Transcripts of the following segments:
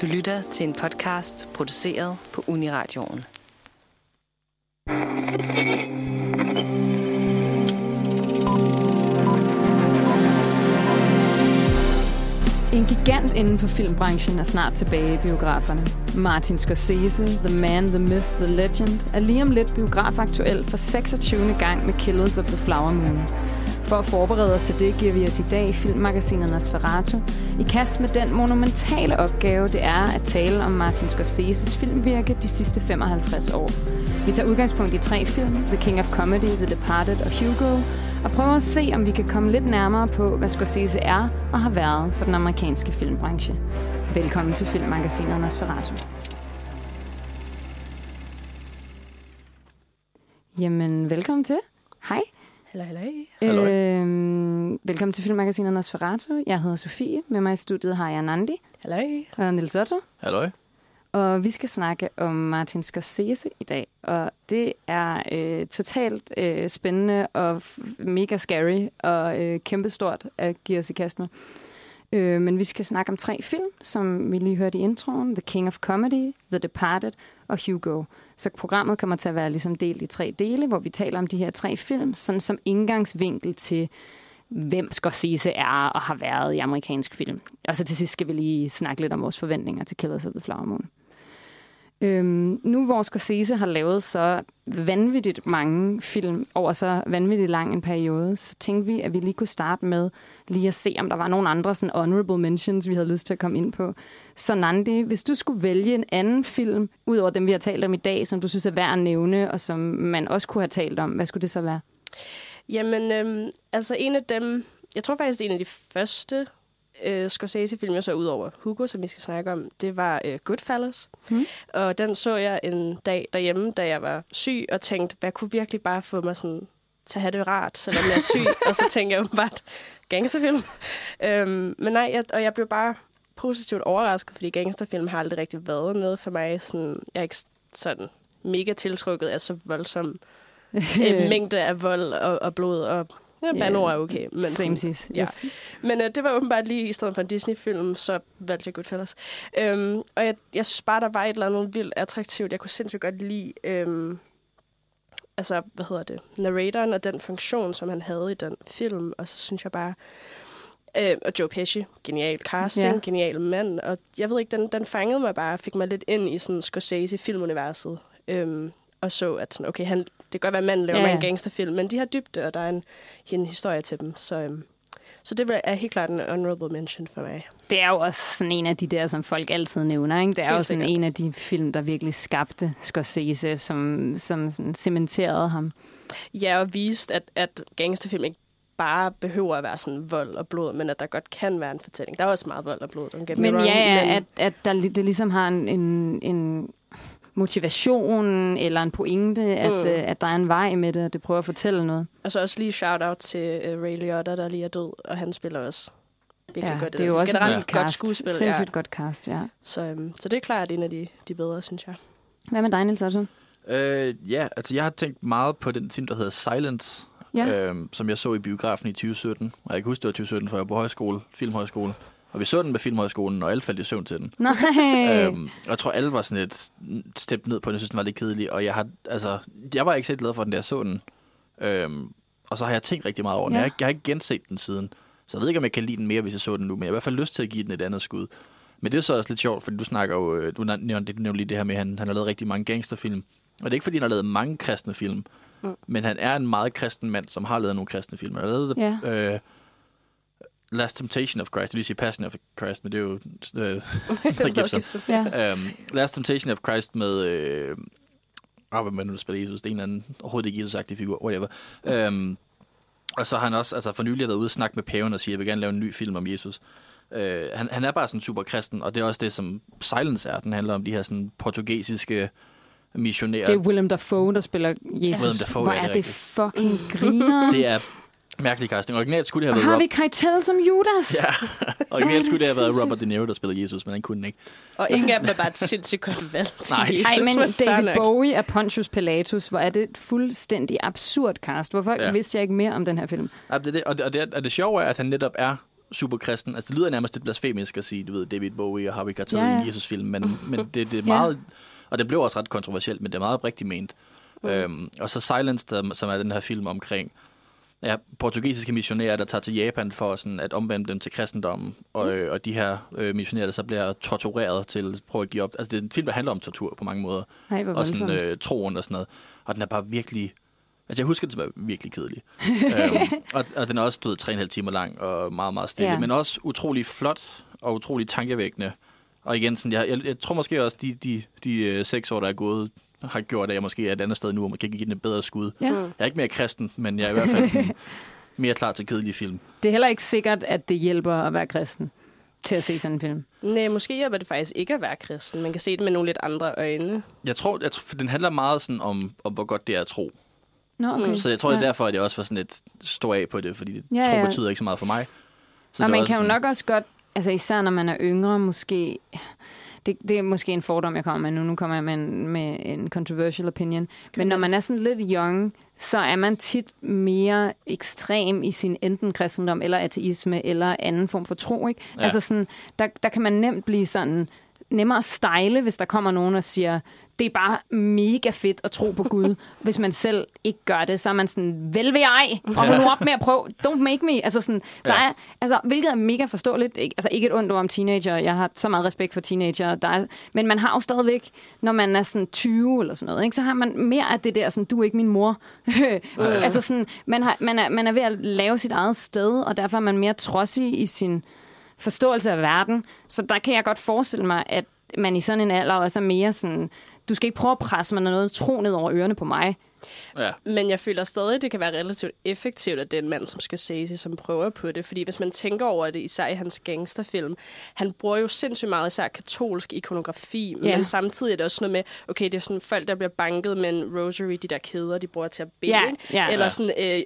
Du lytter til en podcast produceret på Uniradioen. En gigant inden for filmbranchen er snart tilbage i biograferne. Martin Scorsese, The Man, The Myth, The Legend, er lige om lidt biografaktuel for 26. gang med Killers of the Flower Moon. For at forberede os til det, giver vi os i dag filmmagasinet Nosferatu i kast med den monumentale opgave, det er at tale om Martin Scorseses filmvirke de sidste 55 år. Vi tager udgangspunkt i tre film, The King of Comedy, The Departed og Hugo, og prøver at se, om vi kan komme lidt nærmere på, hvad Scorsese er og har været for den amerikanske filmbranche. Velkommen til filmmagasinet Nosferatu. Jamen, velkommen til. Hej. Hej, hej. Halløj. Øhm, velkommen til filmmagasinet Nosferatu. Jeg hedder Sofie. Med mig i studiet har jeg Nandi Hej. og Nils Otto. Halløj. Og vi skal snakke om Martin Scorsese i dag. Og det er øh, totalt øh, spændende og f- mega scary og øh, kæmpestort at give os i kast med. Øh, men vi skal snakke om tre film, som vi lige hørte i introen. The King of Comedy, The Departed og Hugo. Så programmet kommer til at være ligesom delt i tre dele, hvor vi taler om de her tre film, sådan som indgangsvinkel til, hvem Scorsese er og har været i amerikansk film. Og så til sidst skal vi lige snakke lidt om vores forventninger til Killers of the Flower Moon. Øhm, nu hvor Scorsese har lavet så vanvittigt mange film over så vanvittigt lang en periode, så tænkte vi, at vi lige kunne starte med lige at se, om der var nogle andre sådan honorable mentions, vi havde lyst til at komme ind på. Så Nandi, hvis du skulle vælge en anden film, ud over dem, vi har talt om i dag, som du synes er værd at nævne, og som man også kunne have talt om, hvad skulle det så være? Jamen, øhm, altså en af dem... Jeg tror faktisk, det er en af de første øh, Scorsese-film, jeg så ud over Hugo, som vi skal snakke om, det var øh, Goodfellas. Mm. Og den så jeg en dag derhjemme, da jeg var syg, og tænkte, hvad kunne virkelig bare få mig sådan til at have det rart, selvom jeg er syg. og så tænkte jeg bare, gangsterfilm. øhm, men nej, jeg, og jeg blev bare positivt overrasket, fordi gangsterfilm har aldrig rigtig været noget for mig. Sådan, jeg er ikke sådan mega tiltrukket af så voldsom en mængde af vold og, og blod, og ja, bandord er okay. Men, Same sis. ja. Yes. men øh, det var åbenbart lige i stedet for en Disney-film, så valgte jeg Goodfellas. Øhm, og jeg, jeg synes bare, der var et eller andet vildt attraktivt. Jeg kunne sindssygt godt lide, øhm, altså, hvad hedder det, narratoren og den funktion, som han havde i den film. Og så synes jeg bare, øh, og Joe Pesci, genial casting, Ja. genial mand. Og jeg ved ikke, den, den fangede mig bare, fik mig lidt ind i sådan Scorsese-filmuniverset. Øhm, og så, at sådan, okay, han, det kan godt være, at manden laver Ja, en gangsterfilm, men de har dybde, og der er en, en historie til dem. Så, øhm, så det er helt klart en honorable mention for mig. Det er jo også sådan en af de der, som folk altid nævner. Ikke? Det er Helt jo sådan sikkert. en af de film, der virkelig skabte Scorsese, som, som sådan cementerede ham. Ja, og vist, at, at gangsterfilm ikke bare behøver at være sådan vold og blod, men at der godt kan være en fortælling. Der er også meget vold og blod, don't get me Men wrong, ja, ja men, at, at der, det ligesom har en, en, en motivation eller en pointe, at, Mm. mm. at der er en vej med det, og det prøver at fortælle noget. Og så også lige shout-out til uh, Ray Liotta, der lige er død, og han spiller også virkelig Ja, godt. det er jo også generelt et godt godt cast. skuespil. Ja. Sindssygt godt cast, ja. Så, um, så det er klart en af de, de bedre, synes jeg. Hvad med dig, Niels Otto? Øh, ja, altså jeg har tænkt meget på den film, der hedder Silence, Ja. øhm, som jeg så i biografen i 2017. Og jeg kan huske, det var 2017, for jeg var på højskole, filmhøjskole. Og vi så den med filmhøjskolen, og alle faldt i søvn til den. Nej. Øhm, og jeg tror, alle var sådan et step ned på den. Jeg synes, den var lidt kedelig. Og jeg, har, altså, jeg var ikke selv glad for den, da jeg så den. Øhm, og så har jeg tænkt rigtig meget over den. Ja. Jeg, har jeg har ikke genset den siden. Så jeg ved ikke, om jeg kan lide den mere, hvis jeg så den nu. Men jeg har i hvert fald lyst til at give den et andet skud. Men det er så også lidt sjovt, fordi du snakker jo, øh, du nævnte, du nævnte lige det her med, at han, han har lavet rigtig mange gangsterfilm. Og det er ikke, fordi han har lavet mange kristne film. Mm. Men han er en meget kristen mand, som har lavet nogle kristne film. Han har lavet Ja. øh, Last Temptation of Christ. Det vil sige Passion of Christ, men det er jo øh, Mel Gibson. ja. Um, Last Temptation of Christ med... Øh, oh, hvad man nu spiller Jesus. Det er en eller anden overhovedet ikke Jesus-agtig figur. Whatever. Um, og så har han også altså for nylig været ude og snakke med paven og sige, at jeg vil gerne lave en ny film om Jesus. Uh, han, han er bare sådan super kristen, og det er også det, som Silence er. Den handler om de her sådan portugisiske missionærer. Det er Willem Dafoe, der spiller Jesus. Willem Dafoe, Hvor er det det fucking griner. det er mærkelig casting. Originalt skulle det have været Harvey Rob... Keitel som Judas. Ja, originalt skulle det have været. Robert De Niro, der spiller Jesus, men han kunne den ikke. Og ingen af dem er bare et sindssygt godt valg til Nej. Jesus. Nej, men David. Bowie er Pontius Pilatus. Hvor er det et fuldstændig absurd cast. Hvorfor ja. Vidste jeg ikke mere om den her film? Ja, det, er det, og, det, og, det, og det sjove er, at han netop er super kristen. Altså, det lyder nærmest lidt blasfemisk at sige, du ved, David Bowie og Harvey Keitel Ja, i en Jesus-film, men, men det, det er Ja. Og det blev også ret kontroversielt, men det er meget rigtigt ment. Mm. Øhm, og så Silence, som er den her film omkring ja, portugisiske missionærer, der tager til Japan for sådan at omvende dem til kristendommen, og, øh, og de her øh, missionærer, der så bliver tortureret til at prøve at give op. Altså, det er en film, der handler om tortur på mange måder, hvor og sådan øh, troen og sådan noget. Og den er bare virkelig... Altså, jeg husker, det var virkelig kedelig. øhm, og, og den er også, du ved, 3,5 timer lang og meget, meget stille, ja. men også utrolig flot og utrolig tankevækkende. Og igen, sådan, jeg, jeg, jeg tror måske også, de, de, de øh, seks år, der er gået, har gjort, at jeg måske er et andet sted nu, og måske kan give den et bedre skud. Ja. Jeg er ikke mere kristen, men jeg er i hvert fald sådan, mere klar til kedelige film. Det er heller ikke sikkert, at det hjælper at være kristen til at se sådan en film. Nej, måske hjælper det faktisk ikke at være kristen. Man kan se det med nogle lidt andre øjne. Jeg tror, jeg tror for den handler meget sådan om, om, hvor godt det er at tro. Nå, okay. Så jeg tror, det er derfor, at jeg også var sådan lidt stå af på det, fordi det, Ja, tro ja. betyder ikke så meget for mig. Så var man kan jo sådan- nok også godt, altså især når man er yngre, måske... Det, det er måske en fordom, jeg kommer med nu. Nu kommer jeg med en, med en controversial opinion. Men når man er sådan lidt young, så er man tit mere ekstrem i sin enten kristendom, eller ateisme, eller anden form for tro. Ikke? Ja. Altså sådan, der, der kan man nemt blive sådan nemmere stejle, hvis der kommer nogen og siger, det er bare mega fedt at tro på Gud. Hvis man selv ikke gør det, så er man sådan, vel vil jeg, og nu op med at prøve, don't make me. Altså sådan, der Ja. er, altså, hvilket er mega forståeligt. Ikke, altså ikke et ondt om teenager, jeg har så meget respekt for teenager, der er, men man har jo stadigvæk, når man er sådan 20 eller sådan noget, ikke, så har man mere af det der, sådan, du er ikke min mor. altså sådan, man, har, man, er, man er ved at lave sit eget sted, og derfor er man mere trodsig i sin forståelse af verden. Så der kan jeg godt forestille mig, at man i sådan en alder også er mere sådan, du skal ikke prøve at presse mig noget tro ned over ørerne på mig. Ja. Men jeg føler stadig, at det kan være relativt effektivt, at det er en mand, som skal se sig, som prøver på det. Fordi hvis man tænker over det, især i hans gangsterfilm, han bruger jo sindssygt meget især katolsk ikonografi, Ja. men samtidig er det også noget med, okay, det er sådan folk, der bliver banket med en rosary, de der kæder, de bruger til at bede, Ja, ja. Eller sådan øh,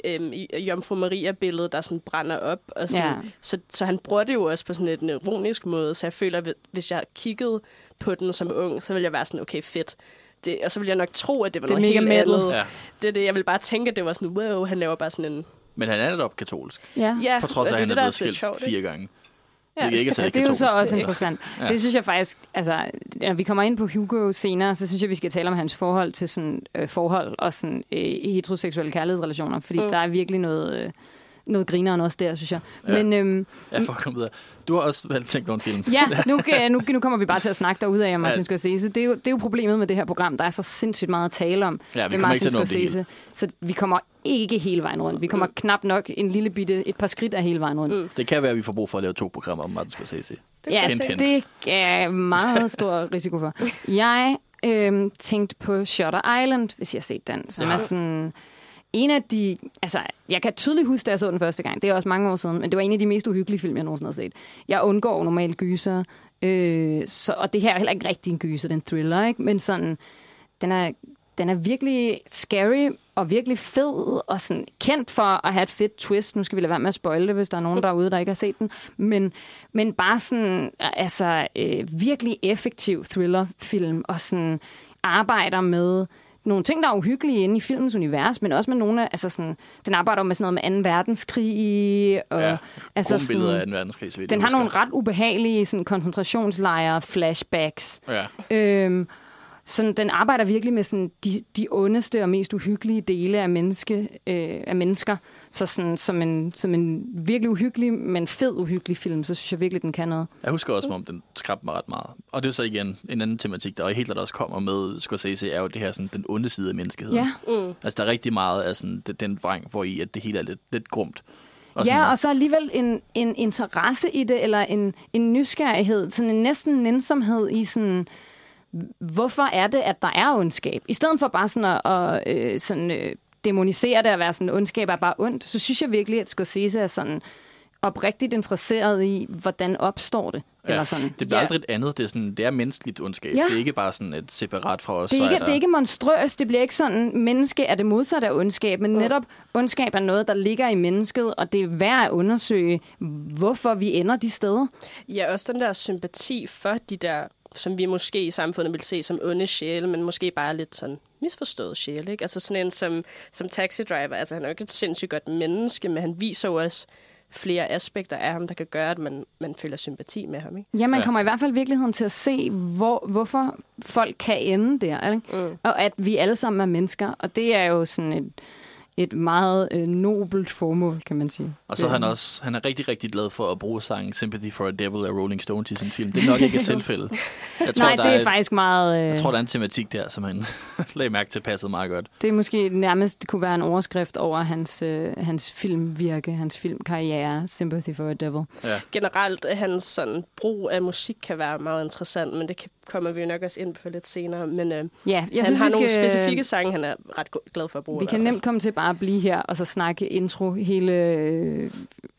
øh, Jomfru Maria-billede, der sådan brænder op. Og sådan. Ja. Så, så han bruger det jo også på sådan en ironisk måde, så jeg føler, at hvis jeg kiggede på den som ung, så ville jeg være sådan, okay, fedt. Det, og så ville jeg nok tro, at det var Det noget mega helt metal. andet. Ja. Det er det, jeg vil bare tænke, at det var sådan, wow, han laver bare sådan en... Men han er netop katolsk. Ja. Ja, På trods af, at han det er blevet så skilt sjovt, fire ikke? gange. Ja. Det er ikke Ja, det er jo så også interessant. Ja. Det synes jeg faktisk, altså, når vi kommer ind på Hugo senere, så synes jeg, vi skal tale om hans forhold til sådan, øh, forhold og sådan, øh, heteroseksuelle kærlighedsrelationer, fordi mm. der er virkelig noget, øh, noget grineren også der, synes jeg. Ja. Men øhm, Ja, for at komme videre. Du har også valgt tænkt over en film. ja, nu, nu, nu kommer vi bare til at snakke derude af Martin Ja. Scorsese. Det er, jo, det er jo problemet med det her program. Der er så sindssygt meget at tale om Ja, vi med kommer ikke Martin det. Scorsese. Så vi kommer ikke hele vejen rundt. Vi kommer knap nok en lille bitte, et par skridt af hele vejen rundt. Mm. Det kan være, at vi får brug for at lave to programmer om Martin Scorsese. Ja, Hint, det, hint. det er meget stor risiko for. Jeg øhm, tænkte på Shutter Island, hvis jeg har set den, som ja. er sådan en af de... Altså, jeg kan tydeligt huske, da jeg så den første gang. Det er også mange år siden, men det var en af de mest uhyggelige film, jeg nogensinde har set. Jeg undgår normalt gyser, øh, så, og det her er heller ikke rigtig en gyser, den thriller, ikke? Men sådan, den er, den er virkelig scary og virkelig fed og sådan kendt for at have et fedt twist. Nu skal vi lade være med at spoile det, hvis der er nogen derude, der ikke har set den. Men, men bare sådan, altså, øh, virkelig effektiv thrillerfilm og sådan arbejder med nogle ting, der er uhyggelige inde i filmens univers, men også med nogle af, altså sådan, den arbejder med sådan noget med 2. verdenskrig, og Ja, altså altså billeder af sådan, den verdenskrig, så vidt den har nogle husker. ret ubehagelige sådan, koncentrationslejre, flashbacks, Ja. Øhm, sådan, den arbejder virkelig med sådan, de, de ondeste og mest uhyggelige dele af, menneske, øh, af mennesker. Så sådan, som, en, som en virkelig uhyggelig, men fed uhyggelig film, så synes jeg virkelig, den kan noget. Jeg husker også, om den skræmte mig ret meget. Og det er så igen en anden tematik, der helt klart også kommer med Scorsese, er jo det her sådan, den onde side af menneskeheden. Ja, Mm. Altså, der er rigtig meget af sådan, den, den vrang, hvor i at det hele er lidt, lidt grumt. Og ja og så alligevel en, en interesse i det, eller en, en nysgerrighed, sådan en næsten nænsomhed i sådan, hvorfor er det, at der er ondskab? I stedet for bare sådan at, at øh, sådan, øh, demonisere det og være sådan, ondskab er bare ondt, så synes jeg virkelig, at Scorsese er sådan oprigtigt interesseret i, hvordan opstår det? Ja. Eller sådan. Det bliver Ja. aldrig et andet. Det er, sådan, det er menneskeligt ondskab. Ja. Det er ikke bare sådan et separat fra os. Det er, så ikke, der, det er ikke monstrøst, det bliver ikke sådan, menneske er det modsatte af ondskab, men netop ondskab er noget, der ligger i mennesket, og det er værd at undersøge, hvorfor vi ender de steder. Ja, også den der sympati for de der, som vi måske i samfundet vil se som onde sjæle, men måske bare lidt sådan misforstået sjæle. Ikke? Altså sådan en som, som taxi driver, altså han er jo ikke et sindssygt godt menneske, men han viser jo også flere aspekter af ham, der kan gøre, at man, man føler sympati med ham. Ikke? Ja, man Ja. kommer i hvert fald i virkeligheden til at se, hvor, hvorfor folk kan ende der. Ikke? Mm. Og at vi alle sammen er mennesker. Og det er jo sådan et, et meget øh, nobelt formål, kan man sige. Og så er han også han er rigtig, rigtig glad for at bruge sangen Sympathy for a Devil af Rolling Stones i sin film. Det er nok ikke et tilfælde. Jeg tror, Nej, det er, et- faktisk meget... Øh, Jeg tror, der er en tematik der, som han lagde mærke til passede meget godt. Det er måske nærmest kunne være en overskrift over hans, øh, hans filmvirke, hans filmkarriere, Sympathy for a Devil. Ja. Generelt, hans sådan, brug af musik kan være meget interessant, men det kan, kommer vi jo nok også ind på lidt senere. Men øh, Ja, jeg han synes, har vi nogle skal, specifikke sange, han er ret glad for at bruge. Vi kan nemt komme til bare at blive her og så snakke intro hele, øh,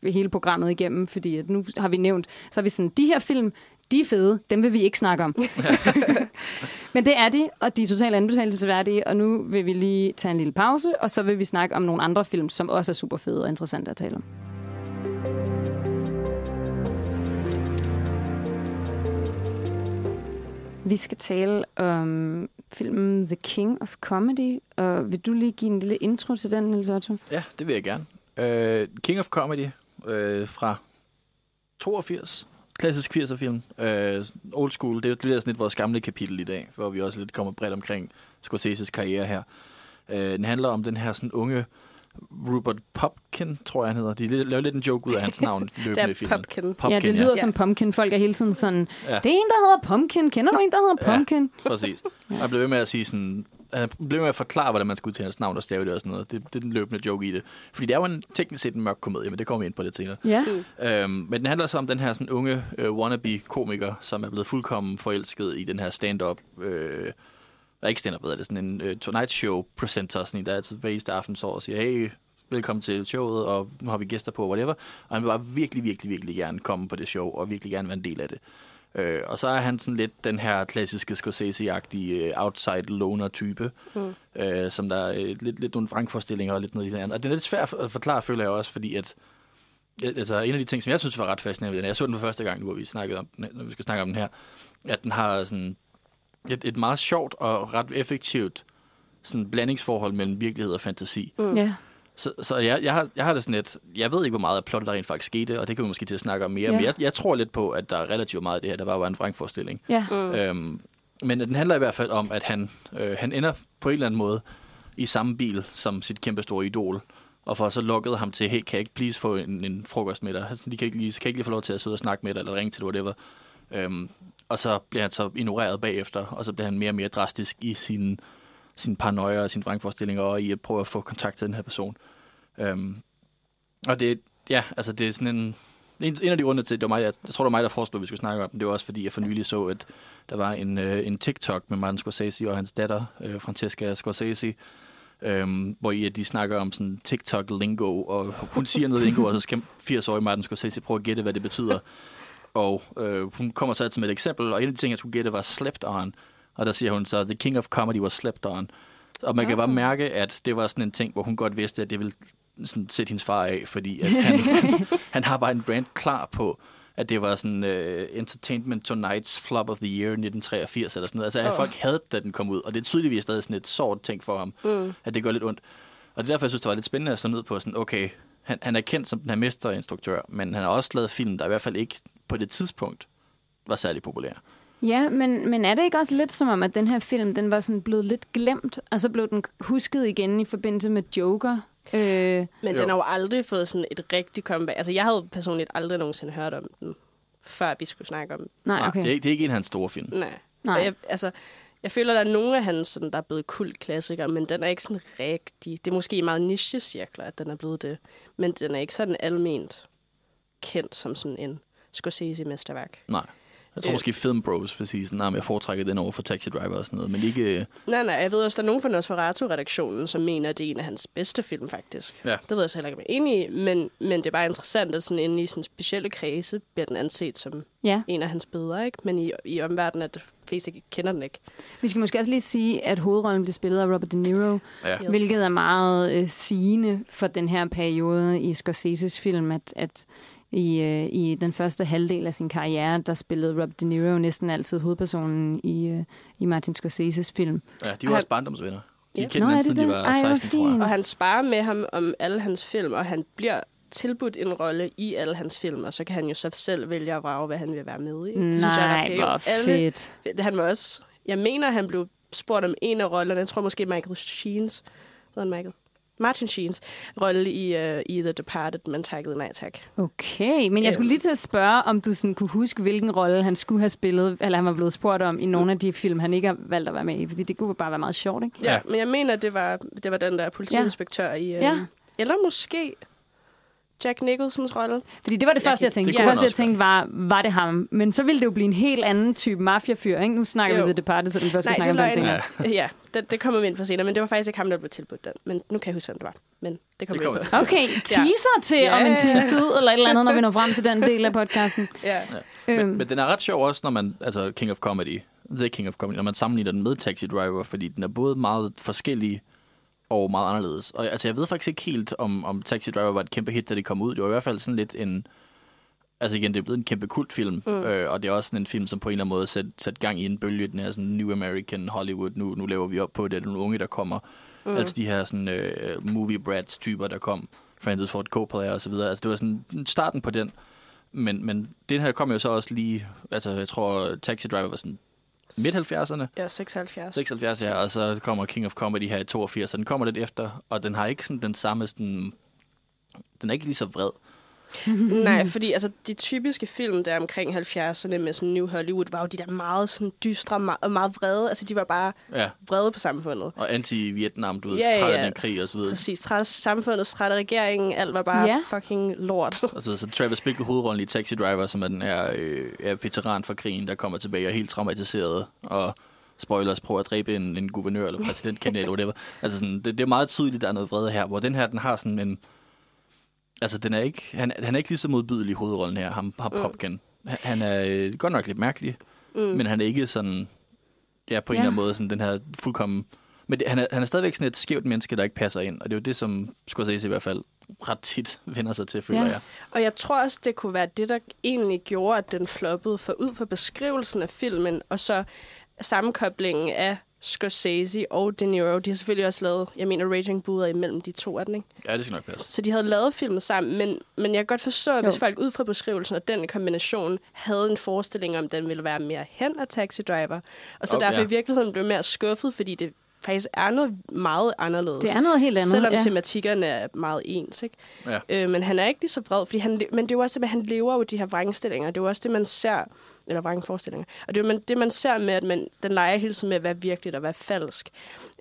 hele programmet igennem, fordi at nu har vi nævnt, så har vi sådan, de her film, de er fede, dem vil vi ikke snakke om. Men det er de, og de er totalt anbefalelsesværdige, og nu vil vi lige tage en lille pause, og så vil vi snakke om nogle andre film, som også er super fede og interessante at tale om. Vi skal tale om filmen The King of Comedy, og vil du lige give en lille intro til den, Niels Otto? Ja, det vil jeg gerne. Uh, King of Comedy uh, fra 82. Klassisk 80'er-film. Uh, øh, old school. Det bliver sådan lidt vores gamle kapitel i dag, hvor vi også lidt kommer bredt omkring Scorseses karriere her. Uh, den handler om den her sådan unge Rupert Popkin, tror jeg han hedder. De laver lidt en joke ud af hans navn Det løbende i er filmen. Popkin. Popkin, ja, det lyder ja. som Pumpkin. Folk er hele tiden sådan, Ja. det er en, der hedder Pumpkin. Kender du en, der hedder Ja. Pumpkin? Præcis. Og jeg blev ved med at sige sådan... Han blev med at forklare, hvordan man skulle til hans navn og stave det og sådan noget. Det, det er den løbende joke i det. Fordi det er jo en, teknisk set en mørk komedie, men det kommer vi ind på lidt senere. Ja. Øhm, men den handler så om den her sådan unge øh, wannabe-komiker, som er blevet fuldkommen forelsket i den her stand-up... Øh, der er ikke stand-up, hvad er det? Sådan en øh, Tonight Show-presenter, sådan en, der altid hver eneste aften står og siger, hey, velkommen til showet, og nu har vi gæster på, whatever. Og han vil bare virkelig, virkelig, virkelig gerne komme på det show, og virkelig gerne være en del af det. Øh, og så er han sådan lidt den her klassiske Scorsese-agtige øh, outside loner-type, Mm. øh, som der er øh, lidt, lidt nogle vrangforestillinger og lidt noget i det andet. Og det er lidt svært at forklare, føler jeg også, fordi at altså en af de ting, som jeg synes var ret fascinerende ved den, jeg så den for første gang nu, hvor vi snakkede om den, når vi skal snakke om den her, at den har sådan et, et meget sjovt og ret effektivt sådan blandingsforhold mellem virkelighed og fantasi. Mm. Ja. Så, så jeg, jeg, har, jeg har det sådan lidt, jeg ved ikke, hvor meget af plottet der rent faktisk skete, og det kan vi måske til at snakke om mere, Ja. men jeg, jeg tror lidt på, at der er relativt meget af det her, der bare var en vrangforestilling. Ja. Mm. Øhm, men den handler i hvert fald om, at han, øh, han ender på en eller anden måde i samme bil som sit kæmpe store idol. Og for så lukkede ham til, hey, kan jeg ikke please få en, en frokost med dig? Altså, de kan ikke, lige, kan ikke lige få lov til at sidde og snakke med dig, eller ringe til dig, whatever. Øhm, og så bliver han så ignoreret bagefter, og så bliver han mere og mere drastisk i sin, sin paranoia og sine vrangforestillinger, og i at prøve at få kontakt til den her person. Øhm, og det, ja, altså det er sådan en, en, en af de grunde til, det var mig, jeg, jeg tror, det var mig, der foreslog, at vi skulle snakke om den. Det var også, fordi jeg for nylig så, at der var en, øh, en TikTok med Martin Scorsese og hans datter, øh, Francesca Scorsese, øhm, hvor i, at de snakker om sådan TikTok-lingo, og hun siger noget lingo, og så skal 80-årige Martin Scorsese prøve at gætte, hvad det betyder. Og øh, hun kommer så med et eksempel, og en af de ting, jeg skulle gætte, var slept on. Og der siger hun så, the king of comedy was slept on. Og man kan bare mærke, at det var sådan en ting, hvor hun godt vidste, at det ville sådan sætte hendes far af, fordi at han, han, han har bare en brand klar på, at det var sådan uh, Entertainment Tonight's Flop of the Year 1983 eller sådan noget. Altså, at Åh. folk havde, da den kom ud, og det er tydeligvis stadig sådan et sårt ting for ham, Mm. at det gør lidt ondt. Og det er derfor, jeg synes, det var lidt spændende at slå ned på sådan, okay, han, han er kendt som den her mesterinstruktør, men han har også lavet film, der i hvert fald ikke på det tidspunkt var særlig populære. Ja, men, men er det ikke også lidt som om, at den her film, den var sådan blevet lidt glemt, og så blev den husket igen i forbindelse med Joker? Øh, Men Jo. den har jo aldrig fået sådan et rigtigt comeback. Altså, jeg havde personligt aldrig nogensinde hørt om den, før vi skulle snakke om den. nej, okay. Det, er, ikke- det er ikke en af hans store film. Nej. Nej. Og jeg, altså, jeg føler, der er nogle af hans, sådan, der er blevet kultklassikere, men den er ikke sådan rigtig... Det er måske i meget niche-cirkler, at den er blevet det. Men den er ikke sådan alment kendt som sådan en Scorsese-mesterværk. Nej. Jeg tror Øh. måske Film Bros vil sige sådan, at jeg foretrækker den over for Taxi Driver og sådan noget, men ikke... Nej, nej, jeg ved også, der er nogen fra Nosferatu-redaktionen, som mener, at det er en af hans bedste film, faktisk. Ja. Det ved jeg så heller ikke, om jeg er enig i, men, men det er bare interessant, at sådan inde i sådan specielle kredse bliver den anset som Ja. en af hans bedre, ikke? Men i, i omverdenen, at flest ikke kender den ikke. Vi skal måske også lige sige, at hovedrollen blev spillet af Robert De Niro, Ja. Yes. hvilket er meget øh, sigende for den her periode i Scorseses film, at, at i, øh, i den første halvdel af sin karriere, der spillede Robert De Niro næsten altid hovedpersonen i, øh, i Martin Scorseses film. Ja, de var også barndomsvenner. De Ja. kendte Nå, er det siden de var Ej, hvor 16, tror jeg. Og han sparer med ham om alle hans film, og han bliver tilbudt en rolle i alle hans film, og så kan han jo så selv vælge at vrage, hvad han vil være med i. Det synes jeg er hvor Alle- fedt. Han var også... Jeg mener, han blev spurgt om en af rollerne. Jeg tror måske Michael Sheens. Han, Michael? Martin Sheens rolle i, uh, i The Departed, men takkede nej tak. Okay, men jeg skulle lige til at spørge, om du sådan kunne huske, hvilken rolle han skulle have spillet, eller han var blevet spurgt om i nogle af de film, han ikke har valgt at være med i, fordi det kunne bare være meget sjovt, ikke? Ja, Ja. ja. men jeg mener, det var, det var den der politiinspektør ja. i... Uh, Ja. Eller måske Jack Nicholsons rolle. Fordi det var det Jeg første, jeg tænkte. det Det, første, jeg tænkte, var, var det ham? Men så ville det jo blive en helt anden type mafiafyr, ikke? Nu snakker Jo. vi The Departed, så den første, vi snakker er om den senere. Ja, det, det kommer vi ind på senere, men det var faktisk ikke ham, der blev tilbudt den. Men nu kan jeg huske, hvem det var. Men det kommer vi ind på. Okay, teaser til Ja. om en times tid, eller et eller andet, når vi når frem til den del af podcasten. Ja. Men, Øhm, men den er ret sjov også, når man, altså King of Comedy, The King of Comedy, når man sammenligner den med Taxi Driver, fordi den er både meget forskellig og meget anderledes. Og altså, jeg ved faktisk ikke helt, om, om Taxi Driver var et kæmpe hit, da det kom ud. Det var i hvert fald sådan lidt en... Altså igen, det er blevet en kæmpe kultfilm, mm. øh, og det er også sådan en film, som på en eller anden måde sat, sat gang i en bølge, den her sådan New American Hollywood, nu, nu laver vi op på det, det er nogle unge, der kommer. Mm. Altså de her sådan øh, movie brats typer, der kom, Francis Ford Coppola og så videre. Altså det var sådan starten på den. Men, men den her kom jo så også lige, altså jeg tror Taxi Driver var sådan midt 70'erne, Ja, 76. 76 ja, og så kommer King of Comedy her i 82, så den kommer lidt efter, og den har ikke sådan den samme sådan, den er ikke lige så vred. Nej, fordi altså, de typiske film der omkring 70'erne med sådan New Hollywood, var jo de der meget sådan dystre og meget vrede. Altså, de var bare Ja, vrede på samfundet. og anti-Vietnam, du ved, Ja, træt af ja. den krig og så videre. Præcis. Træt af samfundet, træt af regeringen, alt var bare Ja. fucking lort. Og så, så Travis Bickle hovedrollen i Taxi Driver, som er den her øh, er veteran fra krigen, der kommer tilbage og er helt traumatiseret, og spoilers, prøver at dræbe en, en guvernør eller præsidentkandidat eller whatever. Altså sådan, det, det, er meget tydeligt, der er noget vrede her, hvor den her, den har sådan en... Altså, den er ikke, han, han er ikke lige så modbydelig i hovedrollen her, ham har Popkin. Han, han er øh, godt nok lidt mærkelig, mm. men han er ikke sådan... Ja, på en Ja. eller anden måde, sådan den her fuldkommen... Men det, han, er, han er stadigvæk sådan et skævt menneske, der ikke passer ind, og det er jo det, som Scorsese i hvert fald ret tit vender sig til, føler Ja. jeg. Og jeg tror også, det kunne være det, der egentlig gjorde, at den floppede. For ud fra beskrivelsen af filmen, og så sammenkoblingen af Scorsese og De Niro, de har selvfølgelig også lavet, jeg mener, Raging Bull er imellem de to, er den ikke? Ja, det skal nok passe. Så de havde lavet filmen sammen, men, men jeg kan godt forstå, at Jo. hvis folk ud fra beskrivelsen og den kombination havde en forestilling om, at den ville være mere hen af Taxi Driver, og så Og- derfor ja. i virkeligheden blev mere skuffet, fordi det faktisk er noget meget anderledes. Det er noget helt andet. Selvom ja. tematikkerne er meget ens, ikke? Ja. Øh, men han er ikke lige så vred, fordi han, men det er jo også, at han lever jo de her vrangstillinger. Det er jo også det, man ser, eller vrangforestillinger. Og det er man, det, man ser med, at man, den leger hele tiden med at være virkeligt og være falsk.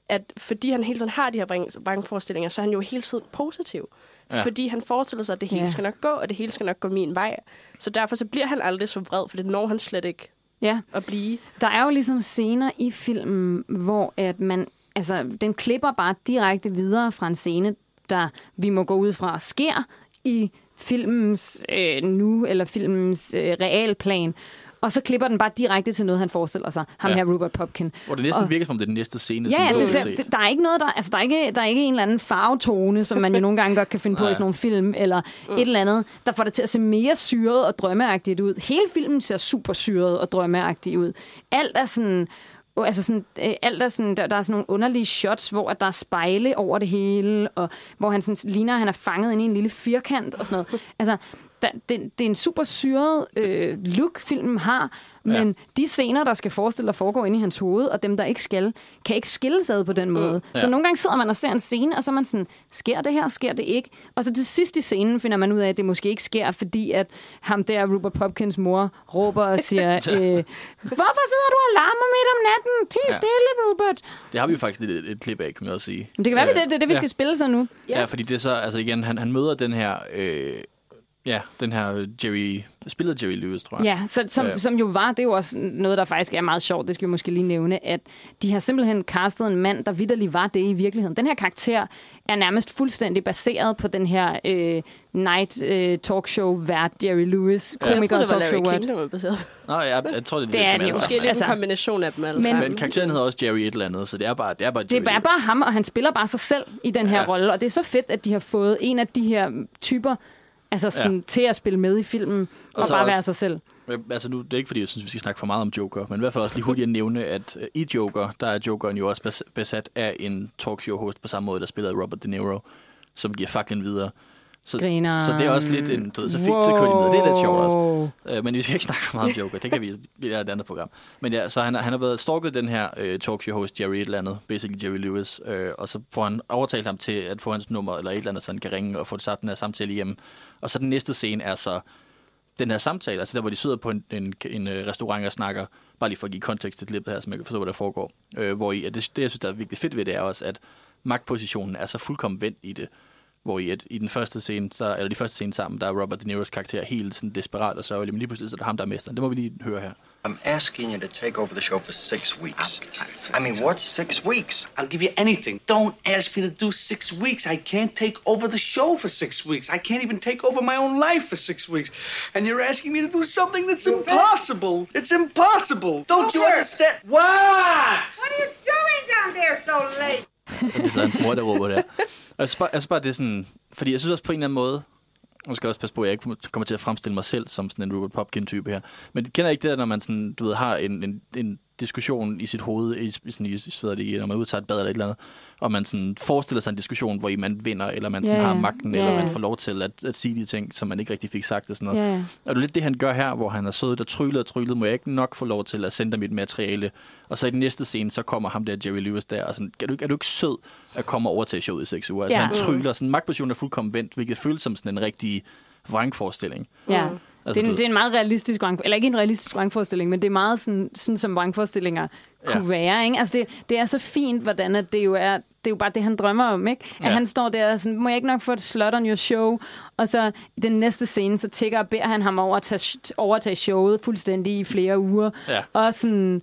At fordi han hele tiden har de her vrang, vrangforestillinger, så er han jo hele tiden positiv. Ja. Ja. Fordi han forestiller sig, at det hele Ja. skal nok gå, og det hele skal nok gå min vej. Så derfor så bliver han aldrig så vred, for det når han slet ikke Ja, at blive. der er jo ligesom scener i filmen, hvor at man, altså, den klipper bare direkte videre fra en scene, der vi må gå ud fra sker i filmens øh, nu, eller filmens øh, realplan. Og så klipper den bare direkte til noget, han forestiller sig. Ham Ja. her, Robert Popkin. Hvor det næsten Og- virker som om det er den næste scene, Ja, ja det, ser, det, der er ikke noget, der, altså, der, er ikke, der er ikke en eller anden farvetone, som man jo nogle gange godt kan finde på i sådan nogle film, eller et eller andet, der får det til at se mere syret og drømmeagtigt ud. Hele filmen ser super syret og drømmeagtigt ud. Alt er sådan... Altså sådan, øh, alt er sådan, der, der er sådan nogle underlige shots, hvor at der er spejle over det hele, og hvor han sådan, ligner, at han er fanget inde i en lille firkant og sådan noget. Altså, der, det, det er en super syret øh, look, filmen har, men Ja. de scener, der skal forestille at foregå inde i hans hoved, og dem, der ikke skal, kan ikke skilles ad på den måde. Mm. Ja. Så nogle gange sidder man og ser en scene, og så er man sådan, sker det her, sker det ikke? Og så til sidst i scenen finder man ud af, at det måske ikke sker, fordi at ham der, Rupert Popkins mor, råber og siger, øh, hvorfor sidder du og larmer midt om natten? Ti Ja. stille, Robert. Det har vi jo faktisk et, et, et klip af, kan man også sige. Men det kan være, Øh, det, det er det, vi ja. skal spille så nu. Ja. ja, fordi det er så, altså igen, han, han møder den her, øh, ja, den her Jerry, spillet Jerry Lewis, tror jeg. Ja, så, som, Ja. som jo var, det er jo også noget, der faktisk er meget sjovt, det skal vi måske lige nævne, at de har simpelthen castet en mand, der vidderlig var det i virkeligheden. Den her karakter er nærmest fuldstændig baseret på den her øh, night øh, talkshow vært Jerry Lewis, Ja. Jeg komiker troede, det talkshow vært. Der var baseret. Nå, jeg, jeg tror, det er Det er den alle jo. Måske lidt Altså, en kombination af dem alle men- sammen. Men karakteren hedder også Jerry et eller andet, så det er bare, det er bare Det Jerry er bare, bare ham, og han spiller bare sig selv i den her ja. rolle, og det er så fedt, at de har fået en af de her typer altså sådan, ja. til at spille med i filmen, og, og bare også- være sig selv. Altså nu, det er ikke fordi, jeg synes, vi skal snakke for meget om Joker, men i hvert fald også lige hurtigt at nævne, at øh, i Joker, der er Jokeren jo også bes- besat af en talkshow-host på samme måde, der spiller Robert De Niro, som giver faklen videre Så, Griner. så det er også lidt en, du ved, så fik så kører de ned. Det er lidt sjovt også. Øh, men vi skal ikke snakke for meget om Joker. Det kan vi i et andet program. Men ja, så han, har- han har været stalket den her øh, talkshow host Jerry et eller andet, basically Jerry Lewis, øh, og så får han overtalt ham til at få hans nummer eller et eller andet, så han kan ringe og få sat den her samtale hjem. Og så den næste scene er så den her samtale, altså der, hvor de sidder på en, en, en øh, restaurant og snakker, bare lige for at give kontekst til klippet her, så man kan forstå, hvad der foregår. Øh, hvor i, at det, det, jeg synes, der er virkelig fedt ved det, er også, at magtpositionen er så fuldkommen vendt i det. Hvor i, at, i den første scene, så, eller de første scene sammen, der er Robert De Niro's karakter helt sådan desperat og sørgelig, men lige pludselig så er det ham, der er mesteren. Det må vi lige høre her. I'm asking you to take over the show for six weeks. I- I mean, what's six weeks? I'll give you anything. Don't ask me to do six weeks. I can't take over the show for six weeks. I can't even take over my own life for six weeks. And you're asking me to do something that's impossible. It's impossible. Don't you understand? What? What are you doing down there so late? Og det er så hans mor, der råber der. Og jeg synes, bare, jeg synes bare, det er sådan... Fordi jeg synes også på en eller anden måde... Nu skal jeg også passe på, at jeg ikke kommer til at fremstille mig selv som sådan en Robert Popkin-type her. Men kender ikke det der, når man sådan, du ved, har en, en, en diskussion i sit hoved, i, i, sådan, i, i, hvad det, når man udtager et bad eller et eller andet, og man sådan forestiller sig en diskussion, hvor I man vinder, eller man sådan ja. har magten, Ja, eller man får lov til at, at sige de ting, som man ikke rigtig fik sagt og sådan noget. Ja. Og det er lidt det, han gør her, hvor han har siddet og tryllet og tryllet, må jeg ikke nok få lov til at sende dig mit materiale. Og så i den næste scene, så kommer ham der, Jerry Lewis der, og sådan, er du, ikke- er du ikke sød at komme over til showet i seks uger? Altså Ja. han tryller, sådan magtpositionen er fuldkommen vendt, hvilket føles som sådan en rigtig vrangforestilling. Ja. Altså, det, er en, det er en meget realistisk vrang, eller ikke en realistisk vrangforestilling, men det er meget sådan, sådan som vrangforestillinger kunne Ja. være. Ikke? Altså det, det er så fint, hvordan at det jo er, det er jo bare det, han drømmer om. Ikke? At Ja. han står der og sådan, må jeg ikke nok få et slot on your show? Og så den næste scene, så tigger og beder han ham over at tage, overtage showet fuldstændig i flere uger. Ja. Og sådan...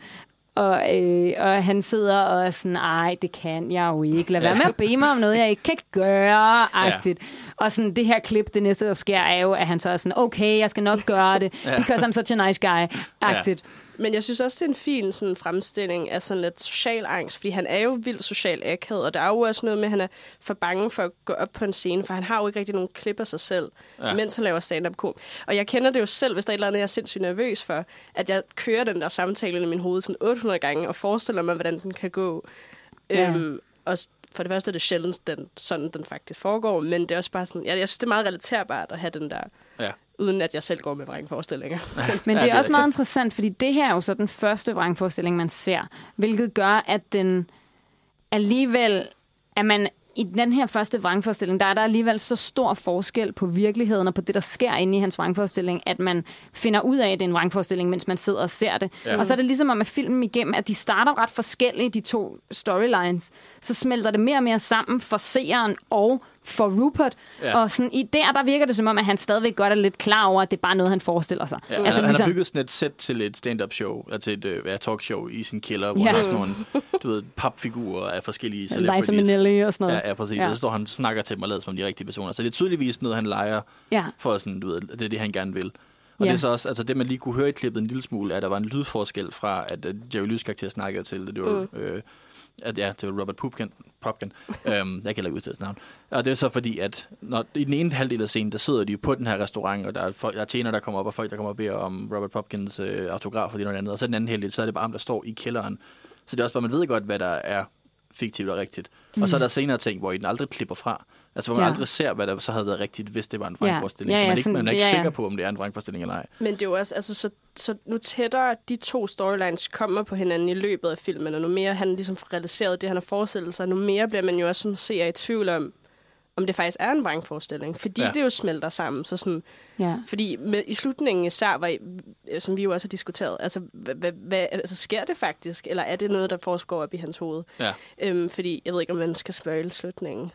Og, øh, og han sidder og er sådan, ej, det kan jeg jo ikke. Lad være med at bede mig om noget, jeg ikke kan gøre, agtigt. Og sådan, det her klip, det næste, der sker, er jo, at han så er sådan, okay, jeg skal nok gøre det, because I'm such a nice guy, agtigt. Men jeg synes også, det er en fin sådan, fremstilling af sådan lidt social angst, fordi han er jo vildt social akavet, og der er jo også noget med, at han er for bange for at gå op på en scene, for han har jo ikke rigtig nogen klip af sig selv, Ja. mens han laver stand-up kom. Og jeg kender det jo selv, hvis der er et eller andet, jeg er sindssygt nervøs for, at jeg kører den der samtale i min hoved sådan 800 gange, og forestiller mig, hvordan den kan gå. Ja. Øhm, og for det første er det sjældent, den, sådan den faktisk foregår, men det er også bare sådan, jeg, jeg synes, det er meget relaterbart at have den der, Ja. Uden at jeg selv går med vrangforestillinger. Men det er også meget interessant, fordi det her er jo så den første vrangforestilling, man ser, hvilket gør, at den alligevel, at man i den her første vrangforestilling, der er der alligevel så stor forskel på virkeligheden og på det, der sker inde i hans vrangforestilling, at man finder ud af, at det er en vrangforestilling, mens man sidder og ser det. Ja. Og så er det ligesom om, at filmen igennem, at de starter ret forskelligt, de to storylines, så smelter det mere og mere sammen for seeren og for Rupert. Ja. Ja. Og sådan, i der, der virker det som om, at han stadigvæk godt er lidt klar over, at det er bare noget, han forestiller sig. Ja, altså, han, han har bygget sådan et sæt til et stand-up show, altså et øh, ja, talkshow i sin kælder, hvor Ja. der er sådan nogle, du ved, papfigurer af forskellige Liza celebrities. Minnelli og sådan Ja, noget. ja, præcis. Ja. Ja. Og så står han og snakker til dem og lader som om de rigtige personer. Så det er tydeligvis noget, han leger Ja. for sådan, du ved, det er det, han gerne vil. Og Ja. det er så også, altså det man lige kunne høre i klippet en lille smule, er, at der var en lydforskel fra, at uh, Jerry Lewis karakter snakkede til, det var, mm. øh, at, ja, til Robert Pupkin, Popkin. øhm, jeg kan heller ikke udtale navn. Og det er så fordi, at når, i den ene halvdel af scenen, der sidder de jo på den her restaurant, og der er, folk, der er tjener, der kommer op, og folk, der kommer og beder om Robert Popkins øh, autograf og det og noget andet. Og så den anden halvdel, så er det bare ham, der står i kælderen. Så det er også bare, man ved godt, hvad der er fiktivt og rigtigt. Mm. Og så er der senere ting, hvor I den aldrig klipper fra. Altså, hvor man Ja. aldrig ser, hvad der så havde været rigtigt, hvis det var en Ja. vrangforestilling. Ja, Så ja, man, ikke, sådan- man er ikke ja, ja. sikker på, om det er en vrangforestilling eller ej. Men det er jo også, altså, så, så nu tættere de to storylines kommer på hinanden i løbet af filmen, og nu mere han ligesom får realiseret det, han har forestillet sig, nu mere bliver man jo også som seer i tvivl om, om det faktisk er en vrangforestilling. Fordi Ja. ja. det jo smelter sammen. Så sådan, Ja. fordi med, i slutningen især, var, som vi jo også har diskuteret, altså, hvad, hvad, hvad, altså sker det faktisk, eller er det noget, der foregår op i hans hoved? Ja. Øhm, fordi jeg ved ikke, om man skal spørge slutningen.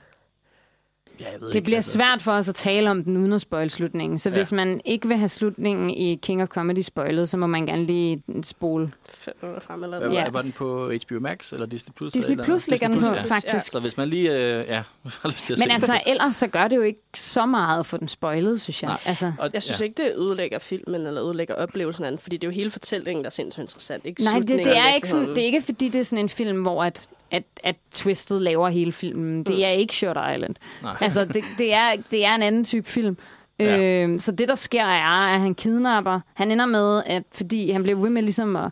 Ja, jeg ved Det ikke, bliver altså. svært for os at tale om den uden at spoil slutningen. Så Ja. hvis man ikke vil have slutningen i King of Comedy spoilet, så må man gerne lige spole. Fem minutter frem eller noget. Ja. Var den på HBO Max eller Disney Plus? Disney eller, Plus ligger den på, ja. faktisk. Så hvis man lige øh, ja, har lyst til at Men se altså, det. ellers så gør det jo ikke så meget for den spoilet, synes jeg. Nej. Altså, Og, Jeg synes ja. ikke, det ødelægger filmen eller ødelægger oplevelsen af den, fordi det er jo hele fortællingen, der er sindssygt interessant. Ikke nej, det, det, er ikke sådan, det er ikke, fordi det er sådan en film, hvor at, at, at twistet laver hele filmen. Det er ikke Shutter Island. Nej. Altså, det, det, er, det er en anden type film. Ja. Øhm, så det, der sker, er, at han kidnapper. Han ender med, at fordi han bliver ved med ligesom at,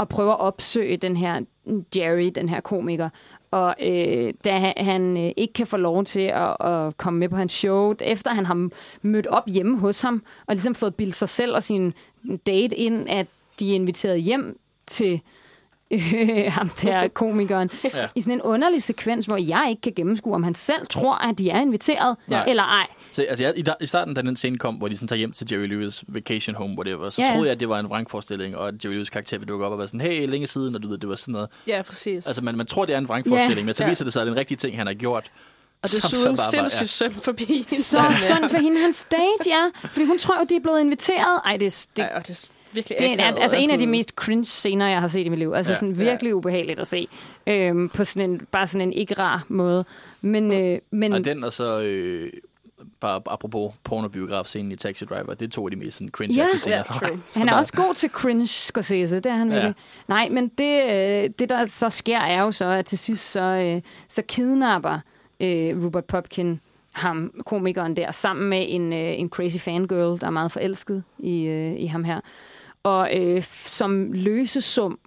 at prøve at opsøge den her Jerry, den her komiker, Og øh, da han, øh, ikke kan få lov til at, at komme med på hans show, efter han har mødt op hjemme hos ham, og ligesom fået bildet sig selv og sin date ind, at de er inviteret hjem til ham der komikeren, Ja. ja. i sådan en underlig sekvens, hvor jeg ikke kan gennemskue, om han selv tror, at de er inviteret, Nej. eller ej. Så altså, jeg, i, da- i starten, da den scene kom, hvor de sådan tager hjem til Jerry Lewis vacation home, whatever, så Ja, ja. troede jeg, at det var en vrangforestilling, og at Jerry Lewis karakter ville dukke op og være sådan, hey, længe siden, og du ved, det var sådan noget. Ja, præcis. Altså, man, man tror, det er en vrangforestilling, Ja. men så Ja. viser det sig, at det er en rigtig ting, han har gjort. og som bare var- sindssygt synd forbi hende. Så synd for hende, hans date, ja. Fordi hun tror jo, de er blevet inviteret. Ej, det, er- det, Ej, og det er virkelig det er altså en af de mest cringe scener, jeg har set i mit liv. Altså Ja. ja. sådan virkelig ubehageligt at se. Øhm, på sådan en, bare sådan en ikke rar måde. Men, øh, men Og den, og så øh, bare apropos pornobiograf-scenen i Taxi Driver, det er to af de mest sådan, cringe Ja. scener. Ja, true. Han er også god til cringe, Scorsese. Det er han Ja. virkelig. Nej, men det, øh, det, der så sker, er jo så, at til sidst så, øh, så kidnapper øh, Rupert Popkin ham, komikeren der, sammen med en, øh, en crazy fangirl, der er meget forelsket i, øh, i ham her. Og øh, som løsesum,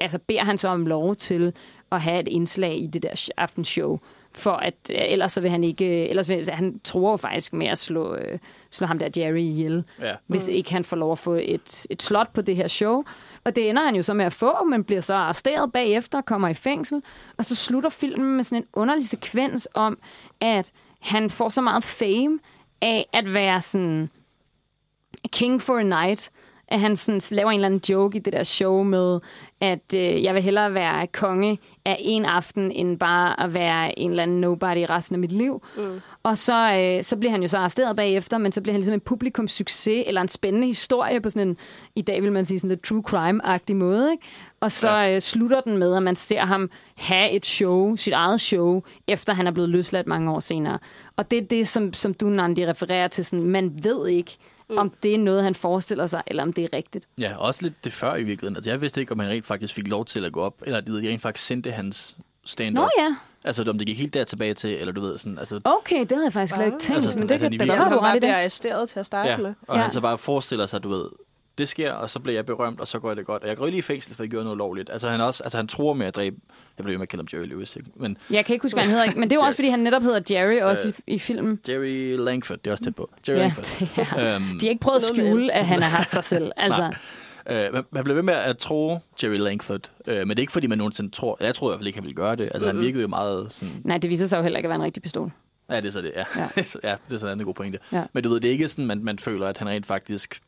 altså beder han så om lov til at have et indslag i det der sh- aftenshow, for at øh, ellers så vil han ikke, øh, ellers vil, han tror jo faktisk med at slå, øh, slå ham der Jerry ihjel Ja. hvis ikke han får lov at få et, et slot på det her show. Og det ender han jo så med at få, men bliver så arresteret bagefter, kommer i fængsel. Og så slutter filmen med sådan en underlig sekvens om, at han får så meget fame af at være sådan king for a night, at han sådan laver en eller anden joke i det der show med, at øh, jeg vil hellere være konge af en aften, end bare at være en eller anden nobody resten af mit liv. Mm. Og så, øh, så bliver han jo så arresteret bagefter, men så bliver han ligesom en publikumssucces, eller en spændende historie på sådan en, i dag vil man sige sådan lidt true crime-agtig måde. Ikke? Og så ja. øh, slutter den med, at man ser ham have et show, sit eget show, efter han er blevet løsladt mange år senere. Og det er det, som, som du, Nandi, refererer til. Sådan, man ved ikke, mm. om det er noget, han forestiller sig, eller om det er rigtigt. Ja, også lidt det før i virkeligheden. Altså, jeg vidste ikke, om han rent faktisk fik lov til at gå op, eller de rent faktisk sendte hans stand-up. Nå ja, Altså, om det gik helt der tilbage til, eller du ved sådan, altså... okay, det havde jeg faktisk slet ikke tænkt, Altså, altså, men det han kan da godt være, han du ret i bliver det. arresteret til at starte Ja, med. og Ja. han så bare forestiller sig, du ved, det sker, og så bliver jeg berømt, og så går det godt. Og jeg går lige i fængsel, for jeg gjorde noget lovligt. Altså, han, også, altså, han tror med at dræbe... Jeg blev ved med at kalde ham Jerry Lewis, ikke? Men Jeg kan ikke huske, hvad han hedder, ikke? men det er jo også, fordi han netop hedder Jerry, også i, i filmen. Jerry Langford, det er også tæt på. Jerry Ja, Langford. er. Øhm, De har ikke prøvet at skjule, at han har haft sig selv. Altså, Øh, man, man blev ved med at tro Jerry Langford, øh, men det er ikke fordi, man nogensinde tror... Jeg tror i hvert fald ikke, han ville gøre det. Altså, han virkede jo meget sådan... nej, det viser sig jo heller ikke at være en rigtig pistol. Ja, det er så det, ja. Ja. Ja, ja det er sådan en god pointe. Ja. Men du ved, det er ikke sådan, man, man føler, at han rent faktisk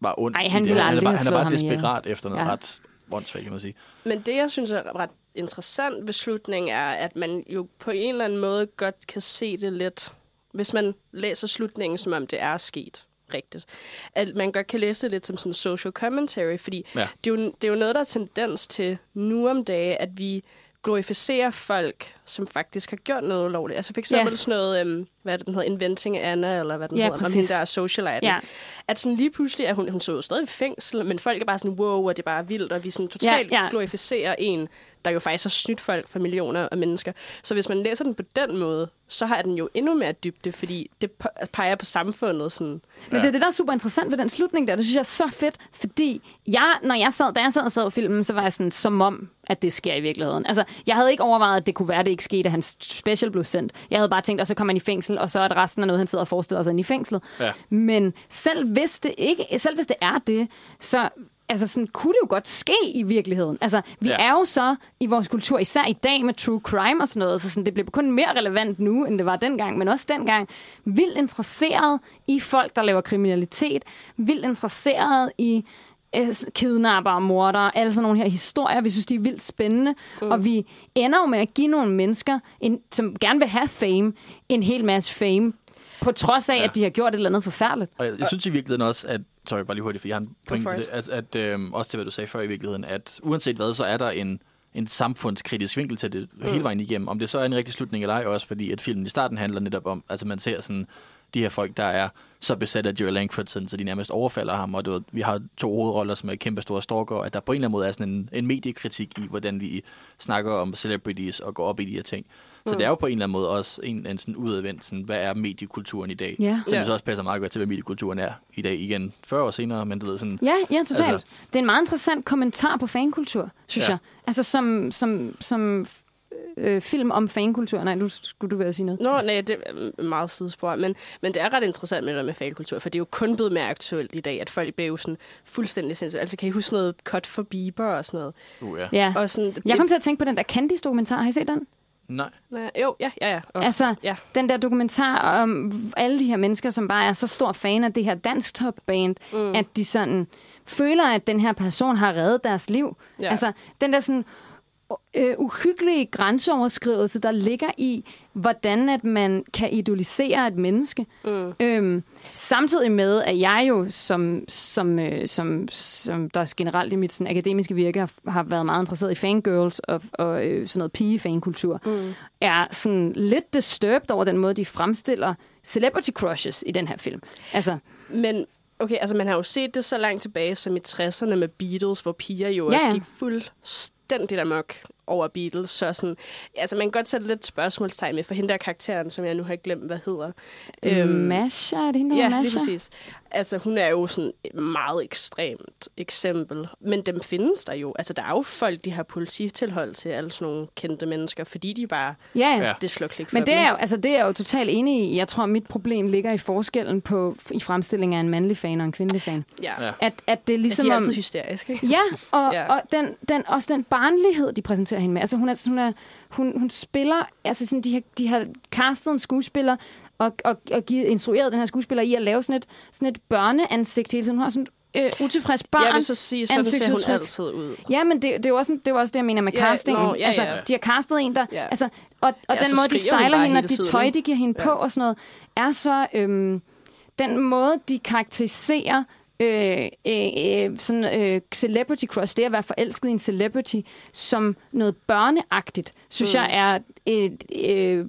var ond. Ej, i han ville han er aldrig bare, have han er bare desperat efter noget Ja. ret åndssvagt, kan man sige. Men det, jeg synes er ret interessant ved slutningen, er, at man jo på en eller anden måde godt kan se det lidt, hvis man læser slutningen, som om det er sket rigtigt. At man godt kan læse det lidt som sådan social commentary, fordi Ja. det, er jo, det er jo noget, der er tendens til nu om dage, at vi glorificerer folk, som faktisk har gjort noget ulovligt. Altså for eksempel Ja. sådan noget, øhm, hvad det, den hedder, Inventing Anna, eller hvad den Ja, hedder, om hende der er socialite. Ja. At sådan lige pludselig er hun, hun så jo stadig i fængsel, men folk er bare sådan, wow, og det er bare vildt, og vi sådan totalt Ja, ja. glorificerer en, der jo faktisk har snydt folk for millioner af mennesker. Så hvis man læser den på den måde, så har den jo endnu mere dybde, fordi det pe- peger på samfundet. Sådan. Men det er det, der er super interessant ved den slutning der. Det synes jeg er så fedt, fordi jeg, når jeg sad, da jeg sad og så filmen, så var jeg sådan, som om, at det sker i virkeligheden. Altså, jeg havde ikke overvejet, at det kunne være, at det ikke skete, at hans special blev sendt. Jeg havde bare tænkt, og så kommer han i fængsel, og så er det resten af noget, han sidder og forestiller sig inde i fængslet. Ja. Men selv hvis det ikke, selv hvis det er det, så altså sådan, kunne det jo godt ske i virkeligheden. Altså, vi Ja. er jo så i vores kultur, især i dag med true crime og sådan noget, så sådan, det bliver kun mere relevant nu, end det var dengang, men også dengang, vildt interesseret i folk, der laver kriminalitet, vildt interesseret i øh, kidnapper og morder, alle sådan nogle her historier. Vi synes, de er vildt spændende. Mm. Og vi ender jo med at give nogle mennesker, en, som gerne vil have fame, en hel masse fame, på trods af, ja. at de har gjort et eller andet forfærdeligt. Og jeg, jeg synes i virkeligheden også, at... Sorry, bare lige hurtigt, for jeg har en pointe for til det. Altså, at, øhm, også til, hvad du sagde før i virkeligheden, at uanset hvad, så er der en, en samfundskritisk vinkel til det mm. hele vejen igennem. Om det så er en rigtig slutning eller ej, også fordi at filmen i starten handler netop om, altså man ser sådan de her folk, der er så besat af Jerry Langford, sådan, så de nærmest overfalder ham, og du vi har to hovedroller, som er kæmpe store stalker, og at der på en eller anden måde er sådan en, en mediekritik i, hvordan vi snakker om celebrities og går op i de her ting. Så mm. det er jo på en eller anden måde også en, en sådan udadvendt, sådan, hvad er mediekulturen i dag? Ja. Som Ja. så også passer meget godt til, hvad mediekulturen er i dag igen, 40 år senere, men du ved sådan... Ja, ja, totalt. Altså- det er en meget interessant kommentar på fankultur, synes Ja. jeg. Altså som, som, som øh, film om fankultur. Nej, nu skulle du være at sige noget. Nå, nej, det er meget sidespor, men, men det er ret interessant med det med fankultur, for det er jo kun blevet mere aktuelt i dag, at folk bliver jo sådan fuldstændig sindssygt. Altså, kan I huske noget Cut for Bieber og sådan noget? Uh, ja. Ja. Og sådan, Jeg kom til at tænke på den der Candice-dokumentar. Har I set den? Nej. Nej, jo, ja, ja, ja. Og, Altså, ja. den der dokumentar om alle de her mennesker, som bare er så stor fan af det her dansk topband, mm. at de sådan føler, at den her person har reddet deres liv. Ja. Altså, den der sådan øh, uhyggelige grænseoverskridelse, der ligger i, hvordan at man kan idolisere et menneske. Mm. Øhm, samtidig med, at jeg jo, som, som, øh, som, som der generelt i mit sådan, akademiske virke, har, har været meget interesseret i fangirls og, og øh, sådan noget pige-fankultur, mm. er sådan lidt disturbed over den måde, de fremstiller celebrity crushes i den her film. Altså, Men okay, altså man har jo set det så langt tilbage som i 60'erne med Beatles, hvor piger jo Ja, også den det der amok over Beatles. Så sådan, altså man kan godt sætte lidt spørgsmålstegn med for hende der karakteren, som jeg nu har glemt, hvad hedder. øhm, Masha, er det hende, Ja, hedder lige Masha? præcis. Altså, hun er jo sådan et meget ekstremt eksempel. Men dem findes der jo. Altså, der er jo folk, de har polititilhold til alle sådan nogle kendte mennesker, fordi de bare, Ja, ja. Ja. det slår klik for Men det dem. er, jo, altså, det er jeg jo totalt enig i. Jeg tror, mit problem ligger i forskellen på i fremstillingen af en mandlig fan og en kvindelig fan. Ja. Ja. At, at det er Ligesom ligesom de er om... altid hysteriske, ikke? Ja, og, Ja. ja. og den, den, også den barnlighed, de præsenterer hende med. Altså, hun, er, hun, er, hun, hun spiller... Altså, sådan, de, har, de har castet en skuespiller og, og, og givet, instrueret den her skuespiller i at lave sådan et, sådan et børneansigt hele tiden. Hun har sådan øh, utilfreds barn. Jeg vil så sige, sådan ser hun altid ud. Ja, men det, det, er også, det er også det, jeg mener med Ja, castingen. nå, ja, altså, ja. de har castet en, der... Ja. Altså, og og Ja, den så måde, de styler hende, og hele de tiden, tøj, de giver hende Ja. på og sådan noget, er så... Øhm, den måde, de karakteriserer øh, øh, øh, sådan, øh, celebrity crush, det at være forelsket i en celebrity, som noget børneagtigt, synes mm. jeg er et, øh,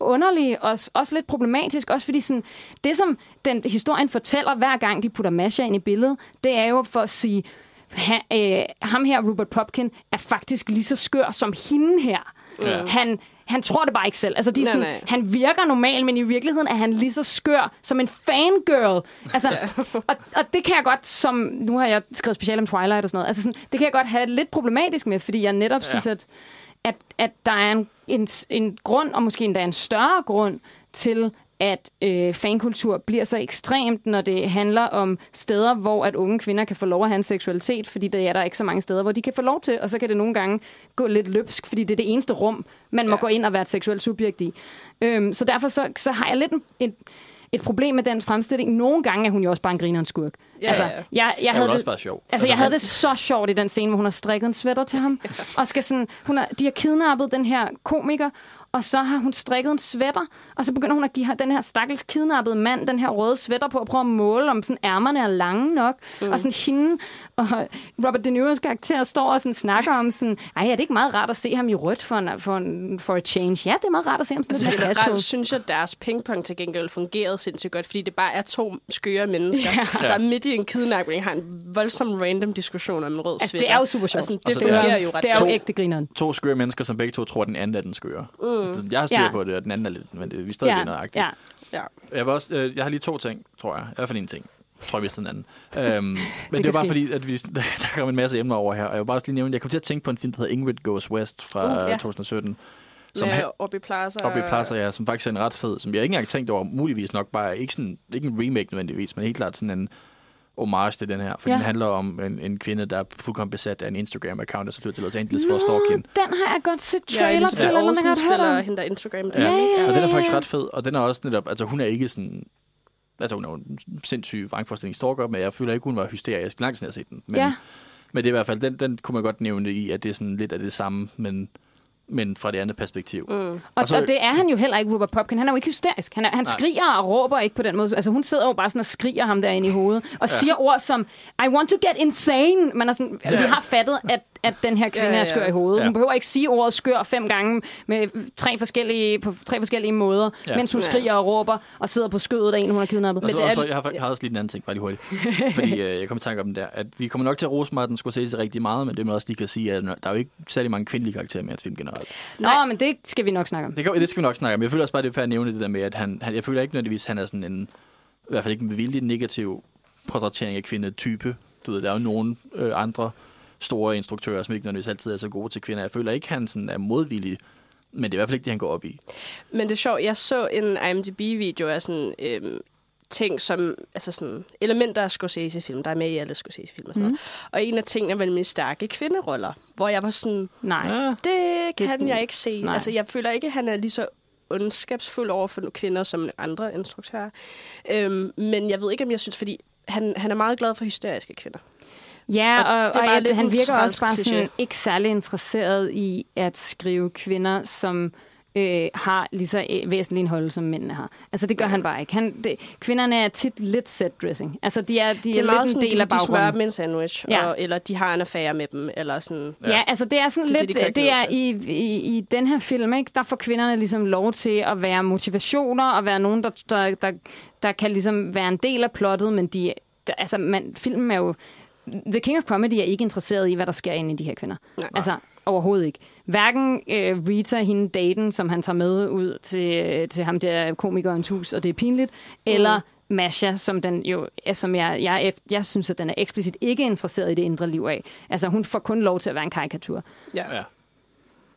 underlig og også, også lidt problematisk, også fordi sådan, det, som den historien fortæller hver gang, de putter Masha ind i billedet, det er jo for at sige, ha, øh, ham her, Rupert Popkin, er faktisk lige så skør som hende her. Ja. Han, han tror det bare ikke selv. Altså, de er Nej, sådan, nej. Han virker normal, men i virkeligheden er han lige så skør som en fangirl. Altså, og, og det kan jeg godt, som nu har jeg skrevet specielt om Twilight og sådan noget, altså sådan, det kan jeg godt have lidt problematisk med, fordi jeg netop ja. synes, at, at, at der er en, en, en grund, og måske endda en større grund til, at øh, fankultur bliver så ekstremt, når det handler om steder, hvor at unge kvinder kan få lov at have en seksualitet, fordi der er der ikke så mange steder, hvor de kan få lov til, og så kan det nogle gange gå lidt løbsk, fordi det er det eneste rum, man må Ja. gå ind og være et seksuelt subjekt i. Øhm, så derfor så, så har jeg lidt en, et, et problem med den fremstilling. Nogle gange er hun jo også bare en griner en skurk. Ja, altså, ja. jeg, jeg Det havde det, også bare sjov. Altså, jeg havde det så sjovt i den scene, hvor hun har strikket en sweater til ham. Og skal sådan, hun har, de har kidnappet den her komiker, og så har hun strikket en sweater, og så begynder hun at give her- den her stakkels kidnappede mand den her røde sweater på, og prøve at måle, om sådan ærmerne er lange nok. Mm. Og sådan hende og Robert De Niro's karakter står og sådan snakker om sådan, ej, er det ikke meget rart at se ham i rødt for, en, for, en, for a change? Ja, det er meget rart at se ham sådan Altså, lidt casual. generelt synes jeg, at deres pingpong til gengæld fungerede sindssygt godt, fordi det bare er to skøre mennesker, Ja. der midt i en kidnapping har en voldsom random diskussion om en rød Altså, sweater. det er jo super sjovt. Sådan, det Altså, fungerer det er, jo ret det er jo ægte grineren. To skøre mennesker, som begge to tror, at den anden er den skøre. Mm. Altså, jeg har styr Ja. på det, og den anden er lidt, men det, vi er stadig Ja, lidt nøjagtigt. ja. Ja. Jeg, vil også, øh, jeg har lige to ting, tror jeg. I hvert fald en ting. Jeg tror, jeg vidste den anden. Øhm, men det, kan er bare ske. fordi, at vi, der kommer en masse emner over her. Og jeg vil bare også lige nævne, jeg kom til at tænke på en film, der hedder Ingrid Goes West fra Uh, ja. 2017. Som Med Aubrey Plaza. Aubrey Plaza, ja, som faktisk er en ret fed, som jeg ikke engang tænkt over, muligvis nok bare, ikke, sådan, ikke en remake nødvendigvis, men helt klart sådan en homage til den her. For Ja. ja. den handler om en, en kvinde, der er fuldkommen besat af en Instagram-account, og så flytter til Los Angeles for at stalke hende. den har jeg godt set Ja, trailer Elisabeth til, eller noget, Olsen jeg har hørt om. hende der Instagram. Ja, ja, ja. Og den er faktisk ret fed, og den er også netop, altså hun er ikke sådan, altså hun er jo en sindssyg vrangforestilling stalker, men jeg føler ikke, hun var hysterisk lang siden jeg set den. Men, Ja. men det er i hvert fald, den, den kunne man godt nævne i, at det er sådan lidt af det samme, men, men fra det andet perspektiv. Mm. Og, Og så- og det er han jo heller ikke, Robert Popkin. Han er jo ikke hysterisk. Han, er, han Nej. skriger og råber ikke på den måde. Altså, hun sidder jo bare sådan og skriger ham derinde i hovedet. Og ja. siger ord som, I want to get insane. Man er sådan, ja. vi har fattet, at, at den her kvinde Ja, ja, ja. er skør i hovedet. Ja. Hun behøver ikke sige ordet skør fem gange med tre forskellige, på tre forskellige måder, ja. Mens hun Ja. skriger og råber og sidder på skødet af en, hun har kidnappet. Så, det er- jeg, har, jeg har også lige en anden ting, bare lige hurtigt. Fordi øh, jeg kom i tanke om den der, at vi kommer nok til at rose Martin Scorsese rigtig meget, men det man også lige kan sige, at der er jo ikke særlig mange kvindelige karakterer med i hans film generelt. Nå, men det skal vi nok snakke om. Det, kan, det skal vi nok snakke om. Jeg føler også bare, det er fair at nævne det der med, at han, han jeg føler ikke nødvendigvis, at han er sådan en, i hvert fald ikke en bevillig negativ portrættering af kvindetype. Du ved, der er jo nogle øh, andre store instruktører, som ikke nødvendigvis altid er så gode til kvinder. Jeg føler ikke, at han sådan er modvillig Men det er i hvert fald ikke det, han går op i. Men det er sjovt, jeg så en IMDb-video af sådan øhm, ting som, altså sådan elementer af Scorsese-film, der er med i alle Scorsese-film og sådan mm. noget. Og en af tingene var nemlig stærke kvinderoller, hvor jeg var sådan, Nej. Ja. det kan jeg ikke se. nej. Altså, jeg føler ikke, at han er lige så ondskabsfuld over for kvinder som andre instruktører. Øhm, men jeg ved ikke, om jeg synes, fordi han, han er meget glad for hysteriske kvinder. Ja, Og og, det og, og lidt han en virker også bare sådan kliché. ikke særlig interesseret i at skrive kvinder, som øh, har lige så øh, væsentlig en hold, som mændene har. Altså, det gør han bare ikke. Han, det, kvinderne er tit lidt set dressing. Altså, de er, de Det er, er meget lidt en sådan, del af de, de smører baggrunden. dem en sandwich, Ja. og, eller de har en affære med dem, eller sådan... Ja. ja, altså det er sådan Det er det, de lidt, kan det, er i, i, i den her film, ikke, der får kvinderne ligesom lov til at være motivationer, og være nogen, der, der, der, der kan ligesom være en del af plottet, men de, der, altså man, filmen er jo, The King of Comedy er ikke interesseret i, hvad der sker inde i de her kvinder. Nej. Altså overhovedet ikke. Hverken øh, Rita, hende daten, som han tager med ud til, til ham der komikerens hus, og det er pinligt, eller Masha, som den jo, som jeg, jeg, jeg synes, at den er eksplicit ikke interesseret i det indre liv af. Altså, hun får kun lov til at være en karikatur. Ja. Ja.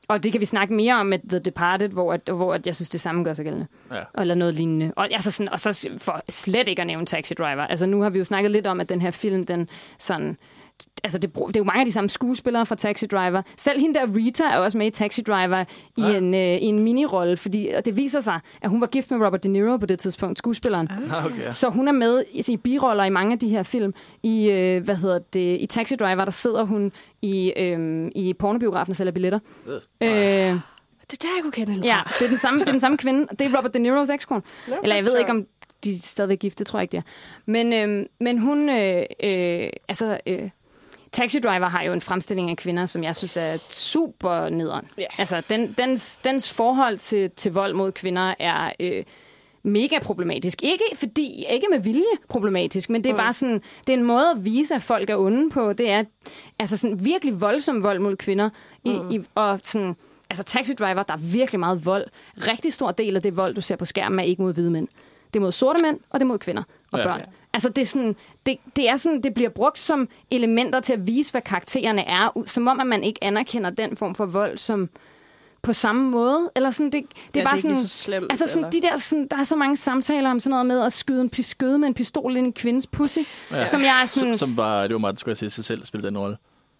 Og det kan vi snakke mere om med The Departed, hvor, at, hvor at jeg synes, det samme gør sig gældende. Ja. Eller noget lignende. Og, altså sådan, og så for slet ikke at nævne Taxi Driver. Altså nu har vi jo snakket lidt om, at den her film, den sådan... Altså det, det er jo mange af de samme skuespillere fra Taxi Driver. Selv hende der Rita er også med i Taxi Driver i Ja. en, øh, i en minirolle, fordi og det viser sig, at hun var gift med Robert De Niro på det tidspunkt, skuespilleren. Ah, okay. Så hun er med i, i biroller i mange af de her film. I, øh, hvad hedder det, i Taxi Driver, der sidder hun i, øh, i pornobiografen og sælger billetter. Øh. Øh, Det er der, jeg kunne kende hende ja, det er den samme, det er den samme kvinde. Det er Robert De Niro's ekskone. Nå, Eller jeg ved ikke, om de er stadigvæk gift, det tror jeg ikke, det er. Men, øh, men hun, øh, øh, altså, øh, Taxi Driver har jo en fremstilling af kvinder, som jeg synes er super nederen. Ja. Altså, den, dens, dens forhold til, til vold mod kvinder er øh, mega problematisk. Ikke fordi, ikke med vilje problematisk, men det er Mm. bare sådan, det er en måde at vise, at folk er onde på. Det er altså sådan virkelig voldsom vold mod kvinder. I, Mm. i, og sådan, altså Taxi Driver, der er virkelig meget vold. Rigtig stor del af det vold, du ser på skærmen, er ikke mod hvide mænd. Det er mod sorte mænd, og det er mod kvinder og Ja. børn. Altså, det, er sådan, det, det, er sådan, det bliver brugt som elementer til at vise, hvad karaktererne er, som om, at man ikke anerkender den form for vold som på samme måde. Eller sådan, det, det er Ja, bare det er ikke sådan, så slemt, altså sådan, eller? de der, sådan, der er så mange samtaler om sådan noget med at skyde, en, skyde med en pistol ind i en kvindes pussy, Ja. som jeg er sådan, Som, som var, det var meget, skulle jeg sige, sig selv spille den rolle.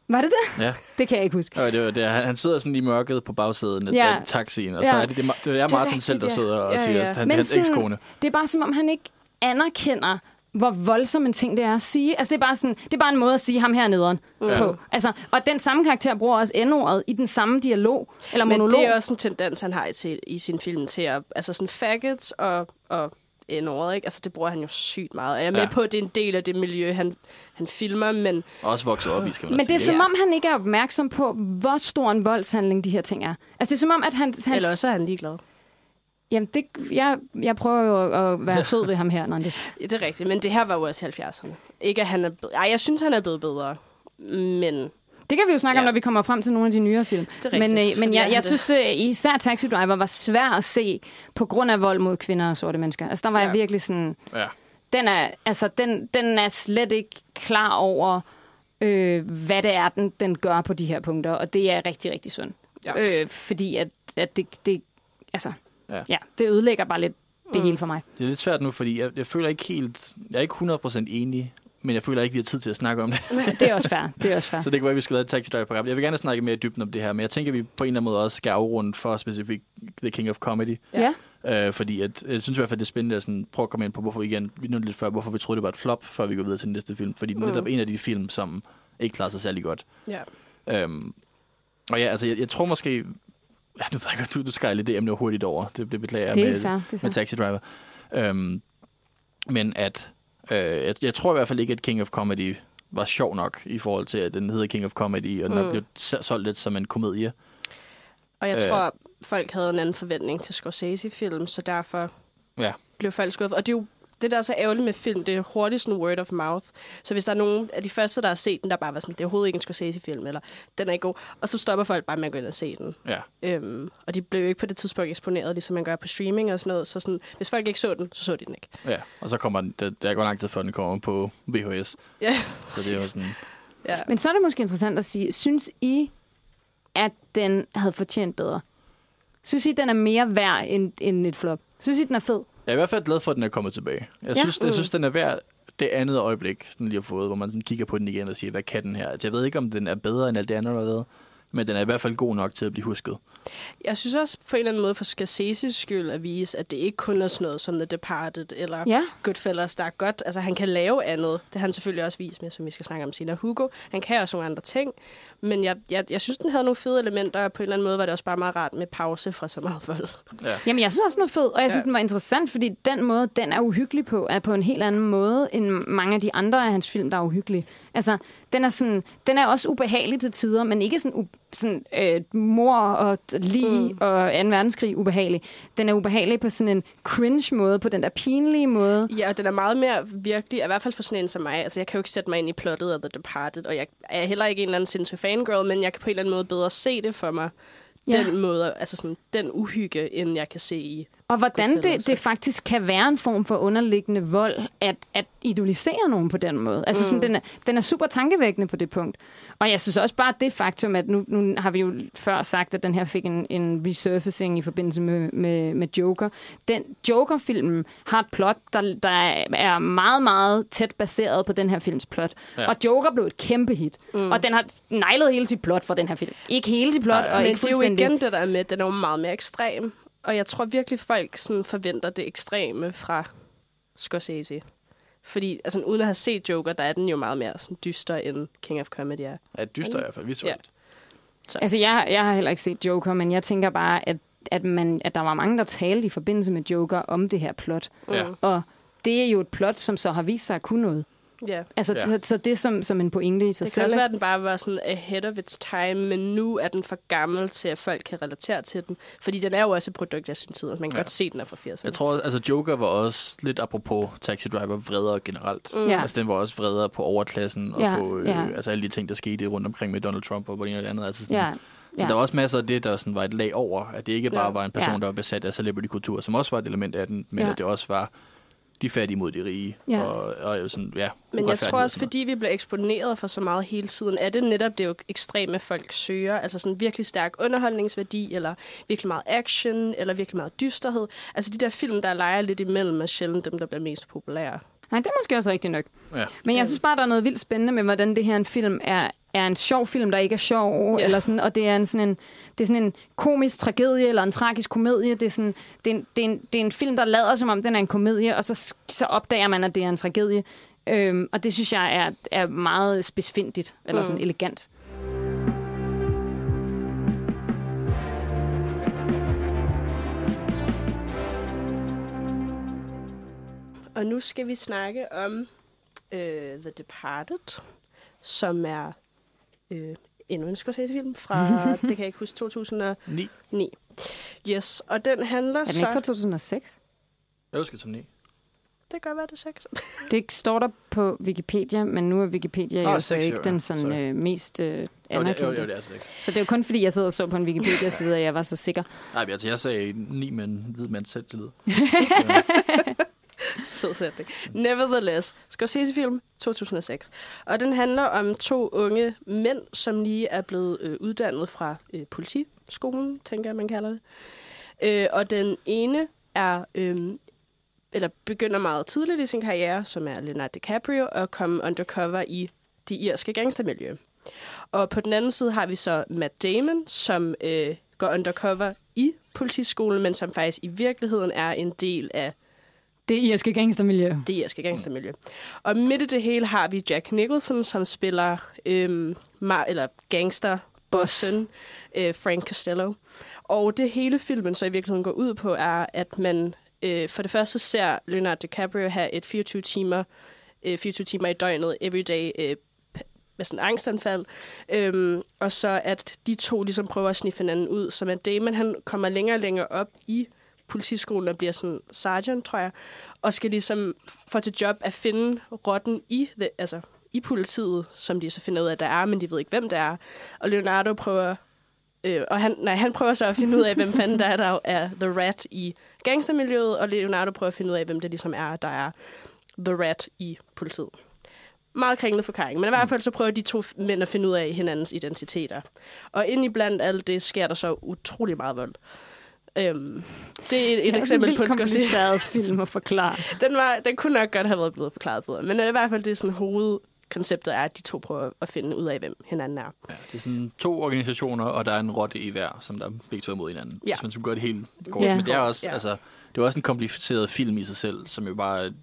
var det det? Ja. Det kan jeg ikke huske. Og det var, det, er- han, han sidder sådan i mørket på bagsæden af Ja. ja. taxien, og Ja. så er det, det, det er Martin rigtigt, selv, der ja. sidder og Ja, siger, ja. at han, Men hans ekskone. Det er bare som om, han ikke anerkender, hvor voldsom en ting det er at sige. Altså, det er bare, sådan, det er bare en måde at sige ham her nederen Ja. på. Altså, og den samme karakter bruger også N-ordet i den samme dialog, eller Men monolog. det er også en tendens, han har i, til, i sin film til at... Altså sådan faggots og, og n ikke? Altså det bruger han jo sygt meget. Jeg er med Ja. på, at det er en del af det miljø, han, han filmer, men Også vokset op i, skal man Men det er sige. som om, han ikke er opmærksom på, hvor stor en voldshandling de her ting er. Altså, det er som om, at han... han eller også er han ligeglad. Jamen, det, jeg, jeg prøver jo at, at være sød ved ham her, Nandi. Ja, Det er rigtigt, men det her var jo også 70'erne. Ikke at han er. Ej, jeg synes, han er blevet bedre. Men Det kan vi jo snakke ja. om, når vi kommer frem til nogle af de nyere film. Det er rigtigt, men øh, men jeg, jeg det. synes, øh, især Taxi Driver var svær at se på grund af vold mod kvinder og sorte mennesker. Altså, der var. Ja. jeg virkelig sådan... Ja. Den er, altså, den, den er slet ikke klar over, øh, hvad det er, den, den gør på de her punkter. Og det er rigtig, rigtig synd. Ja. Øh, fordi at, at det, det, altså, ja. Ja. det ødelægger bare lidt det Mm. hele for mig. Det er lidt svært nu, fordi jeg, jeg føler ikke helt... Jeg er ikke 100% enig, men jeg føler ikke, vi har tid til at snakke om det. Det er også fair. Det er også fair. Så det kan være, at vi skal lave et taxi driver program. Jeg vil gerne snakke mere i dybden om det her, men jeg tænker, at vi på en eller anden måde også skal afrunde for specifikt The King of Comedy. Ja. Øh, fordi at, jeg synes i hvert fald, det er spændende at sådan, prøve at komme ind på, hvorfor vi igen, vi nævnte lidt før, hvorfor vi troede, det var et flop, før vi går videre til den næste film. Fordi det er netop en af de film, som ikke klarer sig særlig godt. ja. Øhm, og ja, altså, jeg, jeg tror måske... Ja, nu ved jeg godt, du, du skal lidt det emne hurtigt over. Det, det beklager jeg Det er med, fair. Det er med. Taxi Driver. Øhm, men at... Øh, jeg, jeg tror i hvert fald ikke, at King of Comedy var sjov nok i forhold til, at den hedder King of Comedy, og den mm. Er blevet solgt lidt som en komedie. Og jeg øh. tror, folk havde en anden forventning til Scorsese-film, så derfor Ja. blev folk skuffet. Og det er jo det, der er så ærgerligt med film, det er hurtigt sådan word of mouth. Så hvis der er nogen af de første, der har set den, der bare var sådan, det er overhovedet ikke en Scorsese-film, eller den er ikke god, og så stopper folk bare med at gå ind og se den. Ja. Øhm, og de blev jo ikke på det tidspunkt eksponeret, ligesom man gør på streaming og sådan noget. Så sådan, hvis folk ikke så den, så så de den ikke. ja. Og så kommer den, der, der går lang tid før den kommer på VHS. Ja, Så det er jo sådan... ja. Men så er det måske interessant at sige, synes I, at den havde fortjent bedre? Synes I, den er mere værd end, end et flop? Synes I, den er fed? Jeg er i hvert fald glad for, at den er kommet tilbage. Jeg Ja. synes, jeg synes den er værd det andet øjeblik, den lige har fået, hvor man sådan kigger på den igen og siger, hvad kan den her? Altså, jeg ved ikke, om den er bedre end alt det andet, der er lavet, men den er i hvert fald god nok til at blive husket. Jeg synes også på en eller anden måde for Scorsese's skyld at vise, at det ikke kun er sådan noget som The Departed eller Ja. Goodfellas, der er godt. Altså han kan lave andet. Det har han selvfølgelig også vist med, som vi skal snakke om senere. Hugo, han kan også nogle andre ting. Men jeg, jeg, jeg synes, den havde nogle fede elementer, og på en eller anden måde var det også bare meget rart med pause fra så meget vold. Ja. Jamen, jeg synes også, den er fed, og jeg synes, ja. den var interessant, fordi den måde, den er uhyggelig på, er på en helt anden måde, end mange af de andre af hans film, der er uhyggelige. Altså, den er, sådan, den er også ubehagelig til tider, men ikke sådan, u- sådan øh, mor og lige mm. og 2. verdenskrig ubehagelig. Den er ubehagelig på sådan en cringe måde, på den der pinlige måde. Ja, og den er meget mere virkelig, i hvert fald for sådan en som mig. Altså, jeg kan jo ikke sætte mig ind i plottet af The Departed, og jeg er heller ikke en eller anden sindssyg fangirl, men jeg kan på en eller anden måde bedre se det for mig. Ja. Den måde, altså sådan, den uhygge, end jeg kan se i Og hvordan det, det faktisk kan være en form for underliggende vold, at, at idolisere nogen på den måde. Altså, mm. sådan, den, er, den er super tankevækkende på det punkt. Og jeg synes også bare det faktum, at nu, nu har vi jo før sagt, at den her fik en, en resurfacing i forbindelse med, med, med Joker. Den Joker-filmen har et plot, der, der er meget, meget tæt baseret på den her films plot. Ja. Og Joker blev et kæmpe hit. Mm. Og den har nejlet hele sit plot for den her film. Ikke hele sit plot, Nej, og Men ikke det er jo fuldstændig... igen det der er med, den er jo meget mere ekstrem. Og jeg tror virkelig, folk sådan forventer det ekstreme fra Scorsese. Fordi, altså uden at have set Joker, der er den jo meget mere sådan dyster, end King of Comedy er. Ja, dyster i hvert fald visuelt. Altså, jeg, jeg har heller ikke set Joker, men jeg tænker bare, at, at, man, at der var mange, der talte i forbindelse med Joker om det her plot. Ja. Og det er jo et plot, som så har vist sig at kunne noget. Ja. Altså, Ja. så, så det som, som en pointe i sig Det kan selv. også være, at den bare var sådan ahead of its time, men nu er den for gammel til, at folk kan relatere til den. Fordi den er jo også et produkt af sin tid, og man kan Ja. godt se, at den er fra 80'erne. Jeg tror, altså Joker var også lidt apropos Taxi Driver vredere generelt. Mm. Ja. Altså den var også vredere på overklassen og Ja, på øh, ja. altså alle de ting, der skete rundt omkring med Donald Trump og på det ene og det andet. Altså sådan, Ja. Så Ja. der var også masser af det, der sådan var et lag over, at det ikke bare Ja. var en person, Ja. der var besat af celebrity-kultur, som også var et element af den, men Ja. at det også var de fattige mod de rige. Ja. Og, og jo sådan, ja, Men jeg tror og også, fordi vi bliver eksponeret for så meget hele tiden, er det netop det jo ekstreme folk søger. Altså sådan virkelig stærk underholdningsværdi, eller virkelig meget action, eller virkelig meget dysterhed. Altså de der film, der leger lidt imellem, er sjældent dem, der bliver mest populære. Nej, det er måske også rigtigt nok. Ja. Men jeg synes bare, der er noget vildt spændende med, hvordan det her en film er, er en sjov film, der ikke er sjov, Ja. eller sådan, og det er, en, sådan en, det er sådan en komisk tragedie, eller en tragisk komedie. Det er, sådan, det, er en, det, er en, det er en film, der lader som om, den er en komedie, og så, så opdager man, at det er en tragedie. Øhm, og det synes jeg er, er meget spidsfindigt, eller sådan Mm. elegant. Og nu skal vi snakke om øh, The Departed, som er øh, endnu en Scorsese-film fra, det kan jeg ikke huske, 2009. Ni. Yes, og den handler Er den så... ikke fra 2006? Mm. Jeg husker som ni. Det kan godt være, det er sex. Det står der på Wikipedia, men nu er Wikipedia Åh, jo så ikke jo, den sådan, Sorry. øh, mest øh, Jo, det, anerkendte. jo, jo, det er seks. Så det er jo kun fordi, jeg sidder og så på en Wikipedia-side, at jeg var så sikker. Nej, men altså, jeg sagde ni med en hvid mands selvtillid. Fed sætning. Nevertheless, Scorsese-film 2006. Og den handler om to unge mænd, som lige er blevet øh, uddannet fra øh, politiskolen, tænker jeg, man kalder det. Øh, og den ene er, øh, eller begynder meget tidligt i sin karriere, som er Leonardo DiCaprio, og komme undercover i de irske gangstermiljø. Og på den anden side har vi så Matt Damon, som øh, går undercover i politiskolen, men som faktisk i virkeligheden er en del af det irske gangstermiljø. det irske gangstermiljø. Og midt i det hele har vi Jack Nicholson, som spiller øhm, mar- eller gangsterbossen øh, Frank Costello. Og det hele filmen så i virkeligheden går ud på, er, at man øh, for det første ser Leonardo DiCaprio have et 24 timer, øh, 24 timer i døgnet, everyday øh, med sådan en angstanfald. Øhm, og så at de to ligesom prøver at sniffe hinanden ud. Så at Damon han kommer længere og længere op i politiskolen og bliver sådan sergeant, tror jeg, og skal ligesom få til job at finde rotten i, the, altså, i politiet, som de så finder ud af, at der er, men de ved ikke, hvem det er. Og Leonardo prøver, øh, og han, nej, han prøver så at finde ud af, hvem fanden der er, der er The Rat i gangstermiljøet, og Leonardo prøver at finde ud af, hvem det ligesom er, der er The Rat i politiet. Meget kringlet forklaring, men i hvert fald så prøver de to mænd at finde ud af hinandens identiteter. Og ind i blandt alt det sker der så utrolig meget vold. Øhm, det er et, et Det er eksempel en på en kompliceret film at forklare. Den, var, den kunne nok godt have været blevet forklaret bedre. Men i hvert fald det er sådan hovedkonceptet er, at de to prøver at finde ud af, hvem hinanden er. Ja, det er sådan to organisationer, og der er en rotte i hver, som der begge to er mod hinanden. Ja. Hvis man skulle gøre det helt kort. Ja. Men det er også, Ja. altså, det er også en kompliceret film i sig selv, som jo bare...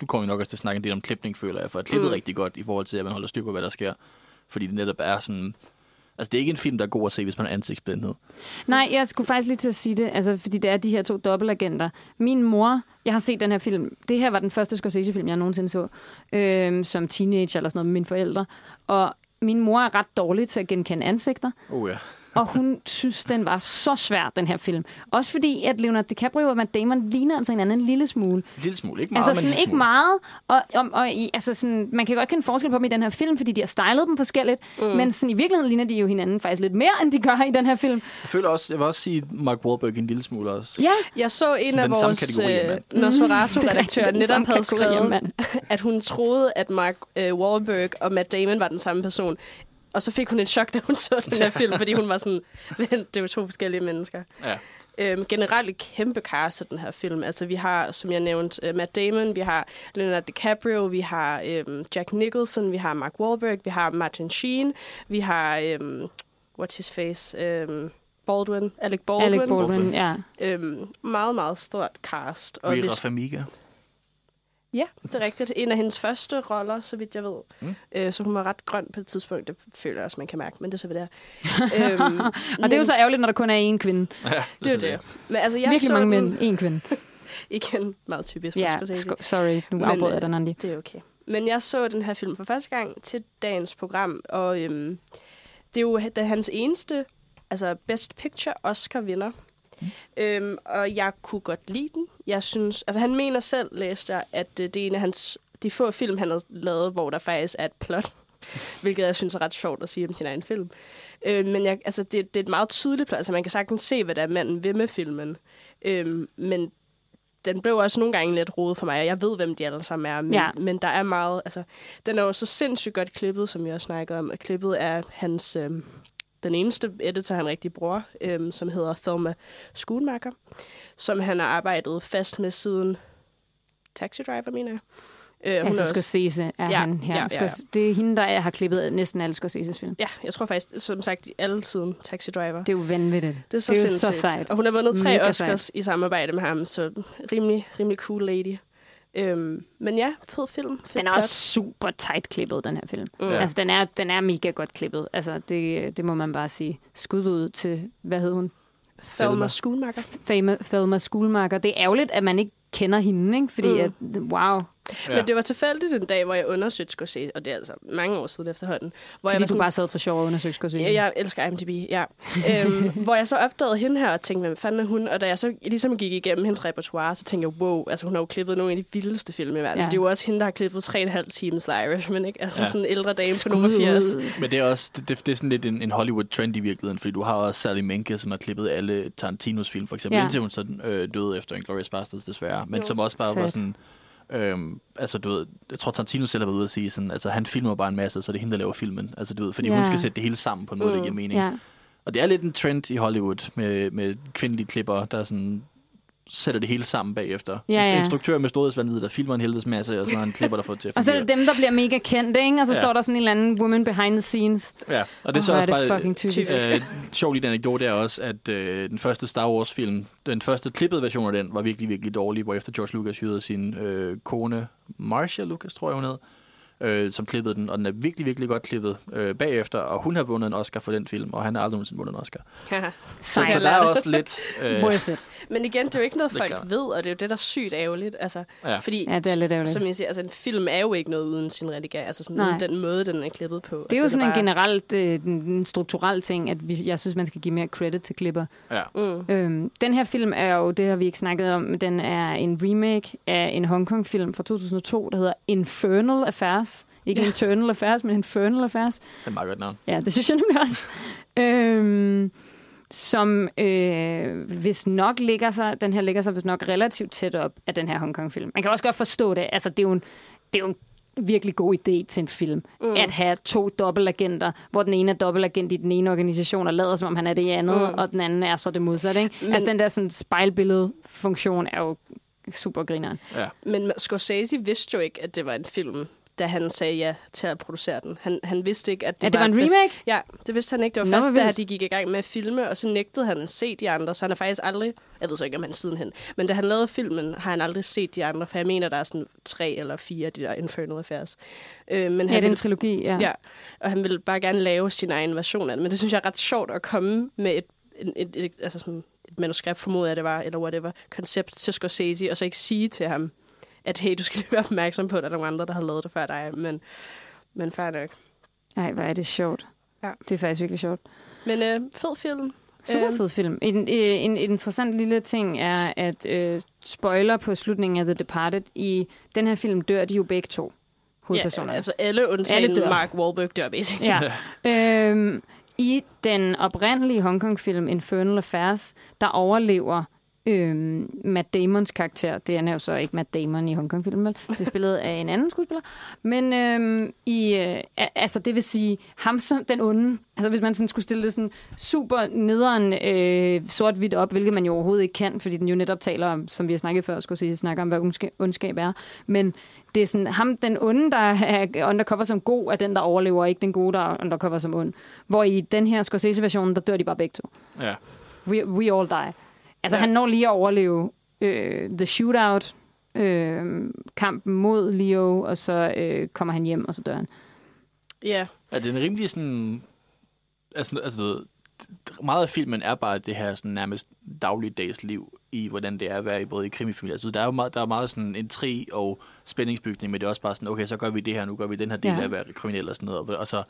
Nu kommer vi nok også til at snakke en del om klipning, føler jeg, for at klippet mm. rigtig godt i forhold til, at man holder styr på, hvad der sker. Fordi det netop er sådan... Altså, det er ikke en film, der er god at se, hvis man har ansigtsblindhed. Nej, jeg skulle faktisk lige til at sige det, altså, fordi det er de her to dobbeltagenter. Min mor, jeg har set den her film, det her var den første Scorsese-film, jeg nogensinde så, øhm, som teenager eller sådan noget med mine forældre. Og min mor er ret dårlig til at genkende ansigter, Oh ja. Og hun synes, den var så svær, den her film. Også fordi, at Leonardo DiCaprio og Matt Damon ligner altså hinanden en lille smule. En lille smule, ikke meget, Altså men en sådan ikke smule. meget, og, og, og i, altså sådan, man kan godt kende forskel på dem i den her film, fordi de har stylet dem forskelligt, mm. men sådan, i virkeligheden ligner de jo hinanden faktisk lidt mere, end de gør i den her film. Jeg føler også, jeg vil også sige Mark Wahlberg en lille smule også. Ja, Jeg så en Sådan af vores øh, Nosferatu-redaktører den netop havde skrevet, at hun troede, at Mark øh, Wahlberg og Matt Damon var den samme person. Og så fik hun et chok, da hun så den her film, fordi hun var sådan, "Vent, det jo to forskellige mennesker. Ja. Øhm, generelt et kæmpe cast af den her film. Altså, vi har, som jeg nævnte, uh, Matt Damon, vi har Leonardo DiCaprio, vi har øhm, Jack Nicholson, vi har Mark Wahlberg, vi har Martin Sheen, vi har, øhm, what's his face, øhm, Baldwin, Alec Baldwin. Alec Baldwin, ja. Øhm, meget, meget stort cast. Og Vera hvis, Farmiga. Ja, det er rigtigt. En af hendes første roller, så vidt jeg ved. Mm. Øh, så hun var ret grøn på et tidspunkt. Det føler jeg også, man kan mærke, men det er så, hvad det er. øhm, Og det er jo så ærgerligt, når der kun er én kvinde. Ja, Det er jo det. Men altså, jeg Virkelig så mange den, mænd, én kvinde. Igen meget typisk. for Ja, sk- sorry, nu afbrød øh, jeg den, Andi. Det er okay. Men jeg så den her film for første gang til dagens program, og øhm, det er jo det er hans eneste altså Best Picture Oscar-vinder. Mm. Øhm, og jeg kunne godt lide den. Jeg synes, altså han mener selv, læste jeg, at øh, det er en af hans, de få film, han har lavet, hvor der faktisk er et plot. Hvilket jeg synes er ret sjovt at sige om sin egen film. Øh, men jeg, altså, det, det er et meget tydeligt plot. Altså man kan sagtens se, hvad der er manden vil med filmen. Øh, men den blev også nogle gange lidt rodet for mig, og jeg ved, hvem de alle sammen er, men, Ja. men der er meget, altså, den er jo så sindssygt godt klippet, som jeg også snakker om, og klippet er hans, øhm, den eneste editor, han rigtig bruger, øhm, som hedder Thelma Schoonmaker, som han har arbejdet fast med siden Taxi Driver, mener jeg. Øh, hun Altså Scorsese er Ja, han her. ja, ja, ja. Det er hende, der har klippet næsten alle Scorseses film. ja, jeg tror faktisk, som sagt, alle siden Taxi Driver. Det er jo vanvittigt. Det er så, det er så sejt. Og hun har vundet tre Mega Oscars sejt. i samarbejde med ham, så rimelig, rimelig cool lady. Øhm, men ja, fed film. Fed Den er også super tight klippet, den her film. Mm. Ja. Altså, den er, den er mega godt klippet. Altså, det, det må man bare sige. Skud ud til, hvad hed hun? Thelma Schoonmaker. Thelma, Thelma Schoolmarker. Det er ærgerligt, at man ikke kender hende, ikke? Fordi, Mm. at, wow. Ja. Men det var tilfældigt en dag, hvor jeg undersøgte Scorsese, og det er altså mange år siden efterhånden. Hvor Fordi jeg var du sådan, bare sad for sjov og undersøgte Scorsese. Ja, jeg elsker IMDb, ja. øhm, hvor jeg så opdagede hende her og tænkte, hvem fanden er hun? Og da jeg så ligesom gik igennem hendes repertoire, så tænkte jeg, wow, altså hun har jo klippet nogle af de vildeste film i verden. Ja. Så det er jo også hende, der har klippet 3,5 times The Irishman, ikke? Altså Ja. sådan en ældre dame på Skud nummer 80. ud. Men det er også det, det, det er sådan lidt en, en Hollywood-trend i virkeligheden, fordi du har også Sally Menke, som har klippet alle Tarantinos film, for eksempel, Ja. indtil hun så øh, døde efter Inglourious Basterds desværre, men Jo. som også bare Sad. var sådan... Øhm, altså, du ved, jeg tror, Tarantino selv har været ude at sige sådan, altså, han filmer bare en masse, så det er hende, der laver filmen. Altså, du ved, fordi ja. hun skal sætte det hele sammen på en måde, der Mm. giver mening. Ja. Og det er lidt en trend i Hollywood med, med kvindelige klipper, der sådan sætter det hele sammen bagefter. Ja, ja. Instruktør med storhedsvanvid, der filmer en helvedes masse, og så han klipper, der det til at Og så er det dem, der bliver mega kendte, ikke? Og så ja. Står der sådan en eller anden woman behind the scenes. Ja, og det er så også er det bare... fucking typisk. typisk. Øh, sjov lille anekdote er også, at øh, den første Star Wars-film, den første klippede version af den, var virkelig, virkelig dårlig, hvor efter George Lucas hyrede sin øh, kone, Marcia Lucas, tror jeg hun hed, øh, som klippede den, og den er virkelig, virkelig godt klippet øh, bagefter, og hun har vundet en Oscar for den film, og han har aldrig nogensinde vundet en Oscar. Så, så der er også lidt... Øh, Worth it. Men igen, det er jo ikke noget, folk ved, og det er jo det, der er sygt ærgerligt. Altså, ja. fordi, Ja, det er lidt ærgerligt. som jeg siger, altså, en film er jo ikke noget uden sin redigering. Altså sådan, Nej. uden den måde, den er klippet på. Det er jo sådan en bare... generelt øh, en en strukturel ting, at vi, jeg synes, man skal give mere credit til klipper. ja. Mm. Øhm, den her film er jo, det har vi ikke snakket om, den er en remake af en Hongkong-film fra 2002, der hedder Infernal Affairs. Ikke Ja. Internal Affairs, men Infernal Affairs. Det er et meget godt navn. Ja, det synes jeg nemlig også. øhm, som øh, hvis nok ligger sig, den her ligger sig hvis nok relativt tæt op af den her Hongkong-film. Man kan også godt forstå det. Altså, det er jo en, det er jo en virkelig god idé til en film. Mm. At have to dobbeltagenter, hvor den ene er dobbeltagent i den ene organisation, og lader som om han er det i andet, mm. og den anden er så det modsatte. Ikke? Men, altså den der sådan, spejlbillede-funktion er jo super grineren. Ja. Men Scorsese vidste jo ikke, at det var en film, da han sagde ja til at producere den. Han, han vidste ikke, at det, Ja, det var en et bes- remake? Ja, det vidste han ikke. Det var Nå, først, da de gik i gang med at filme, og så nægtede han at se de andre, så han har faktisk aldrig... Jeg ved så ikke, om han sidenhen... Men da han lavede filmen, har han aldrig set de andre, for jeg mener, der er sådan tre eller fire af de der Infernal Affairs. Øh, men Ja, han det er en ville- trilogi, ja. Ja, og han ville bare gerne lave sin egen version af det. Men det synes jeg er ret sjovt at komme med et, et, et, et, altså sådan et manuskript, formoder jeg det var, eller whatever, koncept til Scorsese, og så ikke sige til ham, at hey, du skal lige være opmærksom på, at der er nogle andre, der har lavet det før dig. Men, men fair nok. Ej, hvor er det sjovt. Ja. Det er faktisk virkelig sjovt. Men øh, fed film. Super Øhm. fed film. En, en, en interessant lille ting er, at øh, spoiler på slutningen af The Departed, i den her film dør de jo begge to hovedpersonerne. Ja, altså alle undtagen Alle dør. Mark Wahlberg dør, basically. Ja. øhm, I den oprindelige Hongkong-film Infernal Affairs, der overlever øhm, Matt Damons karakter. Det er jo så ikke Matt Damon i Hongkong-filmen, vel? Det er spillet af en anden skuespiller. Men øhm, i, øh, altså, det vil sige, ham som den onde, altså hvis man sådan skulle stille det sådan super nederen øh, sort-hvidt op, hvilket man jo overhovedet ikke kan, fordi den jo netop taler om, som vi har snakket før, skulle sige, snakker om, hvad ondskab, ondskab er. Men det er sådan, ham, den onde, der er undercover som god, er den, der overlever, ikke den gode, der er undercover som ond. Hvor i den her Scorsese-version, der dør de bare begge to. Ja. We, we all die. Altså, Ja. ja. han når lige at overleve øh, The Shootout, øh, kampen mod Leo, og så øh, kommer han hjem, og så dør han. ja. Er det en rimelig sådan... Altså, altså du ved, meget af filmen er bare det her sådan nærmest dagligdags liv i, hvordan det er at være i både i krimifamilie. Altså, der er jo meget, der er meget sådan en tri og spændingsbygning, men det er også bare sådan, okay, så gør vi det her, nu gør vi den her del Ja. af at være kriminel og sådan noget. Og, og så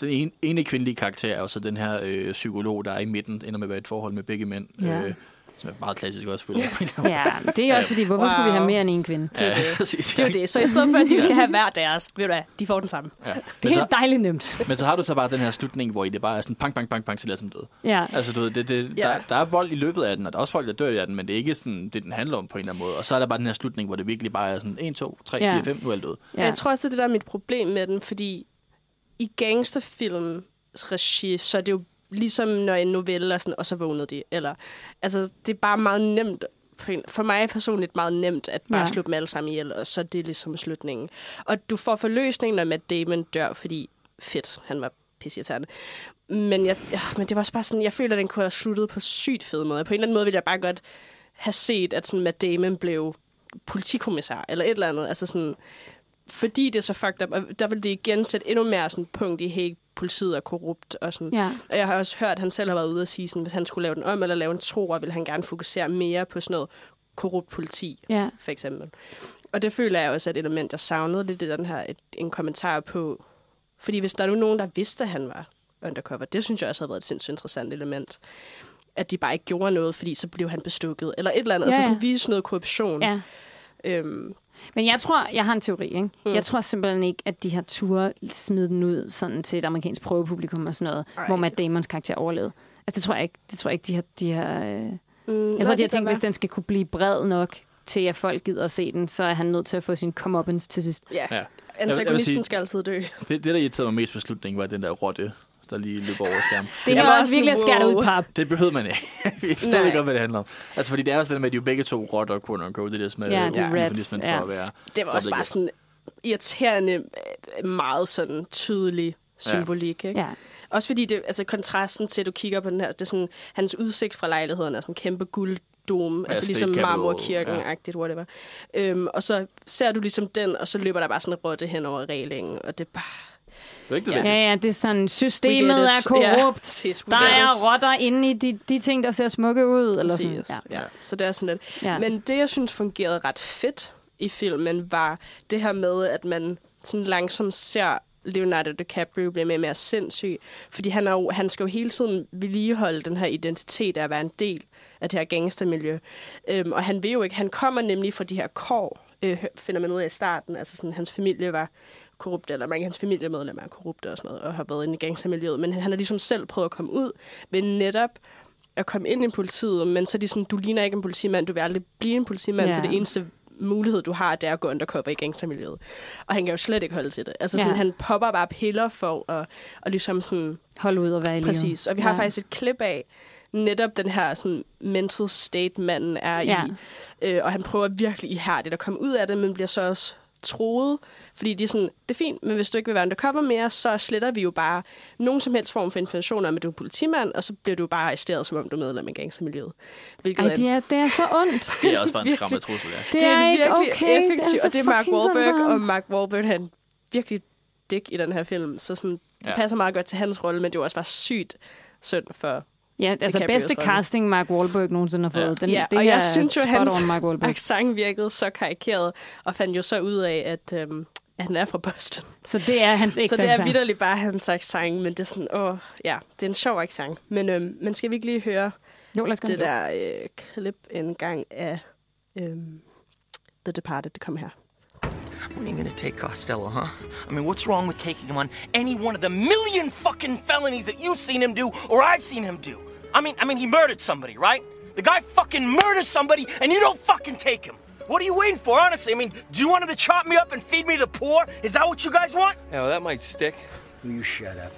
den ene, ene kvindelige karakter er jo så den her øh, psykolog, der er i midten, ender med at være i et forhold med begge mænd. Ja. Øh, som er meget klassisk også, selvfølgelig. Ja, det er også fordi, hvorfor wow. skulle vi have mere end en kvinde? Det er ja, det. præcis. Det er det. Så i stedet for, at de skal have hver deres, ved du hvad, de får den samme. Ja. Det er så, dejligt nemt. men så har du så bare den her slutning, hvor I det bare er sådan pang, pang, pang, pang, til som død. Ja. Altså, du ved, det, det, Ja. der, der er vold i løbet af den, og der er også folk, der dør af den, men det er ikke sådan, det, den handler om på en eller anden måde. Og så er der bare den her slutning, hvor det virkelig bare er sådan 1, 2, 3, Ja. 4, 5, nu er alle døde. Ja. Jeg tror også, det det, der er mit problem med den, fordi i gangsterfilm regi, så er det jo ligesom når en novelle er sådan, og så vågnede de. Eller, altså, det er bare meget nemt, for mig personligt meget nemt, at bare Ja. slå dem alle sammen ihjel, og så er det ligesom slutningen. Og du får forløsningen, når Matt Damon dør, fordi fedt, han var pisseirriterende. Men, jeg, ja, men det var også bare sådan, jeg føler, at den kunne have sluttet på sygt fed måde. På en eller anden måde ville jeg bare godt have set, at sådan Matt Damon blev politikommissar, eller et eller andet. Altså sådan, fordi det er så fucked up, og der vil det igen sætte endnu mere sådan punkt i, hey, politiet er korrupt, og sådan. Ja. Og jeg har også hørt, at han selv har været ude og sige, sådan, hvis han skulle lave den om, eller lave en tror, vil han gerne fokusere mere på sådan noget korrupt politi, Ja. for eksempel. Og det føler jeg også er et element, jeg savnede lidt i den her, et, en kommentar på. Fordi hvis der er nu nogen, der vidste, at han var undercover, det synes jeg også har været et sindssygt interessant element. At de bare ikke gjorde noget, fordi så blev han bestukket, eller et eller andet. Ja, Altså ja. sådan vise noget korruption. ja. Øhm, Men jeg tror, jeg har en teori, ikke? Mm. Jeg tror simpelthen ikke, at de har tur smide den ud sådan til et amerikansk prøvepublikum og sådan noget, Ej. hvor Matt Damons karakter overlevede. Altså, det tror jeg ikke. Det tror jeg ikke, de har... De har øh... mm, Jeg tror, de har tænkt, hvis den skal kunne blive bred nok til, at folk gider at se den, så er han nødt til at få sin come til sidst. Ja, Ja. ja. jeg vil antagonisten sige- skal altid dø. Det, det der irriterede mig mest på slutningen, var den der rotte, der lige løb over skærmen. Det Jeg er var også virkelig skære det ud wow. i pap. Det behøvede man ikke. Forstod Nej. ikke godt, hvad det handler om. Altså, fordi det er også det der med, at de er jo begge to rotter, quote unquote. Det er det, som er Ja, de eufemismen rats, ja. for at være. Det var også bare sådan irriterende, øh, meget sådan tydelig symbolik. Ikke? Ja. Også fordi det, altså kontrasten til, at du kigger på den her, det er sådan, hans udsigt fra lejligheden er sådan en kæmpe gulddome, Ja, altså ligesom marmorkirken-agtigt, whatever. Øhm, og så ser du ligesom den, og så løber der bare sådan en rotte hen over reglingen, og det er bare... Det er ikke det Ja. Ja, ja, det er sådan, systemet er. Ja, korrupt. præcis, we Der er rotter inde i de, de ting, der ser smukke ud. Eller sådan. Ja. Ja. Så det er sådan lidt. Ja. Men det, jeg synes fungerede ret fedt i filmen, var det her med, at man sådan langsomt ser Leonardo DiCaprio blive mere og mere sindssyg. Fordi han, er jo, han skal jo hele tiden vedligeholde den her identitet af at være en del af det her gangstermiljø. Øhm, og han vil jo ikke, han kommer nemlig fra de her kår, øh, finder man ud af i starten. Altså sådan, hans familie var korrupt, eller mange af hans familiemedlemmer er korrupte og sådan noget, og har været inde i gangstermiljøet. Men han har ligesom selv prøvet at komme ud ved netop at komme ind i politiet, men så er de sådan, du ligner ikke en politimand, du vil aldrig blive en politimand, Ja. så det eneste mulighed, du har, det er at gå undercover i gangstermiljøet. Og han kan jo slet ikke holde til det. Altså sådan, Ja. han popper bare piller for at, og ligesom sådan, Hold ud og være i præcis. Og vi har Ja. faktisk et klip af, netop den her sådan, mental state, manden er Ja. i. Øh, og han prøver virkelig ihærdigt at komme ud af det, men bliver så også troet. Fordi de er sådan, det er fint, men hvis du ikke vil være undercover mere, så sletter vi jo bare nogen som helst form for information om, at du er politimand, og så bliver du bare arresteret, som om du er medlem af gangstermiljøet. Hvilket Ej, er det er, det er så ondt. Det er også bare en skræmmende trussel, ja. Det, det er, ikke virkelig okay. effektivt, så og det er Mark Wahlberg, og Mark Wahlberg han er virkelig dick i den her film, så sådan, det Ja. passer meget godt til hans rolle, men det er jo også bare sygt synd for Ja, altså DiCaprios bedste casting Mark Wahlberg nogensinde har fået. Ja. Den, Ja, det og er jeg synes jo, spot hans Mark Wahlberg. accent virkede så karikeret, og fandt jo så ud af, at, øhm, at han er fra Boston. Så det er hans ægte så det er vidderligt bare hans accent, men det er sådan, åh, ja, det er en sjov accent. Men, øhm, men skal vi ikke lige høre Jo, lad os det der øh, klip en gang af øhm, The Departed, det kommer her. When are you gonna take Costello, huh? I mean, what's wrong with taking him on any one of the million fucking felonies that you've seen him do or I've seen him do? I mean, I mean, he murdered somebody, right? The guy fucking murders somebody, and you don't fucking take him. What are you waiting for, honestly? I mean, do you want him to chop me up and feed me to the poor? Is that what you guys want? Yeah, well, that might stick. Will you shut up?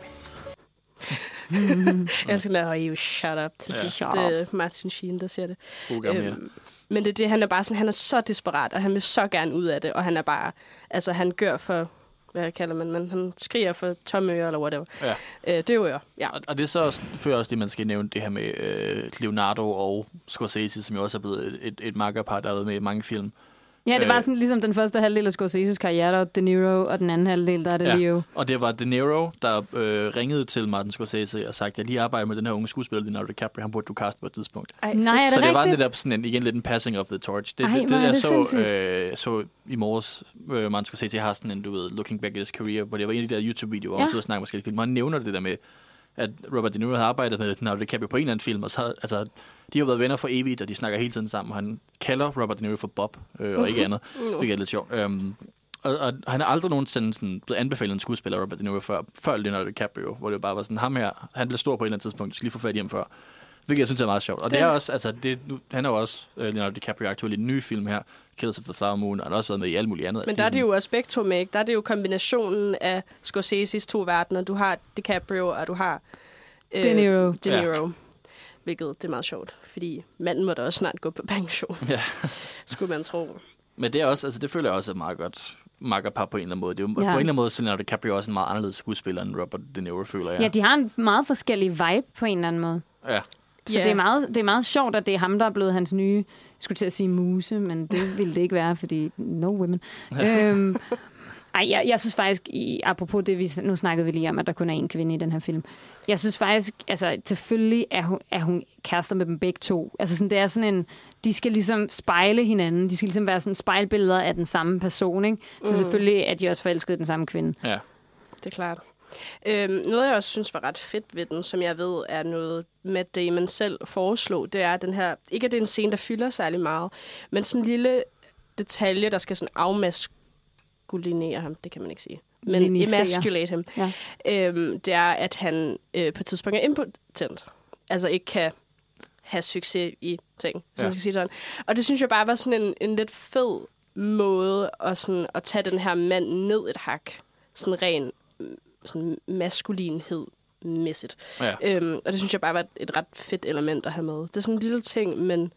Jeg skal lade you shut up til Ja. sidst. Det er Martin Sheen, der siger det. God. Øhm, men det, er det, han er bare sådan, han er så desperat, og han vil så gerne ud af det, og han er bare, altså han gør for, hvad kalder man, men han skriger for tomme ører, eller whatever. Ja. Øh, det er jo, ja. Og, og det er så også, før også det, man skal nævne det her med øh, Leonardo og Scorsese, som jo også er blevet et, et, et makkerpar, der har været med i mange film. Ja, det var Øh. sådan ligesom den første halvdel af Scorseses karriere, der er De Niro, og den anden halvdel, der er det Ja. Leo. Og det var De Niro, der øh, ringede til Martin Scorsese og sagde, jeg lige arbejder med den her unge skuespiller, Leonardo DiCaprio, han burde du kaste på et tidspunkt. Ej, Nej, er det så det var netop sådan en, igen lidt en passing of the torch. Det, Ej, det, det, er jeg det så, sindssygt. øh, så i morges, øh, Martin Scorsese har sådan en, du ved, looking back at his career, hvor det var en af de der YouTube-videoer, hvor Ja. han tog og snakke om forskellige film. Og han nævner det der med, at Robert De Niro havde arbejdet med Leonardo DiCaprio på en eller anden film, og så, altså, de har været venner for evigt, og de snakker hele tiden sammen. Han kalder Robert De Niro for Bob, øh, og ikke andet, hvilket er lidt sjovt. Um, og, og, han er aldrig nogensinde sådan, blevet anbefalet en skuespiller, Robert De Niro, før, før Leonardo DiCaprio, hvor det bare var sådan, ham her, han blev stor på et eller andet tidspunkt, du skal lige få fat i ham før. Hvilket jeg synes er meget sjovt. Og det, Det- er også, altså, det, nu, han er jo også, uh, Leonardo DiCaprio, aktuelt i den nye film her, Kills of the Flower Moon, og han har også været med i alt muligt andet. Men Altså, der er det jo også begge to med, ikke? Der er det jo kombinationen af Scorseses to verdener. Du har DiCaprio, og du har øh, De Niro. De Ja. Niro. Hvilket det er meget sjovt, fordi manden må da også snart gå på pension, Ja. skulle man tro. Men det er også, altså det føler jeg også er meget godt makkerpar på en eller anden måde. Det er jo, ja. på Ja. en eller anden måde, så Leonardo DiCaprio også en meget anderledes skuespiller end Robert De Niro, føler jeg. Ja, de har en meget forskellig vibe på en eller anden måde. ja. Så Ja. det, er meget, det er meget sjovt, at det er ham, der er blevet hans nye, jeg skulle til at sige muse, men det ville det ikke være, fordi no women. øhm, ej, jeg, jeg synes faktisk, i, apropos det, vi, nu snakkede vi lige om, at der kun er én kvinde i den her film. Jeg synes faktisk, altså selvfølgelig er hun, er hun kærester med dem begge to. Altså sådan, det er sådan en, de skal ligesom spejle hinanden. De skal ligesom være sådan spejlbilleder af den samme person, ikke? Så Mm. selvfølgelig er de også forelskede den samme kvinde. ja. Det er klart. Øhm, noget, jeg også synes var ret fedt ved den, som jeg ved er noget, Matt Damon selv foreslog, det er den her, ikke at det er en scene, der fylder særlig meget, men sådan en lille detalje, der skal sådan afmaskulinere ham, det kan man ikke sige. Men Linisere. emasculate ham. Ja. Øhm, det er, at han øh, på et tidspunkt er impotent. Altså ikke kan have succes i ting, som Ja. man skal sige sådan. Og det synes jeg bare var sådan en, en lidt fed måde at, sådan, at tage den her mand ned et hak. Sådan ren sådan maskulinhed mæssigt. ja. Øhm, og det synes jeg bare var et, et ret fedt element at have med. Det er sådan en lille ting, men,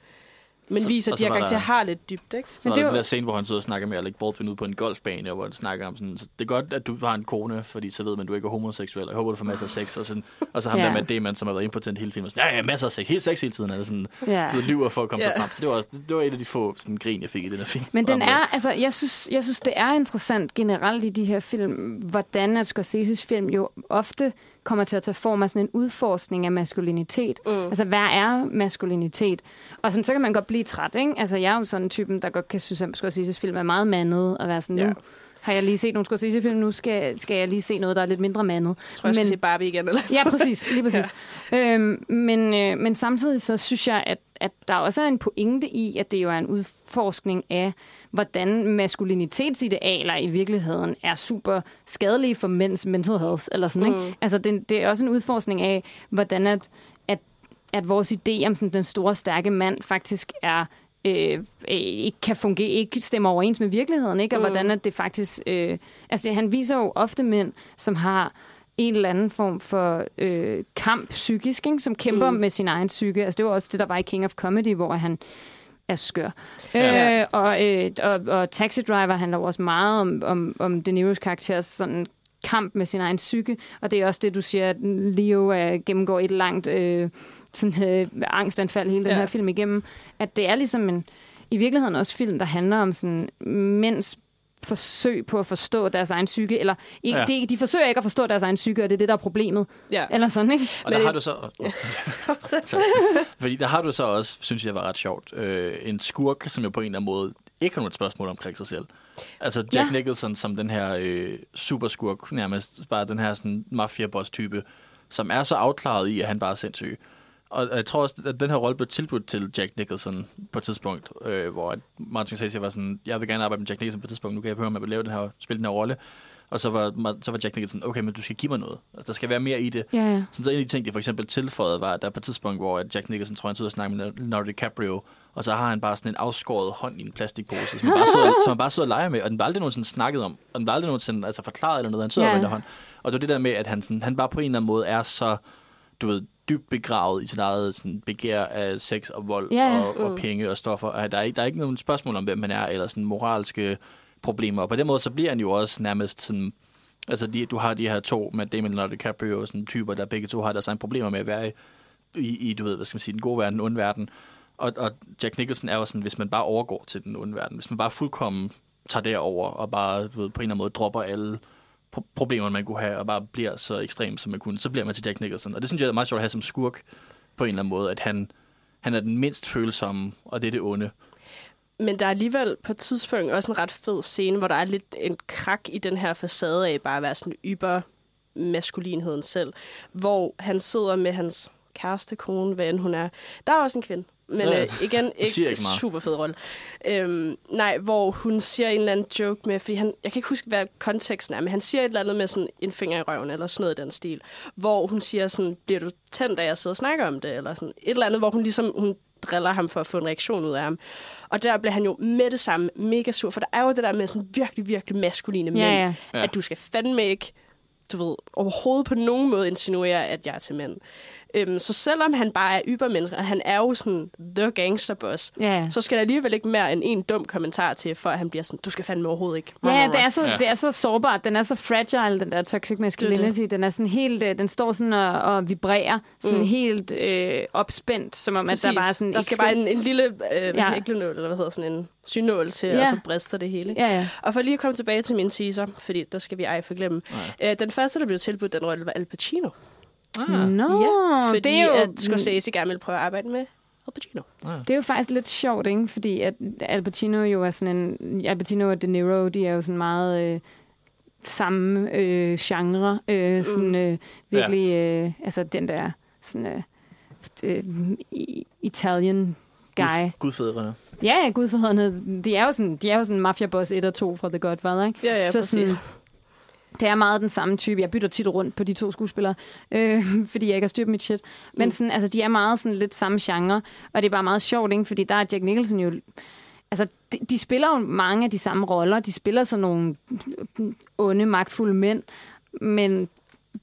men Så- viser, at de her karakterer har lidt dybt, ikke? Så Men var det der er den jo- der scene, hvor han sidder og snakker med Alec Baldwin ude på en golfbane, og hvor han snakker om sådan, så det er godt, at du har en kone, fordi så ved man, at du ikke er homoseksuel, og jeg håber, du får masser af sex, og, sådan, og så ham Ja. der med Damon, som har været impotent hele filmen, og sådan, ja, ja, masser af sex, helt sex hele tiden, er sådan, Ja. du lyver for at komme Ja. så frem. Så det var, også, det var et af de få sådan, grin, jeg fik i den her film. Men den er, altså, jeg synes, jeg synes, det er interessant generelt i de her film, hvordan at Scorseses film jo ofte kommer til at tage form af sådan en udforskning af maskulinitet. Mm. Altså, hvad er maskulinitet? Og sådan, så kan man godt blive træt, ikke? Altså, jeg er jo sådan en typen, der godt kan synes, at Scorseses film er meget mandet, og være sådan, Ja. nu har jeg lige set nogle Scorsese-film, nu skal, skal jeg lige se noget, der er lidt mindre mandet. Jeg tror, jeg skal Men- se Barbie igen, eller? Ja, præcis. Lige præcis. ja. øhm, men, øh, men samtidig så synes jeg, at, at der også er en pointe i, at det jo er en udforskning af, hvordan maskulinitetsidealer i virkeligheden er super skadelige for mænds mental health. Eller sådan, Mm. ikke? Altså, det, det er også en udforskning af, hvordan at, at, at vores idé om sådan, den store, stærke mand faktisk er øh, ikke kan fungere, ikke stemmer overens med virkeligheden, ikke? Og Mm. hvordan at det faktisk... Øh, altså, han viser jo ofte mænd, som har en eller anden form for øh, kamp psykisk, ikke? som kæmper Mm. med sin egen psyke. Altså, det var også det, der var i King of Comedy, hvor han er skør. Ja. Øh, og, øh, og, og Taxi Driver handler jo også meget om, om, om De Niro's karakter sådan kamp med sin egen psyke, og det er også det, du siger, at Leo øh, gennemgår et langt øh, sådan, øh, angstanfald hele den Ja. her film igennem, at det er ligesom en, i virkeligheden også film, der handler om sådan mænds forsøg på at forstå deres egen psyke, eller ikke, Ja. de, de forsøger ikke at forstå deres egen psyke, og det er det, der er problemet. Ja. Eller sådan, ikke? Og Men- der har du så... Tak. Fordi der har du så også, synes jeg var ret sjovt, øh, en skurk, som jo på en eller anden måde ikke har noget spørgsmål omkring sig selv. Altså Jack Ja. Nicholson som den her øh, superskurk, nærmest bare den her sådan mafia-boss-type, som er så afklaret i, at han bare er sindssyg. Og jeg tror også, at den her rolle blev tilbudt til Jack Nicholson på et tidspunkt, øh, hvor Martin Scorsese var sådan, jeg vil gerne arbejde med Jack Nicholson på et tidspunkt, nu kan jeg høre, om jeg vil lave den her, spille den her rolle. Og så var, så var Jack Nicholson, okay, men du skal give mig noget. Altså, der skal være mere i det. Ja, ja. Sådan, så en af de ting, de for eksempel tilføjede, var, at der er på et tidspunkt, hvor Jack Nicholson tror, han sidder og snakker med Leonardo DiCaprio, og så har han bare sådan en afskåret hånd i en plastikpose, som han bare sidder, som han bare sidder og leger med, og den var aldrig nogensinde snakket om, og den var aldrig nogensinde altså, forklaret eller noget, han sidder yeah. med den hånd. Og det er det der med, at han, sådan, han bare på en eller anden måde er så, du ved, dybt begravet i sit eget sådan, begær af sex og vold Ja, og, og Mm. penge og stoffer. Og der er, ikke- der er ikke nogen spørgsmål om, hvem han er, eller sådan moralske problemer. Og på den måde, så bliver han jo også nærmest sådan, Altså, de, du har de her to med Damon og DiCaprio, sådan typer, der begge to har deres egne problemer med at være i, i, i, du ved, hvad skal man sige, den gode verden, den onde verden. Og, og Jack Nicholson er jo sådan, hvis man bare overgår til den onde verden, hvis man bare fuldkommen tager derover og bare, du ved, på en eller anden måde dropper alle pro- problemer, man kunne have, og bare bliver så ekstrem, som man kunne, så bliver man til Jack Nicholson. Og det synes jeg er meget sjovt at have som skurk, på en eller anden måde, at han, han er den mindst følsomme, og det er det onde. Men der er alligevel på et tidspunkt også en ret fed scene, hvor der er lidt en krak i den her facade af bare at være sådan yber maskulinheden selv, hvor han sidder med hans kæreste, kone, hvad end hun er. Der er også en kvinde. Men Ja, øh, igen, ikke, siger ikke meget. super fed rolle. Øhm, nej, hvor hun siger en eller anden joke med, fordi han, jeg kan ikke huske, hvad konteksten er, men han siger et eller andet med sådan en finger i røven, eller sådan noget i den stil, hvor hun siger sådan, bliver du tændt af at sidde og snakke om det, eller sådan et eller andet, hvor hun ligesom, hun driller ham for at få en reaktion ud af ham. Og der bliver han jo med det samme mega sur, for der er jo det der med sådan virkelig, virkelig maskuline mænd, ja. Ja. at du skal fandme ikke du ved, overhovedet på nogen måde insinuere, at jeg er til mænd. Øhm, så selvom han bare er ybermenneske, og han er jo sådan the gangsterboss, Ja, så skal der alligevel ikke mere end en dum kommentar til, for at han bliver sådan, du skal fandme overhovedet ikke. Ja, det er, så, Ja. det er så sårbart. Den er så fragile, den der toxic masculinity. Den er sådan helt, øh, den står sådan og, og vibrerer, sådan Mm. helt øh, opspændt, som om, Præcis. at der bare sådan... der ikke skal bare en, en lille øh, Ja. ja. hæklenål, eller hvad hedder sådan en synål til, Ja. og så brister det hele. Ja, ja. Og for lige at komme tilbage til min teaser, fordi der skal vi ej forglemme. Øh, den første, der blev tilbudt den rolle, var Al Pacino. Ah, Nå, ja, fordi det er jo, at Scorsese gerne ville prøve at arbejde med Al Pacino. Det er jo faktisk lidt sjovt, ikke? Fordi at Al Pacino jo er sådan en... Al Pacino og De Niro, de er jo sådan meget øh, samme øh, genre. Øh, sådan øh, virkelig... Øh, altså den der sådan... Øh, øh, Italian guy. Gud, gudfædrene. Ja, ja, gudfædrene, de er jo sådan, de er jo sådan Mafia Boss 1 og 2 fra The Godfather, ikke? Ja, ja, så præcis. sådan, det er meget den samme type. Jeg bytter tit rundt på de to skuespillere, øh, fordi jeg ikke har styr på mit shit. Men Mm. sådan, altså, de er meget sådan lidt samme genre, og det er bare meget sjovt, ikke? fordi der er Jack Nicholson jo... Altså, de, de spiller jo mange af de samme roller. De spiller sådan nogle onde, magtfulde mænd, men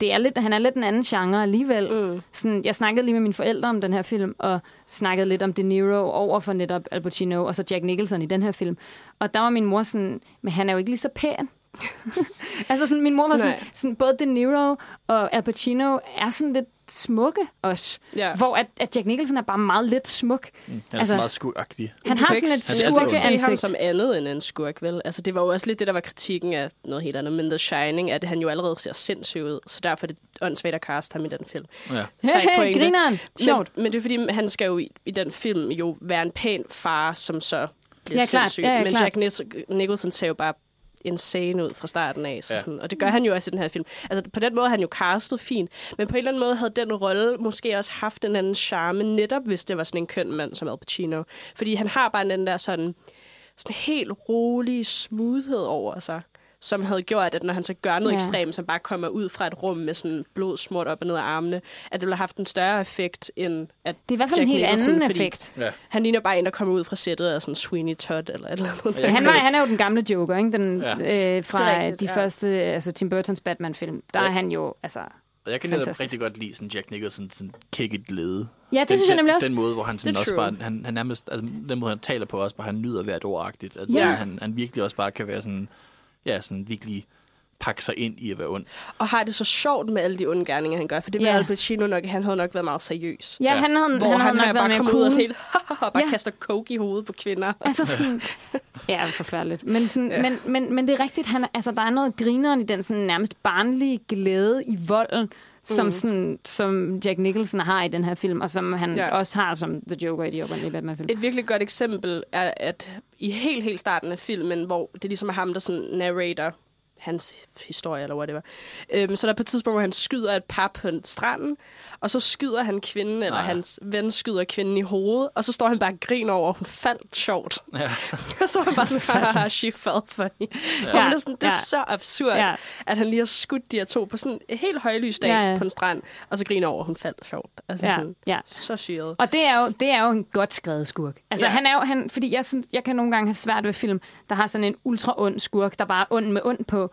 det er lidt, han er lidt en anden genre alligevel. Mm. Sådan, jeg snakkede lige med mine forældre om den her film, og snakkede lidt om De Niro over for netop Al Pacino, og så Jack Nicholson i den her film. Og der var min mor sådan, men han er jo ikke lige så pæn. altså sådan, min mor var sådan, Nej. sådan, både De Niro og Al Pacino er sådan lidt smukke også. Ja. Hvor at, at Jack Nicholson er bare meget lidt smuk. Mm, han er Altså- meget skuragtig. Han har sådan et næsten ikke se ham som andet end en skurk, vel? Altså, det var jo også lidt det, der var kritikken af noget helt andet, men The Shining, at han jo allerede ser sindssyg ud, så derfor er det åndssvagt at kaste ham i den film. Ja. Hey, pointe. grineren. Sjovt. Men, men det er fordi, han skal jo i, i den film jo være en pæn far, som så bliver Ja, klart. sindssyg. Ja, ja, men klart. Jack Nicholson ser jo bare insane ud fra starten af. Så Ja. sådan, og det gør han jo også i den her film. Altså på den måde har han jo castet fint, men på en eller anden måde havde den rolle måske også haft en anden charme, netop hvis det var sådan en køn mand som Al Pacino. Fordi han har bare den der sådan, sådan helt rolig smoothhed over sig, som havde gjort, at når han så gør noget Ja. ekstremt, som bare kommer ud fra et rum med sådan blod smurt op og ned af armene, at det ville have haft en større effekt, end at Det er i hvert fald en Jack helt Nicholson, anden effekt. Ja. Han ligner bare en, der kommer ud fra sættet af sådan Sweeney Todd eller et eller andet. Han, var, han er jo den gamle Joker, ikke? Den, Ja. øh, fra rigtigt, de ja. første, altså Tim Burtons Batman-film. Der Ja. er han jo, altså... Og jeg kan netop rigtig godt lide sådan Jack Nicholson sådan kicket lede. Ja, det den, synes jeg nemlig også. Den måde, hvor han sådan også true. bare, han, han nærmest, altså den måde, han taler på også, bare han nyder hvert ordagtigt. Altså, Ja. ja. han, han virkelig også bare kan være sådan, ja, sådan virkelig pakke sig ind i at være ond. Og har det så sjovt med alle de onde gerninger, han gør. For det Ja. med Al Pacino nok, han havde nok været meget seriøs. Ja, han havde, Hvor han havde her nok været bare mere kommer ud og cool. helt, og bare Ja. kaster coke i hovedet på kvinder. Altså sådan, ja, forfærdeligt. Men, sådan, ja. men, men, men det er rigtigt, han, altså, der er noget grineren i den sådan, nærmest barnlige glæde i volden, som, sådan, som Jack Nicholson har i den her film, og som han ja. Også har som The Joker i de oprindelige Batman-film. Et virkelig godt eksempel er, at i helt, helt starten af filmen, hvor det ligesom er ham, der sådan narrator hans historie, eller whatever. Øhm, så der er på et tidspunkt, hvor han skyder et par på en stranden, og så skyder han kvinden, eller Nej. hans ven skyder kvinden i hovedet, og så står han bare og griner over, at hun faldt sjovt. Ja. og så er han bare sådan, haha, she fell funny. Ja. Ja, Det er, sådan, det er ja. så absurd, Ja. at han lige har skudt de her to på sådan en helt højlys dag Ja, ja, på en strand, og så griner over, at hun faldt sjovt. Altså Ja, sådan, ja. så syret. Og det er jo, det er jo en godt skrevet skurk. Altså, ja. Han er jo, han, fordi jeg, synes, jeg kan nogle gange have svært ved film, der har sådan en ultra ond skurk, der bare er ond med ond på.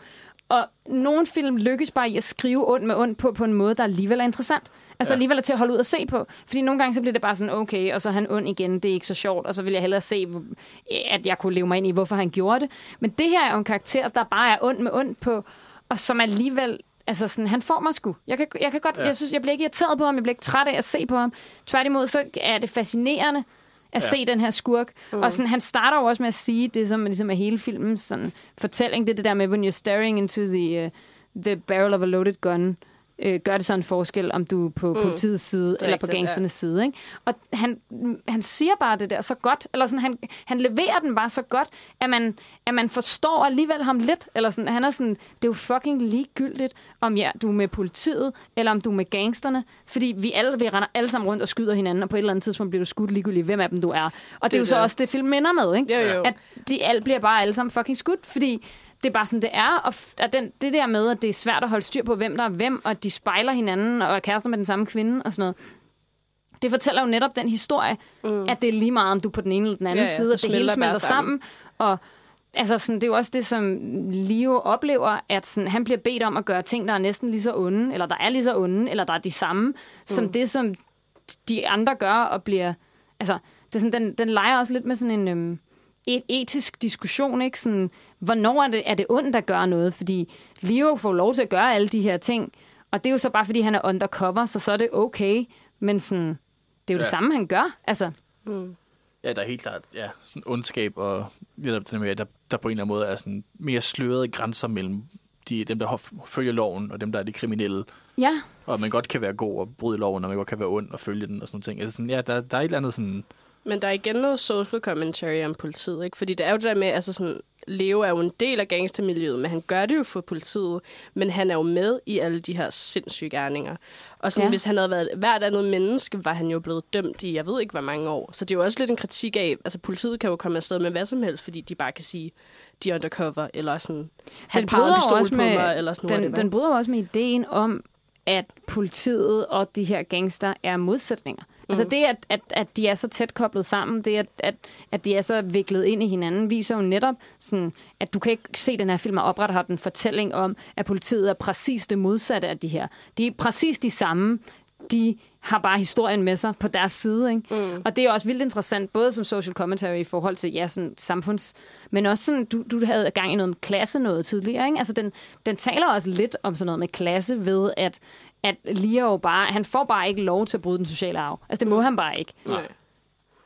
Og nogle film lykkes bare i at skrive ond med ond på, på en måde, der alligevel er interessant. Altså Ja. alligevel er til at holde ud og se på. Fordi nogle gange så bliver det bare sådan, okay, og så er han ond igen, det er ikke så sjovt, og så vil jeg hellere se, at jeg kunne leve mig ind i, hvorfor han gjorde det. Men det her er jo en karakter, der bare er ond med ond på, og som alligevel Altså sådan, han får mig sgu. Jeg kan, jeg kan godt, ja. jeg synes, jeg bliver ikke irriteret på ham, jeg bliver ikke træt af at se på ham. Tværtimod, så er det fascinerende at ja. se den her skurk. Mm. Og sådan, han starter jo også med at sige det, som ligesom er hele filmens sådan, fortælling, det er det der med, when you're staring into the, uh, the barrel of a loaded gun, øh, gør det så en forskel, om du er på mm. politiets side eller på gangsternes side. Ikke? Og han, han siger bare det der så godt, eller sådan, han, han leverer den bare så godt, at man, at man forstår alligevel ham lidt. Eller sådan, han er sådan, det er jo fucking ligegyldigt, om ja, du er med politiet, eller om du er med gangsterne, fordi vi alle vi render alle sammen rundt og skyder hinanden, og på et eller andet tidspunkt bliver du skudt ligegyldigt, hvem af dem du er. Og det, det er jo så det. også det, film minder med, ikke? Jo, jo. At de alle bliver bare alle sammen fucking skudt, fordi det er bare sådan, det er. Og at den, det der med, at det er svært at holde styr på, hvem der er hvem, og de spejler hinanden, og er kærester med den samme kvinde og sådan noget. Det fortæller jo netop den historie, mm. at det er lige meget, om du er på den ene eller den anden Ja, ja, side, det at det hele smelter sammen. sammen. Og altså, sådan, det er jo også det, som Leo oplever, at sådan, han bliver bedt om at gøre ting, der er næsten lige så onde, eller der er lige så onde, eller der er de samme, mm. som det, som de andre gør, og bliver... Altså, det er sådan, den, den leger også lidt med sådan en... Øhm, et etisk diskussion, ikke? Sådan, hvornår er det, er det ondt at gøre noget? Fordi Leo får lov til at gøre alle de her ting, og det er jo så bare, fordi han er undercover, så så er det okay. Men sådan, det er jo ja. det Ja. samme, han gør. Altså, Ja, der er helt klart ja, sådan ondskab, og med, at der, der på en eller anden måde er sådan mere slørede grænser mellem de, dem, der følger loven, og dem, der er de kriminelle. ja, Og man godt kan være god og bryde loven, og man godt kan være ond og følge den og sådan noget ting. Altså sådan, ja, der, der er et eller andet sådan... Men der er igen noget social commentary om politiet, ikke? Fordi det er jo det der med, altså sådan, Leo er jo en del af gangstermiljøet, men han gør det jo for politiet, men han er jo med i alle de her sindssyge gerninger. Og sådan, Ja. hvis han havde været hvert andet menneske, var han jo blevet dømt i, jeg ved ikke, hvor mange år. Så det er jo også lidt en kritik af, altså politiet kan jo komme afsted med hvad som helst, fordi de bare kan sige, de er undercover, eller sådan, han pegede pistol også på med, mig, eller sådan noget. den, den bryder også med ideen om, at politiet og de her gangster er modsætninger. Mm. Altså det, at, at, at de er så tæt koblet sammen, det, at, at, at de er så viklet ind i hinanden, viser jo netop, sådan, at du kan ikke se den her film og opretholde den fortælling om, at politiet er præcis det modsatte af de her. De er præcis de samme. De har bare historien med sig på deres side. Ikke? Mm. Og det er også vildt interessant, både som social commentary i forhold til ja, sådan, samfunds... Men også sådan, du, du havde gang i noget med klasse noget tidligere. Ikke? Altså, den, den taler også lidt om sådan noget med klasse ved, at, at Leo bare... Han får bare ikke lov til at bryde den sociale arv. Altså, det må han bare ikke. Nej.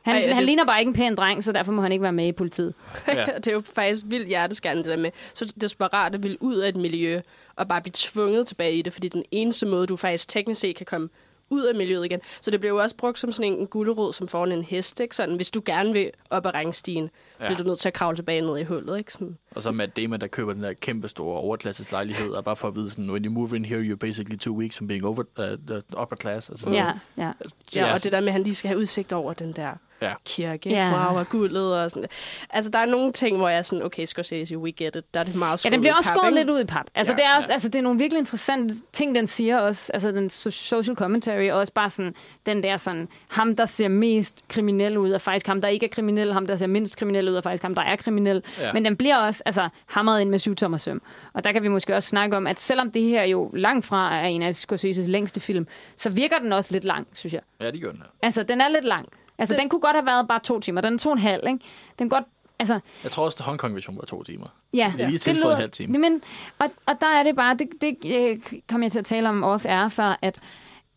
Han, Ej, han det- ligner bare ikke en pæn dreng, så derfor må han ikke være med i politiet. Ja. det er jo faktisk vildt hjerteskærende, det der med så desperat at ville ud af et miljø, og bare blive tvunget tilbage i det, fordi den eneste måde, du faktisk teknisk set kan komme ud af miljøet igen. Så det bliver jo også brugt som sådan en, gulderod, som foran en hest, ikke? Sådan, hvis du gerne vil op ad rangstigen, ja. Bliver du nødt til at kravle tilbage ned i hullet, ikke? Sådan. Og så Matt Damon, der køber den der kæmpe store overklasses lejlighed, og bare for at vide sådan, when you move in here, you're basically two weeks from being over uh, the upper class. Altså, sådan Ja, noget. ja. Altså, Ja, ja, og det der med, at han lige skal have udsigt over den der Ja. kirke, Ja. wow, og guldet og sådan Altså, der er nogle ting, hvor jeg er sådan, okay, Scorsese, we get it. Der er det meget Ja, den bliver også skåret lidt ud i pap. Altså, Ja, det, er også, ja. altså, det er nogle virkelig interessante ting, den siger også. Altså, den so- social commentary, og også bare sådan, den der sådan, ham, der ser mest kriminel ud, er faktisk ham, der ikke er kriminel, ham, der ser mindst kriminel ud, er faktisk ham, der er kriminel. Ja. Men den bliver også altså, hamret ind med syv tommer søm. Og der kan vi måske også snakke om, at selvom det her jo langt fra er en af Scorseses længste film, så virker den også lidt lang, synes jeg. Ja, det gør den. ja. Altså, den er lidt lang. Altså, den kunne godt have været bare to timer. Den er to og en halv, ikke? Den godt, altså, Jeg tror også, at Hongkong-version var to timer. Ja, Det er lige til for en halv time. Men, og, og der er det bare, det, det øh, kom jeg til at tale om off-air før, at,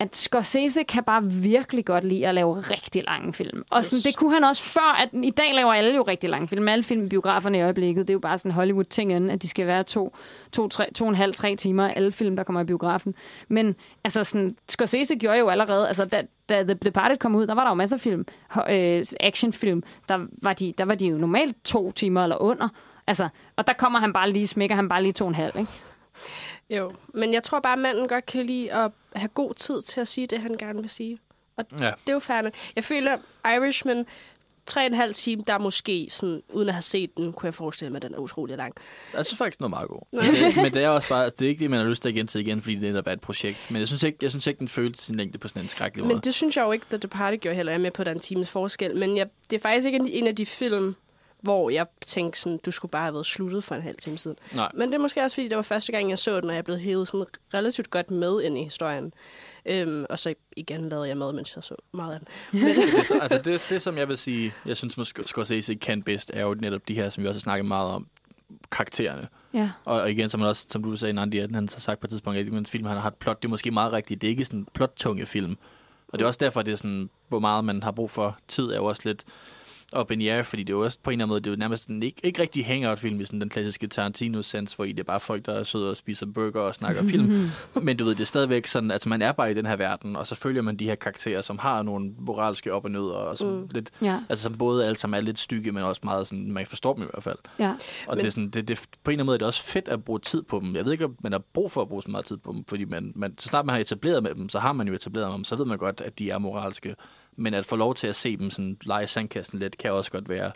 at Scorsese kan bare virkelig godt lide at lave rigtig lange film. Og sådan, det kunne han også før, at i dag laver alle jo rigtig lange film. Alle film i biograferne i øjeblikket, det er jo bare sådan Hollywood-ting at de skal være to, to, tre, to og en halv, tre timer, alle film, der kommer i biografen. Men altså sådan, Scorsese gjorde jo allerede, altså da, da The Departed kom ud, der var der jo masser af film, øh, actionfilm, der var, de, der var de jo normalt to timer eller under. Altså, og der kommer han bare lige, smækker han bare lige to og en halv, ikke? Jo, men jeg tror bare, at manden godt kan lide at have god tid til at sige det, han gerne vil sige. Og Ja. det er jo færdigt. Jeg føler, Irishman, tre og en halv time, der er måske, sådan, uden at have set den, kunne jeg forestille mig, at den er utrolig lang. Jeg synes faktisk, den er meget god. Men det, men det er også bare, altså, det er ikke det, man har lyst til igen til igen, fordi det er et projekt. Men jeg synes ikke, jeg synes ikke den følte sin længde på sådan en skrækkelig måde. Men det synes jeg jo ikke, The Departed gjorde heller. Jeg med på, at der er en times forskel. Men jeg, det er faktisk ikke en, en af de film, hvor jeg tænkte sådan, du skulle bare have været sluttet for en halv time siden. Nej. Men det er måske også, fordi det var første gang, jeg så den, og jeg blev hævet sådan relativt godt med ind i historien. Øhm, og så igen lavede jeg med, mens jeg så meget af den. Men, det, altså det, det, som jeg vil sige, jeg synes måske Scorsese kan bedst, er jo netop de her, som vi også har snakket meget om, karaktererne. Ja. Og, og igen, som, man også, som du sagde, Nandi, at han har sagt på et tidspunkt, at en film, han har et plot, det er måske meget rigtigt. Det er ikke sådan en plot-tunge film. Og det er også derfor, det er sådan, hvor meget man har brug for tid, er jo også lidt op in the air, fordi det er jo også på en eller anden måde, det er jo nærmest sådan, ikke, ikke rigtig hangout-film i sådan den klassiske Tarantino-sens, hvor I det er bare folk, der er søde og spiser burger og snakker film. Men du ved, det er stadigvæk sådan, at man er bare i den her verden, og så følger man de her karakterer, som har nogle moralske op og ned, og som mm. lidt, Ja. altså som både alle sammen er lidt stykke, men også meget sådan, man forstår dem i hvert fald. Ja. Og Men- det er sådan, det, det, på en eller anden måde er det også fedt at bruge tid på dem. Jeg ved ikke, om man har brug for at bruge så meget tid på dem, fordi man, man, så snart man har etableret med dem, så har man jo etableret dem, så ved man godt, at de er moralske. Men at få lov til at se dem sådan lege sandkassen lidt, kan også godt være...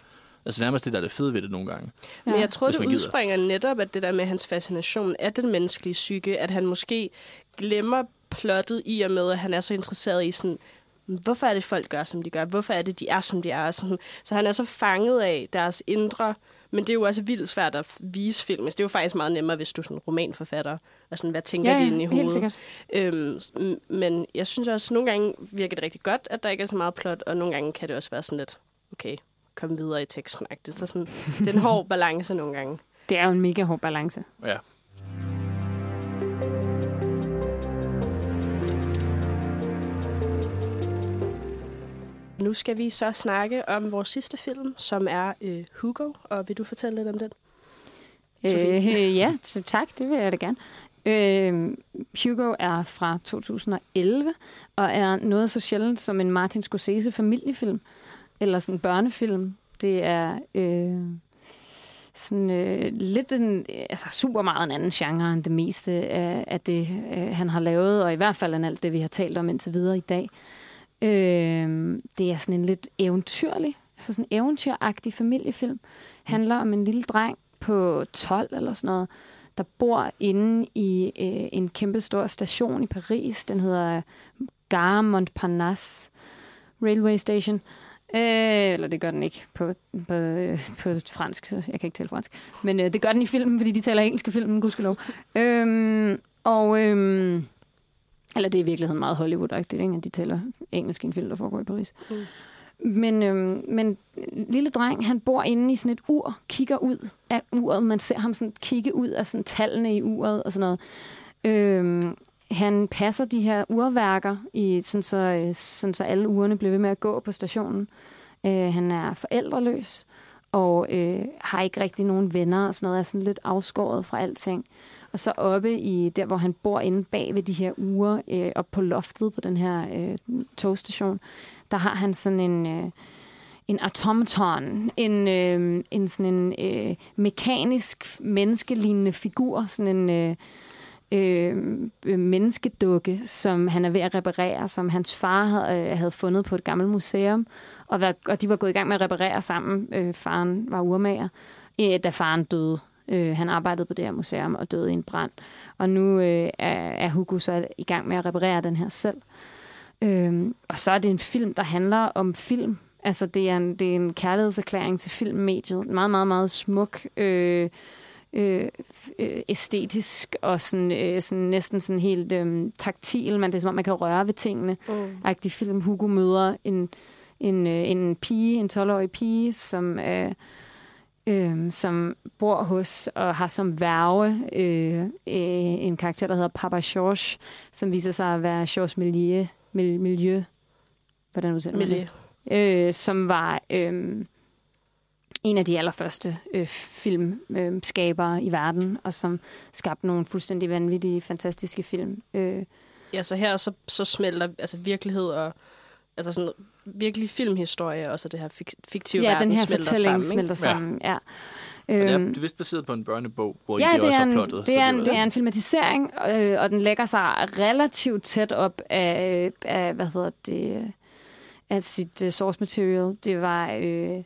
Altså nærmest det, der er det fede ved det nogle gange. Men jeg tror, det man gider. udspringer netop af det der med hans fascination af den menneskelige psyke, at han måske glemmer plottet i og med, at han er så interesseret i sådan, hvorfor er det, folk gør, som de gør? Hvorfor er det, de er, som de er? Sådan, så han er så fanget af deres indre, men det er jo også vildt svært at vise film. Altså, det er jo faktisk meget nemmere, hvis du er sådan en romanforfatter, og sådan, hvad tænker Ja, de ja, inde i helt hovedet? sikkert. Øhm, men jeg synes også, at nogle gange virker det rigtig godt, at der ikke er så meget plot, og nogle gange kan det også være sådan lidt, okay, kom videre i teksten. Så sådan, det er en hård balance nogle gange. Det er jo en mega hård balance. Ja. Nu skal vi så snakke om vores sidste film, som er øh, Hugo. Og vil du fortælle lidt om den? Sofie? Øh, ja, så tak, det vil jeg da gerne. Øh, Hugo er fra 2011, og er noget så sjældent som en Martin Scorsese familiefilm, eller sådan en børnefilm. Det er øh, sådan øh, lidt en, altså super meget en anden genre end det meste af, af det, øh, han har lavet, og i hvert fald end alt det, vi har talt om indtil videre i dag. Øh, Øh, det er sådan en lidt eventyrlig, altså sådan en eventyragtig familiefilm. Handler om en lille dreng på 12 eller sådan noget, der bor inde i øh, en kæmpe stor station i Paris. Den hedder Gare Montparnasse Railway Station. Øh, eller det gør den ikke på, på, på fransk. Jeg kan ikke tale fransk. Men øh, det gør den i filmen, fordi de taler engelsk i filmen, gudskelov. Øhm, og... Øhm, eller det er i virkeligheden meget Hollywood-agtigt, ikke? at de taler engelsk i en film, der foregår i Paris. Mm. Men, øhm, men lille dreng, han bor inde i sådan et ur, kigger ud af uret. Man ser ham sådan kigge ud af sådan tallene i uret og sådan noget. Øhm, han passer de her urværker, i, sådan, så, øh, sådan så alle ugerne bliver ved med at gå på stationen. Øh, han er forældreløs og øh, har ikke rigtig nogen venner og sådan noget. Er sådan lidt afskåret fra alting. Og så oppe i der, hvor han bor inde bag ved de her uger, øh, op på loftet på den her øh, togstation, der har han sådan en, øh, en automaton, en, øh, en sådan en øh, mekanisk menneskelignende figur, sådan en, øh, øh, øh menneskedukke, som han er ved at reparere, som hans far havde, øh, havde fundet på et gammelt museum. Og, var, og de var gået i gang med at reparere sammen. Øh, faren var urmager, øh, da faren døde. Øh, han arbejdede på det her museum og døde i en brand. Og nu øh, er, er Hugo så i gang med at reparere den her selv. Øh, og så er det en film, der handler om film. Altså, det er en, det er en kærlighedserklæring til filmmediet. Meget, meget, meget smuk. Øh, øh, øh, æstetisk og sådan, øh, sådan næsten sådan helt øh, taktil, men det er som om, man kan røre ved tingene. Mm. Rigtig film. Hugo møder en, en, øh, en pige, en 12-årig pige, som, øh, øh, som bor hos og har som værve øh, øh, en karakter, der hedder Papa George, som viser sig at være Georges miljø, miljø hvordan udtaler man det? Øh, som var... Øh, en af de allerførste øh, filmskabere øh, i verden, og som skabte nogle fuldstændig vanvittige, fantastiske film. Øh. Ja, så her så, så smelter altså virkelighed og altså sådan virkelig filmhistorie, og så det her fik, fiktive ja, verden den her smelter fortælling sammen. smelter sammen, ja. ja. Og det er Øhm, det er vist baseret på en børnebog, hvor Ja, I det, det også er, har en, plottet. det, er en, var- det er en filmatisering, øh, og den lægger sig relativt tæt op af, af hvad hedder det, af sit uh, source material. Det var, øh,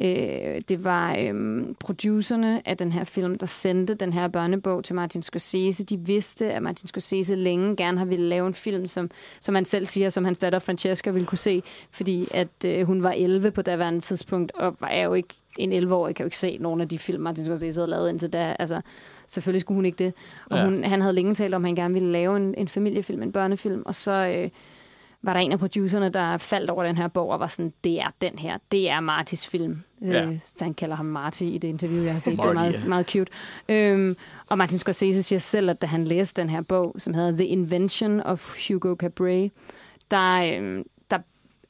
øh, det var øh, producerne af den her film, der sendte den her børnebog til Martin Scorsese. De vidste, at Martin Scorsese længe gerne har ville lave en film, som, som han selv siger, som hans datter Francesca ville kunne se, fordi at øh, hun var 11 på daværende tidspunkt, og er jo ikke en 11-årig kan jo ikke se nogle af de film, Martin Scorsese havde lavet indtil da. Altså, selvfølgelig skulle hun ikke det. Og Ja. hun, han havde længe talt om, at han gerne ville lave en, en familiefilm, en børnefilm, og så øh, var der en af producerne, der faldt over den her bog og var sådan, det er den her, det er Martis film. Ja. Øh, så han kalder ham Marty i det interview, jeg har set. det er Marty, meget, ja. meget cute. Øhm, og Martin Scorsese siger selv, at da han læste den her bog, som hedder The Invention of Hugo Cabret, der, øhm, der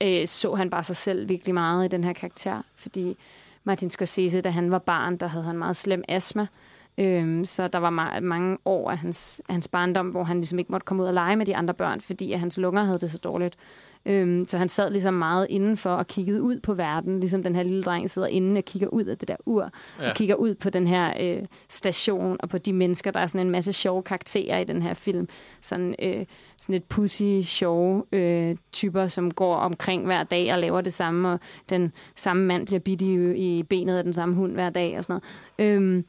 øh, så han bare sig selv virkelig meget i den her karakter, fordi Martin Scorsese, da han var barn, der havde han meget slem astma, Øhm, så der var ma- mange år af hans, af hans barndom, hvor han ligesom ikke måtte komme ud og lege med de andre børn, fordi at hans lunger havde det så dårligt. Øhm, så han sad ligesom meget indenfor og kiggede ud på verden, ligesom den her lille dreng sidder inde og kigger ud af det der ur, ja. og kigger ud på den her øh, station og på de mennesker. Der er sådan en masse sjove karakterer i den her film. Sådan, øh, sådan et pussy, sjove øh, typer, som går omkring hver dag og laver det samme, og den samme mand bliver bidt i, i benet af den samme hund hver dag og sådan noget. Øhm,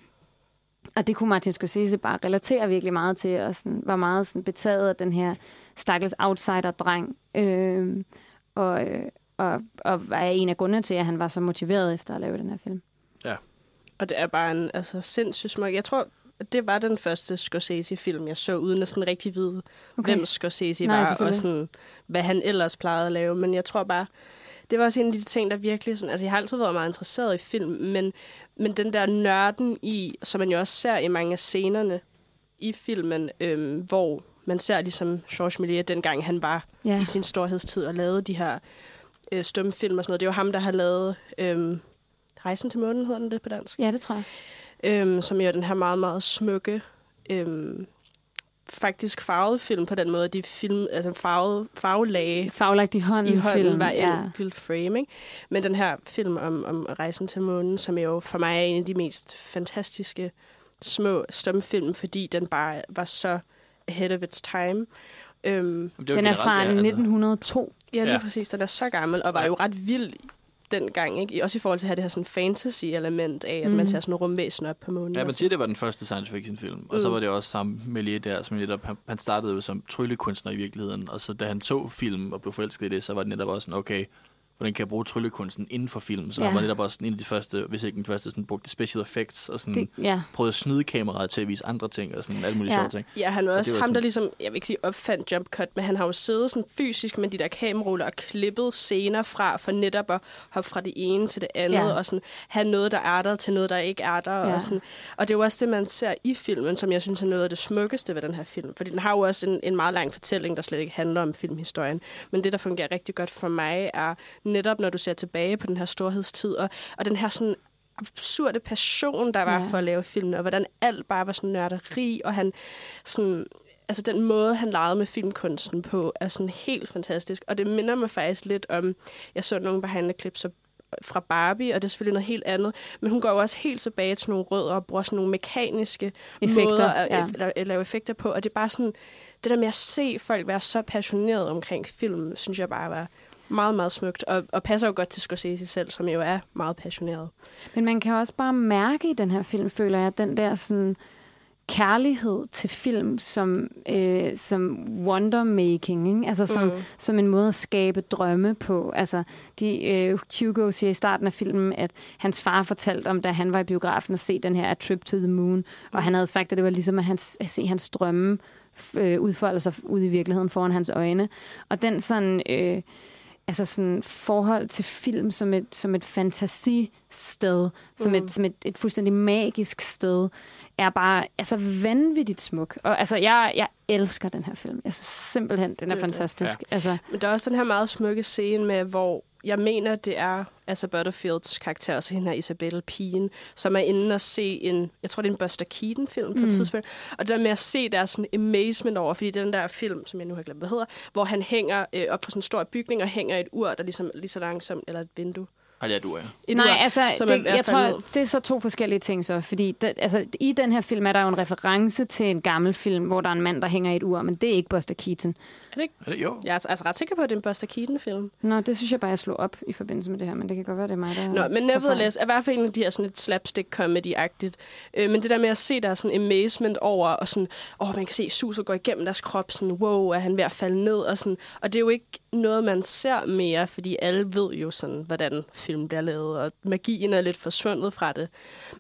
og det kunne Martin Scorsese bare relatere virkelig meget til, og sådan, var meget sådan betaget af den her stakkels outsider-dreng. Øh, og, og, og er en af grundene til, at han var så motiveret efter at lave den her film. Og det er bare en altså, sindssygt smuk. Jeg tror, at det var den første Scorsese-film, jeg så, uden at sådan rigtig vide, okay. hvem Scorsese Nej, var, og sådan, hvad han ellers plejede at lave. Men jeg tror bare, det var også en af de ting, der virkelig... Sådan, altså, jeg har altid været meget interesseret i film, men, men den der nørden i, som man jo også ser i mange af scenerne i filmen, øhm, hvor man ser ligesom Georges Méliès, dengang han var Ja. i sin storhedstid og lavede de her øh, stumfilm og sådan noget. Det er jo ham, der har lavet øhm, Rejsen til månen, hedder den det på dansk? Ja, det tror jeg. øhm, som jo er den her meget, meget smukke, øhm, faktisk farvede film på den måde. De film, altså farvede, farvelage Faglagt i hånden. i hånden film. var en ja. lille frame. Ikke? Men den her film om, om rejsen til månen, som jo for mig er en af de mest fantastiske små stumfilm, fordi den bare var så ahead of its time. Øhm, Den er fra ja, altså. 1902. ja, lige Ja. præcis. Den er så gammel, og var jo ret vild dengang. Ikke? Også i forhold til at have det her sådan fantasy-element af, at mm. man Mhm. ser sådan nogle rumvæsen op på månen. Ja, man siger, det var den første science fiction film. Og så Mm. var det også sammen med Lee der, som netop, han, han startede jo som tryllekunstner i virkeligheden. Og så da han så film og blev forelsket i det, så var det netop også sådan, okay, hvordan kan jeg bruge tryllekunsten inden for film? Så Ja. han var netop også sådan en af de første, hvis ikke den første, sådan brugte special effects og sådan Det, ja. prøvede at snyde kameraet til at vise andre ting og sådan alle mulige Ja. sjove ting. Ja, han Og også det var ham, der sådan- ligesom, jeg vil ikke sige opfandt jump cut, men han har jo siddet sådan fysisk med de der kameraruller og klippet scener fra, for netop at hoppe fra det ene til det andet, ja. og sådan have noget, der er der, til noget, der ikke er der. Ja. Og, sådan. og det er jo også det, man ser i filmen, som jeg synes er noget af det smukkeste ved den her film. Fordi den har jo også en, en meget lang fortælling, der slet ikke handler om filmhistorien. Men det, der fungerer rigtig godt for mig, er netop, når du ser tilbage på den her storhedstid, og, og den her sådan absurde passion, der var Ja. for at lave filmen, og hvordan alt bare var sådan nørderi, og han sådan, altså den måde, han legede med filmkunsten på, er sådan helt fantastisk. Og det minder mig faktisk lidt om, jeg så nogle behind the clips fra Barbie, og det er selvfølgelig noget helt andet. Men hun går jo også helt tilbage til nogle rødder og bruger sådan nogle mekaniske Effekter, måder at, ja. at, at lave effekter på. Og det er bare sådan, det der med at se folk være så passionerede omkring film, synes jeg bare var meget, meget smukt. Og, og passer jo godt til Scorsese selv, som jo er meget passioneret. Men man kan også bare mærke i den her film, føler jeg, den der sådan kærlighed til film som, øh, som wondermaking, ikke? Altså som, mm. som en måde at skabe drømme på. Altså, de, øh, Hugo siger i starten af filmen, at hans far fortalte om, da han var i biografen og se den her A Trip to the Moon, og han havde sagt, at det var ligesom at, hans, at se hans drømme øh, udfolde sig ud i virkeligheden foran hans øjne. Og den sådan... Øh, altså sådan forhold til film som et, som et fantasisted, som, Mm. et, som et, et fuldstændig magisk sted, er bare altså vanvittigt smuk. Og altså, jeg, jeg elsker den her film. Jeg synes simpelthen, den er Det er det. fantastisk. Altså, Men der er også den her meget smukke scene med, hvor jeg mener, det er altså Butterfields karakter, altså hende her Isabelle Pigen, som er inde og se en, jeg tror det er en Buster Keaton-film på Mm. et tidspunkt, og det der med at se der sådan amazement over, fordi den der film, som jeg nu har glemt, hvad hedder, hvor han hænger øh, op på sådan en stor bygning og hænger et ur, der ligesom lige så langsomt, eller et vindue. Ej, det er du, ja. Et Nej, ur, altså, som det, er jeg tror, det er så to forskellige ting så, fordi det, altså, i den her film er der jo en reference til en gammel film, hvor der er en mand, der hænger i et ur, men det er ikke Buster Keaton. Er det ikke? Er det jo? Jeg er altså- ret sikker på, at det er en Buster Keaton-film. Nå, det synes jeg bare, jeg slog op i forbindelse med det her, men det kan godt være, det er mig, der Nå, men nevertheless, er i hvert fald en af de her sådan et slapstick-comedy-agtigt. Øh, men det der med at se, der er sådan amazement over, og sådan, åh, man kan se suset gå igennem deres krop, sådan, wow, er han ved at falde ned, og sådan. Og det er jo ikke noget, man ser mere, fordi alle ved jo sådan, hvordan film bliver lavet, og magien er lidt forsvundet fra det.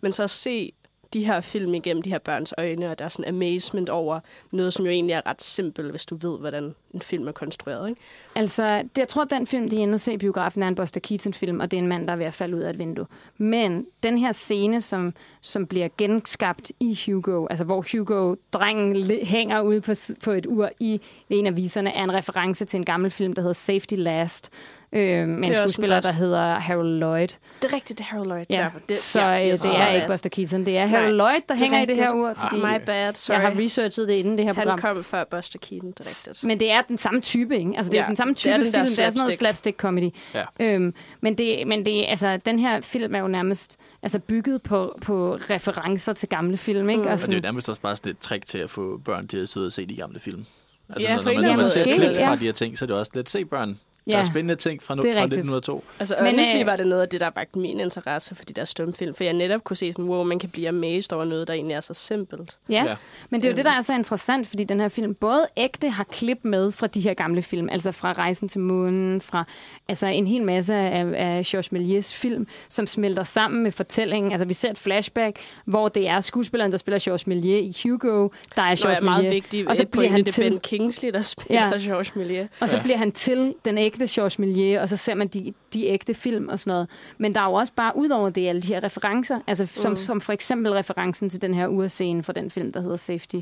Men så at se de her film igennem de her børns øjne, og der er sådan amazement over noget, som jo egentlig er ret simpelt, hvis du ved, hvordan en film er konstrueret, ikke? Altså, det, jeg tror, at den film, de er inde og se i biografen, er en Buster Keaton-film, og det er en mand, der er ved at falde ud af et vindue. Men den her scene, som, som bliver genskabt i Hugo, altså hvor Hugo, drengen, hænger ude på, på et ur i en af viserne, er en reference til en gammel film, der hedder Safety Last, øh, med en skuespiller, der hedder Harold Lloyd. Det er rigtigt, det er Harold Lloyd. Ja, Derfor. det, så ja, øh, yes, det er ikke Buster Keaton, det er Nej, Harold Lloyd, der det er hænger i det her rigtigt. ur, fordi My bad, sorry. jeg har researchet det inden det her program. Han kom før Buster Keaton, det er rigtigt. Men det er den samme type, ikke? Altså, det er Ja, den samme det er type den der film. Det er sådan noget slapstick. slapstick-comedy. Ja. Øhm, men det, men det, altså, den her film er jo nærmest altså, bygget på, på referencer til gamle film, ikke? Mm. Og Og det er sådan, jo nærmest også bare sådan et trick til at få børn til at sidde og se de gamle film. Altså, Ja, når, man, når man ser klip fra ja. de her ting, så er det også lidt se børn. Der Ja. er spændende ting fra, nu, Det er fra rigtigt. 1902. Altså, Men, øh, var det noget af det, der vagt min interesse for de der stumfilm. For jeg netop kunne se sådan, wow, man kan blive amazed over noget, der egentlig er så simpelt. ja. Ja. Men det er jo det, der er så interessant, fordi den her film både ægte har klip med fra de her gamle film, altså fra Rejsen til Månen, fra altså en hel masse af, af Georges Méliès film, som smelter sammen med fortællingen. Altså vi ser et flashback, hvor det er skuespilleren, der spiller Georges Méliès i Hugo, der er Georges meget Méliès. vigtigt. Og så bliver han det til... er Ben Kingsley, der spiller Ja. ja. Georges Méliès. Og så bliver han til den ægte Georges Méliès, og så ser man de, de ægte film og sådan noget. Men der er jo også bare, ud over det, alle de her referencer, altså som, Mm. som for eksempel referencen til den her urscene fra den film, der hedder Safety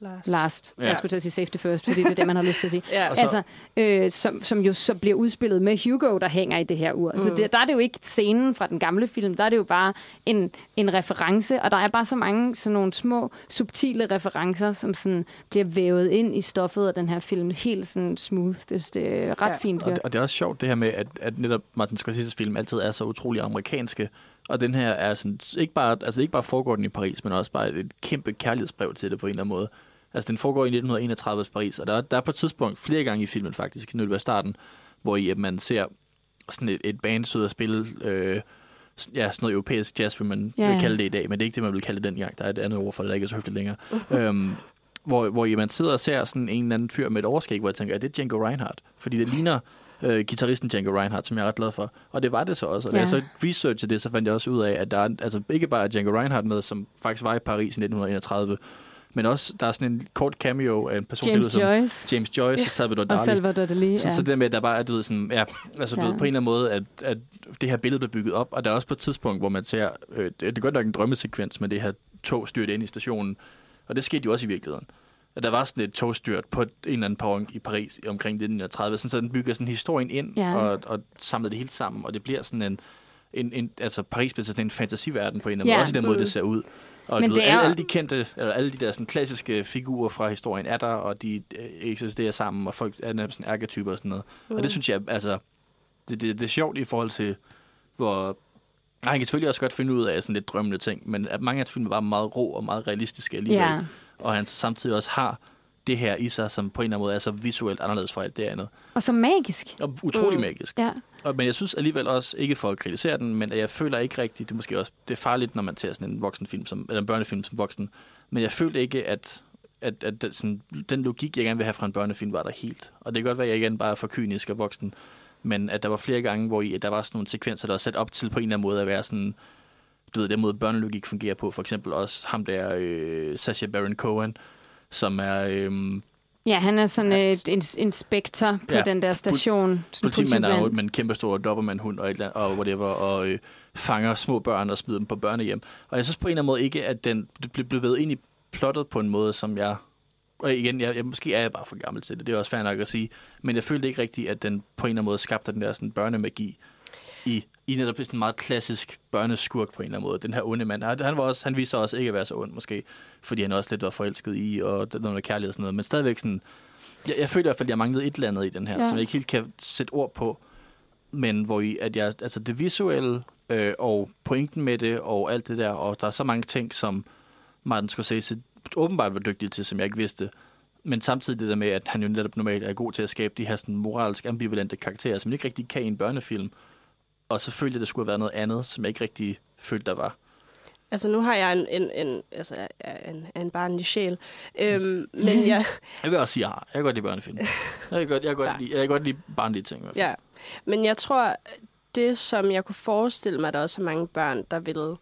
Last. Last. Ja. Jeg skulle til at sige Safety First, fordi det er det, man har lyst til at sige. Ja. Altså, øh, som, som jo så bliver udspillet med Hugo, der hænger i det her ur. Mm. Så det, der er det jo ikke scenen fra den gamle film, der er det jo bare en, en reference, og der er bare så mange sådan nogle små, subtile referencer, som sådan bliver vævet ind i stoffet af den her film, helt sådan smooth. Det, det er ret Ja. fint Og, og det er også sjovt det her med, at, at netop Martin Scorsese's film altid er så utrolig amerikanske. Og den her er sådan, ikke bare, altså ikke bare foregår den i Paris, men også bare et, kæmpe kærlighedsbrev til det på en eller anden måde. Altså den foregår i 1931 Paris, og der, er- der er på et tidspunkt flere gange i filmen faktisk, nu det i starten, hvor i, at man ser sådan et, et band sidde og spille øh, ja, sådan noget europæisk jazz, vil man ja. vil kalde det i dag, men det er ikke det, man vil kalde det dengang. Der er et andet ord for det, der ikke er så høfligt længere. øhm, hvor, hvor I, man sidder og ser sådan en eller anden fyr med et overskæg, hvor jeg tænker, er det Django Reinhardt? Fordi det ligner øh, gitarristen Django Reinhardt, som jeg er ret glad for. Og det var det så også. Og da Ja. jeg så researchede det, så fandt jeg også ud af, at der er altså ikke bare Django Reinhardt med, som faktisk var i Paris i 1931, men også der er sådan en kort cameo af en person, der James lyder som Joyce James Joyce Ja. og Salvador og Dali. Salvador Dali. Så, Ja. så det der med, at der bare er, du ved, sådan, ja, altså, ja. Du ved, på en eller anden måde, at, at det her billede bliver bygget op, og der er også på et tidspunkt, hvor man ser, øh, det, er godt nok en drømmesekvens med det her tog styrt ind i stationen, og det skete jo også i virkeligheden. At der var sådan et togstyrt på en eller anden perron i Paris omkring 1930, sådan, så den bygger sådan historien ind Ja. og, og samler det hele sammen, og det bliver sådan en, en, en altså Paris bliver sådan en fantasiverden på en eller anden Ja. måde, også i den måde, det ser ud. Og Men du det er alle, alle de kendte, eller alle de der sådan klassiske figurer fra historien er der, og de øh, eksisterer sammen, og folk er nærmest sådan arketyper og sådan noget. Mm. Og det synes jeg, altså, det, det, det er sjovt i forhold til hvor Nej, han kan selvfølgelig også godt finde ud af sådan lidt drømmende ting, men at mange af hans film var meget rå og meget realistiske alligevel. Ja. Og han samtidig også har det her i sig, som på en eller anden måde er så visuelt anderledes fra alt det andet. Og så magisk. Og utrolig mm. magisk. Ja. Og, men jeg synes alligevel også, ikke for at kritisere den, men jeg føler ikke rigtigt, det er måske også det er farligt, når man tager sådan en voksenfilm, som, eller en børnefilm som voksen, men jeg følte ikke, at, at, at den, sådan, den logik, jeg gerne vil have fra en børnefilm, var der helt. Og det kan godt være, at jeg igen bare er for kynisk og voksen, men at der var flere gange, hvor i, at der var sådan nogle sekvenser, der var sat op til på en eller anden måde at være sådan, du ved, den måde børnelogik fungerer på. For eksempel også ham der, øh, Sacha Baron Cohen, som er... Øh, Ja, han er sådan et en, inspektor på Ja, den der station. Sådan politimand er jo med en kæmpe stor dobermandhund og, et eller andet, og whatever, og øh, fanger små børn og smider dem på børnehjem. Og jeg synes på en eller anden måde ikke, at den blev, blev ved ind i plottet på en måde, som jeg... Og igen, jeg, jeg, måske er jeg bare for gammel til det, det er også fair nok at sige, men jeg følte ikke rigtigt, at den på en eller anden måde skabte den der sådan børnemagi i, i netop sådan en meget klassisk børneskurk på en eller anden måde. Den her onde mand. Han, han, var også, han viser også ikke at være så ond, måske, fordi han også lidt var forelsket i, og noget kærlighed og sådan noget. Men stadigvæk sådan... Jeg, jeg føler i hvert fald, at jeg manglede et eller andet i den her, Ja. ja. som jeg ikke helt kan sætte ord på. Men hvor I, at jeg, altså det visuelle øh, og pointen med det og alt det der, og der er så mange ting, som Martin Scorsese åbenbart var dygtig til, som jeg ikke vidste. Men samtidig det der med, at han jo netop normalt er god til at skabe de her sådan moralsk ambivalente karakterer, som man ikke rigtig kan i en børnefilm. Og så følte jeg, at det skulle have været noget andet, som jeg ikke rigtig følte, der var. Altså, nu har jeg en, en, en, altså, en, en barnlig sjæl. Øhm, men jeg, Jeg vil også sige, at jeg kan godt lide børnefilm. Jeg kan godt, jeg kan godt, lide, jeg kan godt lide barnlige ting. i hvert fald. ja. men jeg tror, det som jeg kunne forestille mig, at der også er mange børn, der vil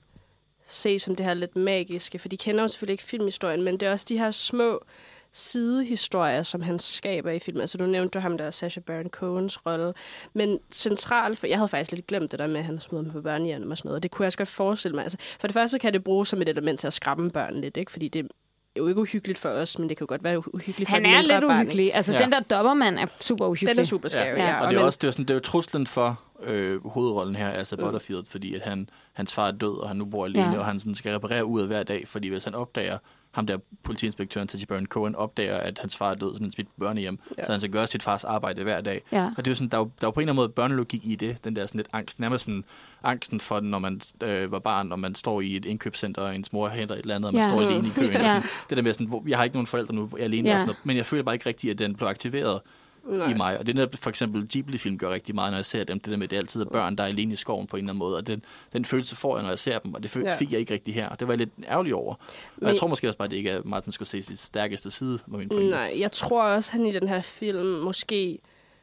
se som det her lidt magiske, for de kender jo selvfølgelig ikke filmhistorien, men det er også de her små sidehistorier, som han skaber i filmen. Altså, du nævnte jo ham der, Sacha Baron Cohens rolle. Men centralt, for jeg havde faktisk lidt glemt det der med, at han smider dem på børnehjem og sådan noget. Og det kunne jeg også godt forestille mig. Altså, for det første kan det bruges som et element til at skræmme børn lidt, ikke? Fordi det er jo ikke uhyggeligt for os, men det kan jo godt være uhyggeligt for Han er lidt barn, uhyggelig. Altså, Ja. den der dobbermand er super uhyggelig. Den er super scary, ja. Ja. Og det er, også, det, er jo sådan, det er jo truslen for øh, hovedrollen her, altså mm. Butterfield, fordi at han, hans far er død, og han nu bor alene, Ja. ja. og han sådan skal reparere ud af hver dag, fordi hvis han opdager, ham der politiinspektøren Sacha Baron Cohen opdager, at hans far er død, som en smidt på børnehjem, Ja. så han skal gøre sit fars arbejde hver dag. Ja. Og det er jo sådan, der er jo, der er jo på en eller anden måde børnelogik i det, den der sådan lidt angst, nærmest sådan angsten for, når man øh, var barn, og man står i et indkøbscenter, og ens mor henter et eller andet, og man Ja. står alene i køen. Ja. Og sådan, det der med sådan, hvor, jeg har ikke nogen forældre nu, jeg er alene, Ja. og sådan noget, men jeg føler bare ikke rigtigt, at den blev aktiveret Nej. i mig. Og det er for eksempel Ghibli-film gør rigtig meget, når jeg ser dem. Det der med, at det altid er børn, der er alene i skoven på en eller anden måde. Og den, den følelse får jeg, når jeg ser dem, og det fik, Ja. jeg ikke rigtig her. Og det var jeg lidt ærgerlig over. Og Men- jeg tror måske også bare, at det ikke er Martin Scorsese's stærkeste side, var min pointe. Nej, jeg tror også, han i den her film måske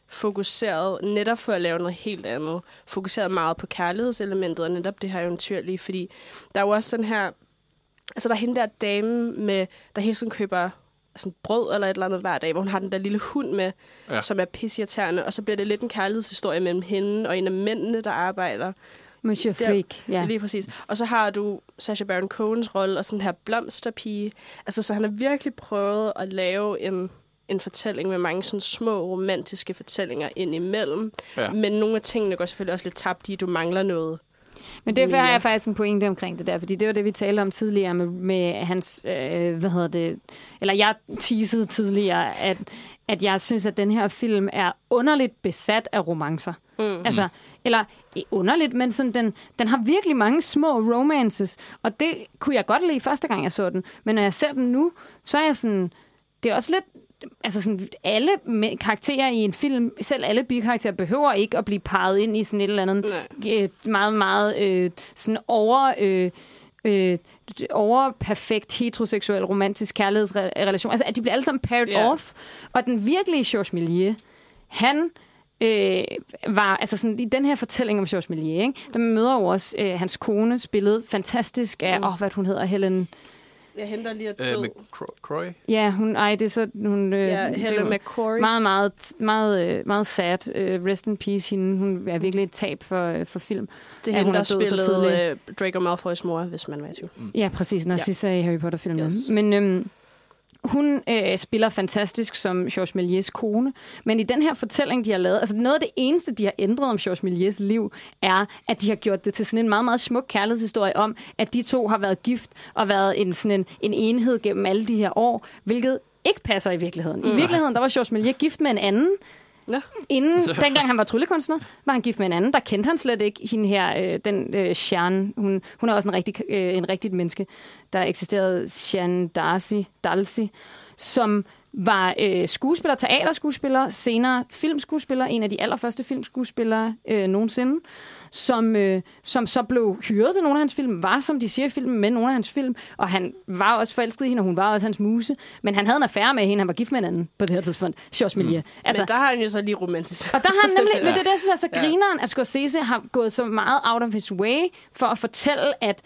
fokuseret netop for at lave noget helt andet. Fokuseret meget på kærlighedselementet og netop det her eventyrlige, fordi der er jo også den her... Altså, der er hende der dame, med, der hele tiden køber sådan brød eller et eller andet hver dag, hvor hun har den der lille hund med, ja. Som er pissirriterende, og så bliver det lidt en kærlighedshistorie mellem hende og en af mændene, der arbejder. Monsieur Der- Freak. Ja. Lige præcis. Og så har du Sacha Baron Cohens rolle og sådan her blomsterpige. Altså, så han har virkelig prøvet at lave en, en fortælling med mange sådan små romantiske fortællinger ind imellem. Ja. Men nogle af tingene går selvfølgelig også lidt tabt i, at du mangler noget. Men Ja. har jeg faktisk en pointe omkring det der, fordi det var det, vi talte om tidligere med, med hans, øh, hvad hedder det, eller jeg teasede tidligere, at, at jeg synes, at den her film er underligt besat af romancer. Mm. Altså, eller underligt, men sådan, den, den har virkelig mange små romances, og det kunne jeg godt lide første gang, jeg så den. Men når jeg ser den nu, så er jeg sådan, det er også lidt, altså sådan, alle karakterer i en film, selv alle bikarakterer, behøver ikke at blive parret ind i sådan et eller andet øh, meget, meget øh, sådan over... Øh, øh, over perfekt heteroseksuel romantisk kærlighedsrelation. Altså, at de bliver alle sammen paired yeah. off. Og den virkelige Georges Méliès, han øh, var, altså sådan, i den her fortælling om Georges Méliès, ikke, der møder jo også øh, hans kone, spillet fantastisk af, åh, Mm. oh, hvad hun hedder, Helen, Jeg henter lige at Øh, død. med Cro- Croy? ja, hun, ej, det er så, hun, øh, ja, Helen jo McCory. meget, meget, meget, øh, meget sad. Øh, rest in peace, hende, hun er virkelig et tab for, øh, for film. det er hende, hun der er spillede øh, Draco Malfoys mor, hvis man var i tvivl. Ja, præcis, Narcissa ja. i Harry Potter-filmen. Yes. Men øhm, hun øh, spiller fantastisk som Georges Méliès kone, men i den her fortælling, de har lavet, altså noget af det eneste, de har ændret om Georges Méliès liv, er, at de har gjort det til sådan en meget, meget smuk kærlighedshistorie om, at de to har været gift og været en, sådan en, en enhed gennem alle de her år, hvilket ikke passer i virkeligheden. I virkeligheden, der var Georges Méliès gift med en anden, Nå. Inden, dengang han var tryllekunstner, var han gift med en anden. Der kendte han slet ikke hende her, øh, den øh, Jeanne. Hun, hun er også en rigtig, øh, en rigtigt menneske. Der eksisterede Jeanne Darcy, Dalsy, som var øh, skuespiller, teaterskuespiller, senere filmskuespiller, en af de allerførste filmskuespillere øh, nogensinde, som, øh, som så blev hyret til nogle af hans film, var, som de siger i filmen, med nogle af hans film, og han var også forelsket i hende, og hun var også hans muse, men han havde en affære med hende, han var gift med en anden på det her tidspunkt, Georges Millier. Mm. Altså, men der har han jo så lige romantisk. Og der har han nemlig, ja. det er det, jeg synes, altså, ja. grineren, at Scorsese har gået så meget out of his way, for at fortælle, at,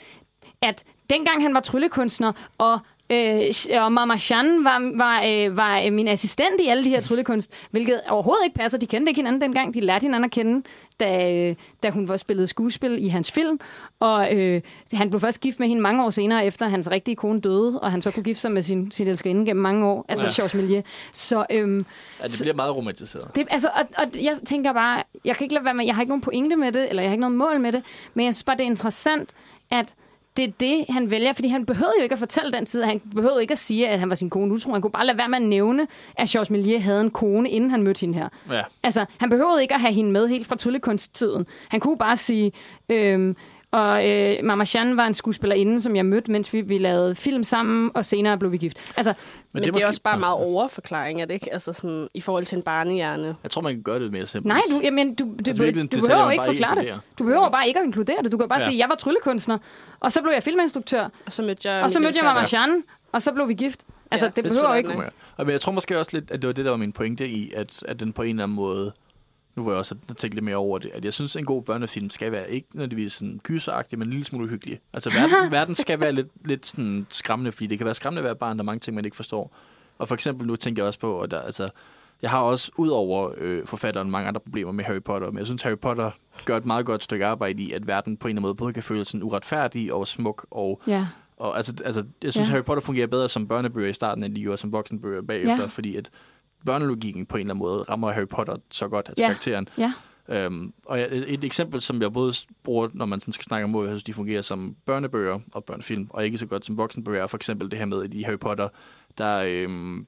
at dengang han var tryllekunstner, og Øh, og Mama Chan var, var, øh, var øh, min assistent i alle de her tryllekunst, hvilket overhovedet ikke passer. De kendte ikke hinanden dengang. De lærte hinanden at kende, da, øh, da hun var spillet skuespil i hans film. Og øh, han blev først gift med hende mange år senere, efter hans rigtige kone døde, og han så kunne gifte sig med sin, sin elskerinde gennem mange år. Altså ja. Georges Millier. Så, øhm, ja, det bliver meget romantiseret. Det, altså, og, og jeg tænker bare, jeg kan ikke lade være med, jeg har ikke nogen pointe med det, eller jeg har ikke noget mål med det, men jeg synes bare, det er interessant, at det er det, han vælger, fordi han behøvede jo ikke at fortælle den tid. Han behøvede ikke at sige, at han var sin kone utro. Han kunne bare lade være med at nævne, at Georges Millier havde en kone, inden han mødte hende her. Ja. Altså, han behøvede ikke at have hende med helt fra tullekunsttiden. Han kunne bare sige, øhm, og øh, Mama Chan var en skuespillerinde, som jeg mødte, mens vi, vi lavede film sammen, og senere blev vi gift. Altså, men, men det, er, det er også bare meget overforklaring, er det ikke? Altså sådan, i forhold til en barnehjerne. Jeg tror, man kan gøre det mere simpelt. Nej, du, jamen, du, du, altså, du, du behøver ikke forklare det. Du behøver bare ikke at inkludere det. Du kan bare ja. sige, jeg var tryllekunstner, og så blev jeg filminstruktør. Og så mødte jeg, og så mødte jeg Mama Chan, og så blev vi gift. Altså, ja, det, det behøver ikke. Men jeg tror måske også lidt, at det var det, der var min pointe i, at, at den på en eller anden måde nu var jeg også tænke lidt mere over det, at jeg synes, at en god børnefilm skal være ikke nødvendigvis sådan gyseragtig, men en lille smule uhyggelig. Altså verden, verden skal være lidt, lidt sådan skræmmende, fordi det kan være skræmmende at være barn, der er mange ting, man ikke forstår. Og for eksempel nu tænker jeg også på, at der, altså, jeg har også ud over øh, forfatteren mange andre problemer med Harry Potter, men jeg synes, Harry Potter gør et meget godt stykke arbejde i, at verden på en eller anden måde både kan føles sådan uretfærdig og smuk og ja. Og altså, altså, jeg synes, ja. Harry Potter fungerer bedre som børnebøger i starten, end de gjorde som voksenbøger bagefter, ja. fordi at børnelogikken på en eller anden måde rammer Harry Potter så godt, altså ja. karakteren. Ja. Øhm, og et, eksempel, som jeg både bruger, når man sådan skal snakke om, at de fungerer som børnebøger og børnefilm, og ikke så godt som voksenbøger, er for eksempel det her med i Harry Potter, der øhm,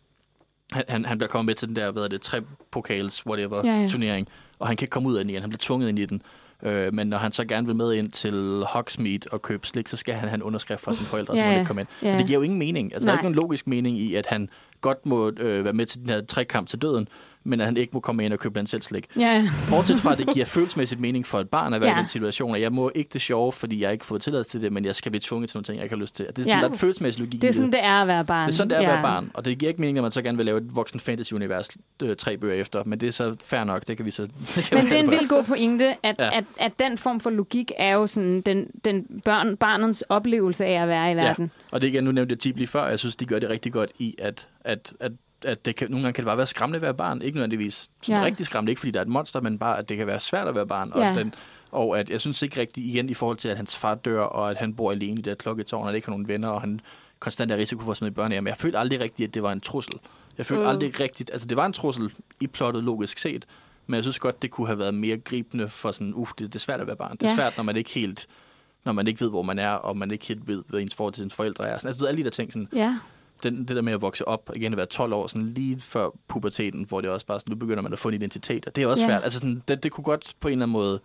han, han bliver kommet med til den der, hvad er det, tre pokals, whatever, ja, ja. turnering, og han kan ikke komme ud af den igen, han bliver tvunget ind i den. Øh, men når han så gerne vil med ind til Hogsmeade og købe slik, så skal han have en underskrift fra sine forældre, uh, så må ikke komme ind. Ja. Men det giver jo ingen mening. Altså, Nej. der er ikke nogen logisk mening i, at han godt må øh, være med til den her trekamp til døden, men at han ikke må komme ind og købe blandt selv slik. Ja. Bortset fra, at det giver følelsesmæssigt mening for et barn at være ja. i den situation, at jeg må ikke det sjove, fordi jeg ikke har fået tilladelse til det, men jeg skal blive tvunget til nogle ting, jeg ikke har lyst til. Det er sådan, ja. der er følelsesmæssig logik Det er sådan, det er at være barn. Det er sådan, det er at ja. være barn. Og det giver ikke mening, at man så gerne vil lave et voksen fantasy-univers øh, tre bøger efter, men det er så fair nok, det kan vi så... Det men det er en vildt god pointe, at, ja. at, at, den form for logik er jo sådan den, den børn, barnens oplevelse af at være i verden. Ja. Og det igen, nu nævnte jeg Ghibli før, jeg synes, de gør det rigtig godt i, at, at, at at det kan, nogle gange kan det bare være skræmmende at være barn. Ikke nødvendigvis sådan ja. rigtig skræmmende, ikke fordi der er et monster, men bare, at det kan være svært at være barn. Ja. Og, den, og at jeg synes ikke rigtigt, igen i forhold til, at hans far dør, og at han bor alene i det klokketårn, og ikke har nogen venner, og han konstant er risiko for at smide børnehjem. Jeg følte aldrig rigtigt, at det var en trussel. Jeg følte mm. aldrig rigtigt, altså det var en trussel i plottet logisk set, men jeg synes godt, det kunne have været mere gribende for sådan, uh, det, det er svært at være barn. Det er ja. svært, når man ikke helt når man ikke ved, hvor man er, og man ikke helt ved, hvad ens forhold til sine forældre er. Sådan, altså, ved, alle de der ting. Sådan, ja den, det der med at vokse op, igen at være 12 år, sådan lige før puberteten, hvor det også bare sådan, nu begynder man at få en identitet, og det er også ja. svært. Altså sådan, det, det kunne godt på en eller anden måde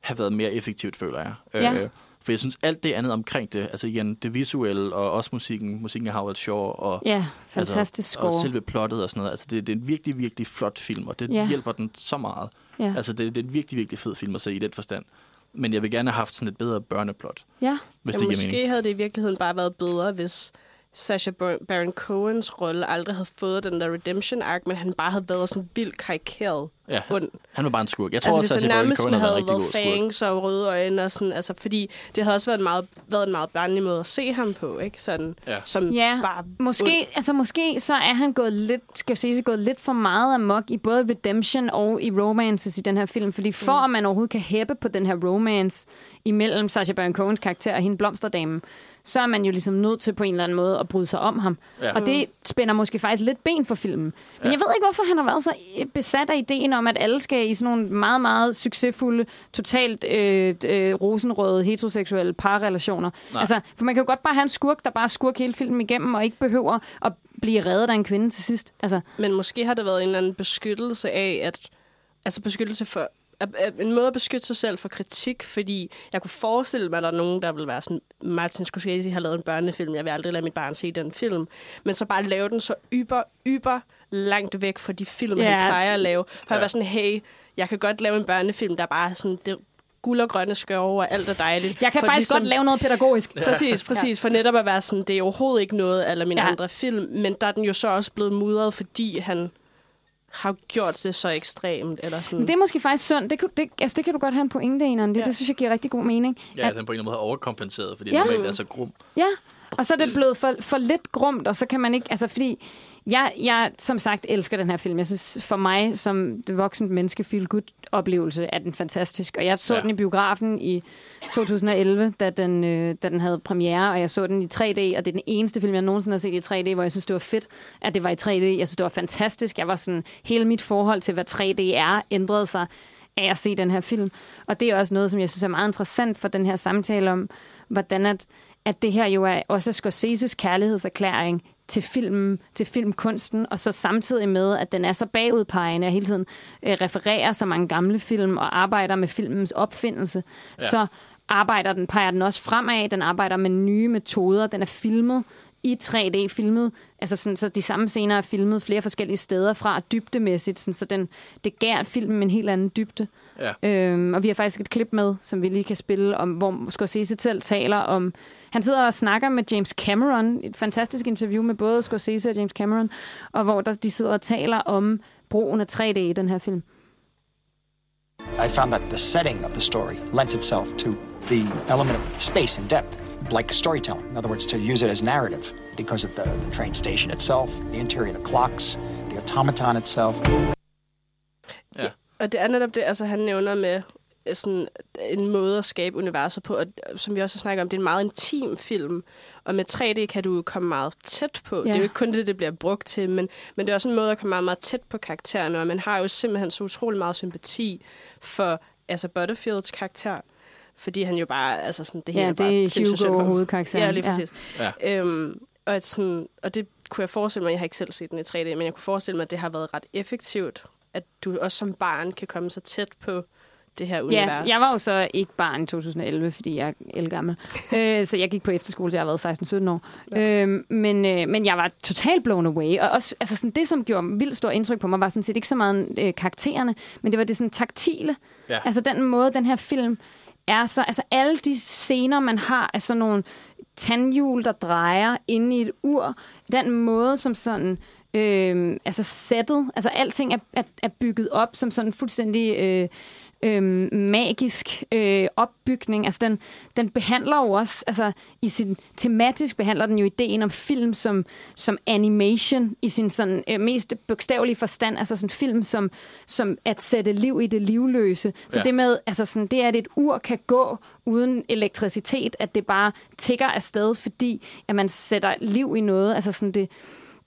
have været mere effektivt, føler jeg. Ja. Øh, for jeg synes, alt det andet omkring det, altså igen, det visuelle, og også musikken, musikken af Howard Shaw, og, ja, fantastisk altså, score. og selve plottet og sådan noget, altså det, det er en virkelig, virkelig flot film, og det ja. hjælper den så meget. Ja. Altså det, det er en virkelig, virkelig fed film at se i den forstand. Men jeg vil gerne have haft sådan et bedre børneplot. Ja. Hvis ja, det måske mening. havde det i virkeligheden bare været bedre, hvis Sacha Baron Cohens rolle aldrig havde fået den der redemption arc, men han bare havde været sådan vildt karikeret ja, ond. Han var bare en skurk. Jeg tror altså, også, at Sacha Baron Cohen havde været, været fangs og røde øjne og sådan, altså, fordi det havde også været en meget, været en meget børnelig måde at se ham på, ikke? Sådan, ja. som ja, bare måske, altså, måske så er han gået lidt, skal jeg sige, gået lidt for meget amok i både redemption og i romances i den her film, fordi for mm. at man overhovedet kan hæppe på den her romance imellem Sacha Baron Cohens karakter og hende blomsterdamen, så er man jo ligesom nødt til på en eller anden måde at bryde sig om ham. Ja. Og det spænder måske faktisk lidt ben for filmen. Men ja. jeg ved ikke, hvorfor han har været så besat af ideen om, at alle skal i sådan nogle meget, meget succesfulde, totalt øh, øh, rosenrøde, heteroseksuelle parrelationer. Altså, for man kan jo godt bare have en skurk, der bare skurk hele filmen igennem, og ikke behøver at blive reddet af en kvinde til sidst. Altså, Men måske har det været en eller anden beskyttelse af, at altså beskyttelse for en måde at beskytte sig selv for kritik, fordi jeg kunne forestille mig, at der er nogen, der vil være sådan, Martin Scorsese har lavet en børnefilm, jeg vil aldrig lade mit barn se den film, men så bare lave den så yber, yber langt væk fra de film, Ja, han plejer at lave. For Ja. at være sådan, hey, jeg kan godt lave en børnefilm, der bare sådan, det guld og grønne skove, og alt er dejligt. jeg kan For faktisk ligesom- godt lave noget pædagogisk. Præcis, præcis. For netop at være sådan, det er overhovedet ikke noget af mine Ja. ja. andre film, men der er den jo så også blevet mudret, fordi han har gjort det så ekstremt. Eller sådan. Men det er måske faktisk sundt. Det, kan- det, altså, det kan du godt have en pointe i, det, Ja. det synes jeg giver rigtig god mening. Ja, At- at den på en eller anden måde har overkompenseret, fordi Ja. ja. normalt er så grum. Ja, og så er det blevet for, for lidt grumt, og så kan man ikke... Altså, fordi jeg, jeg som sagt elsker den her film. Jeg synes, for mig som det voksent menneske, feel good oplevelse er den fantastisk. Og jeg så ja. Den i biografen i 2011, da den, øh, da den havde premiere, og jeg så den i 3D, og det er den eneste film, jeg nogensinde har set i 3D, hvor jeg synes, det var fedt, at det var i 3D. Jeg synes, det var fantastisk. Jeg var sådan... Hele mit forhold til, hvad 3D er, ændrede sig af at se den her film. Og det er også noget, som jeg synes er meget interessant for den her samtale om, hvordan at, at det her jo er også Scorseses kærlighedserklæring til filmen, til filmkunsten, og så samtidig med, at den er så bagudpegende og hele tiden øh, refererer så mange gamle film og arbejder med filmens opfindelse, ja. så arbejder den, peger den også fremad, den arbejder med nye metoder, den er filmet i 3D, filmet, altså sådan, så de samme scener er filmet flere forskellige steder fra, dybdemæssigt, sådan, så den, det gær filmen en helt anden dybde. Ja. Øhm, og vi har faktisk et klip med, som vi lige kan spille, om, hvor Scorsese selv taler om... Han sidder og snakker med James Cameron, et fantastisk interview med både Scorsese og James Cameron, og hvor der, de sidder og taler om brugen af 3D i den her film. I found that the setting of the story lent itself to the element of space and depth, like storytelling. In other words, to use it as narrative because of the, the train station itself, the interior, the clocks, the automaton itself. Og det er netop det, altså han nævner med øh, sådan en måde at skabe universet på, og øh, som vi også har snakket om, det er en meget intim film, og med 3D kan du komme meget tæt på. Ja. Det er jo ikke kun det, det bliver brugt til, men, men det er også en måde at komme meget, meget tæt på karaktererne, og man har jo simpelthen så utrolig meget sympati for altså Butterfields karakter, fordi han jo bare, altså sådan, det hele Ja, er bare det er sindssygt Hugo, synd for hovedkarakteren. Ja, lige præcis. Ja. Øhm, og, at sådan, og det kunne jeg forestille mig, jeg har ikke selv set den i 3D, men jeg kunne forestille mig, at det har været ret effektivt, at du også som barn kan komme så tæt på det her univers. Ja, jeg var jo så ikke barn i 2011, fordi jeg er elgammel. øh, så jeg gik på efterskole, til jeg har været 16-17 år. Ja. Øh, men, øh, men jeg var totalt blown away. Og også, altså sådan, det, som gjorde vildt stort indtryk på mig, var sådan set ikke så meget øh, karaktererne, men det var det sådan taktile. Ja. Altså den måde, den her film er så... Altså alle de scener, man har, er sådan nogle tandhjul, der drejer inde i et ur. Den måde, som sådan... Øh, altså sættet, altså alting er, er, er bygget op som sådan fuldstændig øh, øh, magisk øh, opbygning. Altså den, den behandler jo også, altså i sin tematisk behandler den jo ideen om film som, som animation i sin sådan øh, mest bogstavelige forstand, altså sådan film som, som at sætte liv i det livløse. Så Ja. det med, altså sådan, det at et ur kan gå uden elektricitet, at det bare tigger afsted, fordi at man sætter liv i noget, altså sådan det,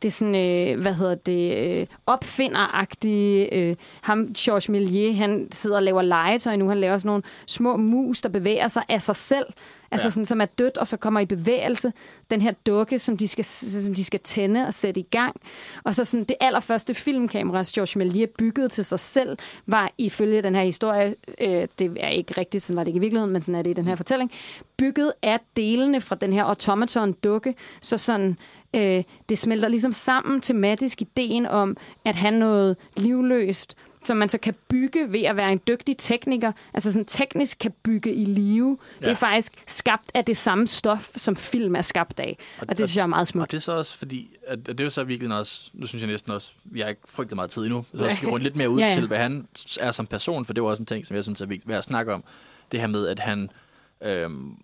det er sådan, øh, hvad hedder det, øh, opfinderagtige. Øh, ham, Georges Méliès, han sidder og laver legetøj nu. Han laver sådan nogle små mus, der bevæger sig af sig selv. Altså Ja. sådan, som er dødt, og så kommer i bevægelse. Den her dukke, som de skal, som de skal tænde og sætte i gang. Og så sådan, det allerførste filmkamera, Georges Méliès byggede til sig selv, var ifølge den her historie, øh, det er ikke rigtigt, sådan var det ikke i virkeligheden, men sådan er det i den her fortælling, bygget af delene fra den her automaton-dukke, så sådan øh, det smelter ligesom sammen tematisk ideen om at have noget livløst, som man så kan bygge ved at være en dygtig tekniker. Altså sådan teknisk kan bygge i live. Ja. Det er faktisk skabt af det samme stof, som film er skabt af. Og, og det synes jeg er meget Og smukt. det er så også fordi, at det er jo så virkelig også, nu synes jeg næsten også, vi har ikke frygtet meget tid endnu, så skal runde lidt mere ud ja. ja. til, hvad han er som person, for det var også en ting, som jeg synes er vigtigt værd at snakke om. Det her med, at han, øhm,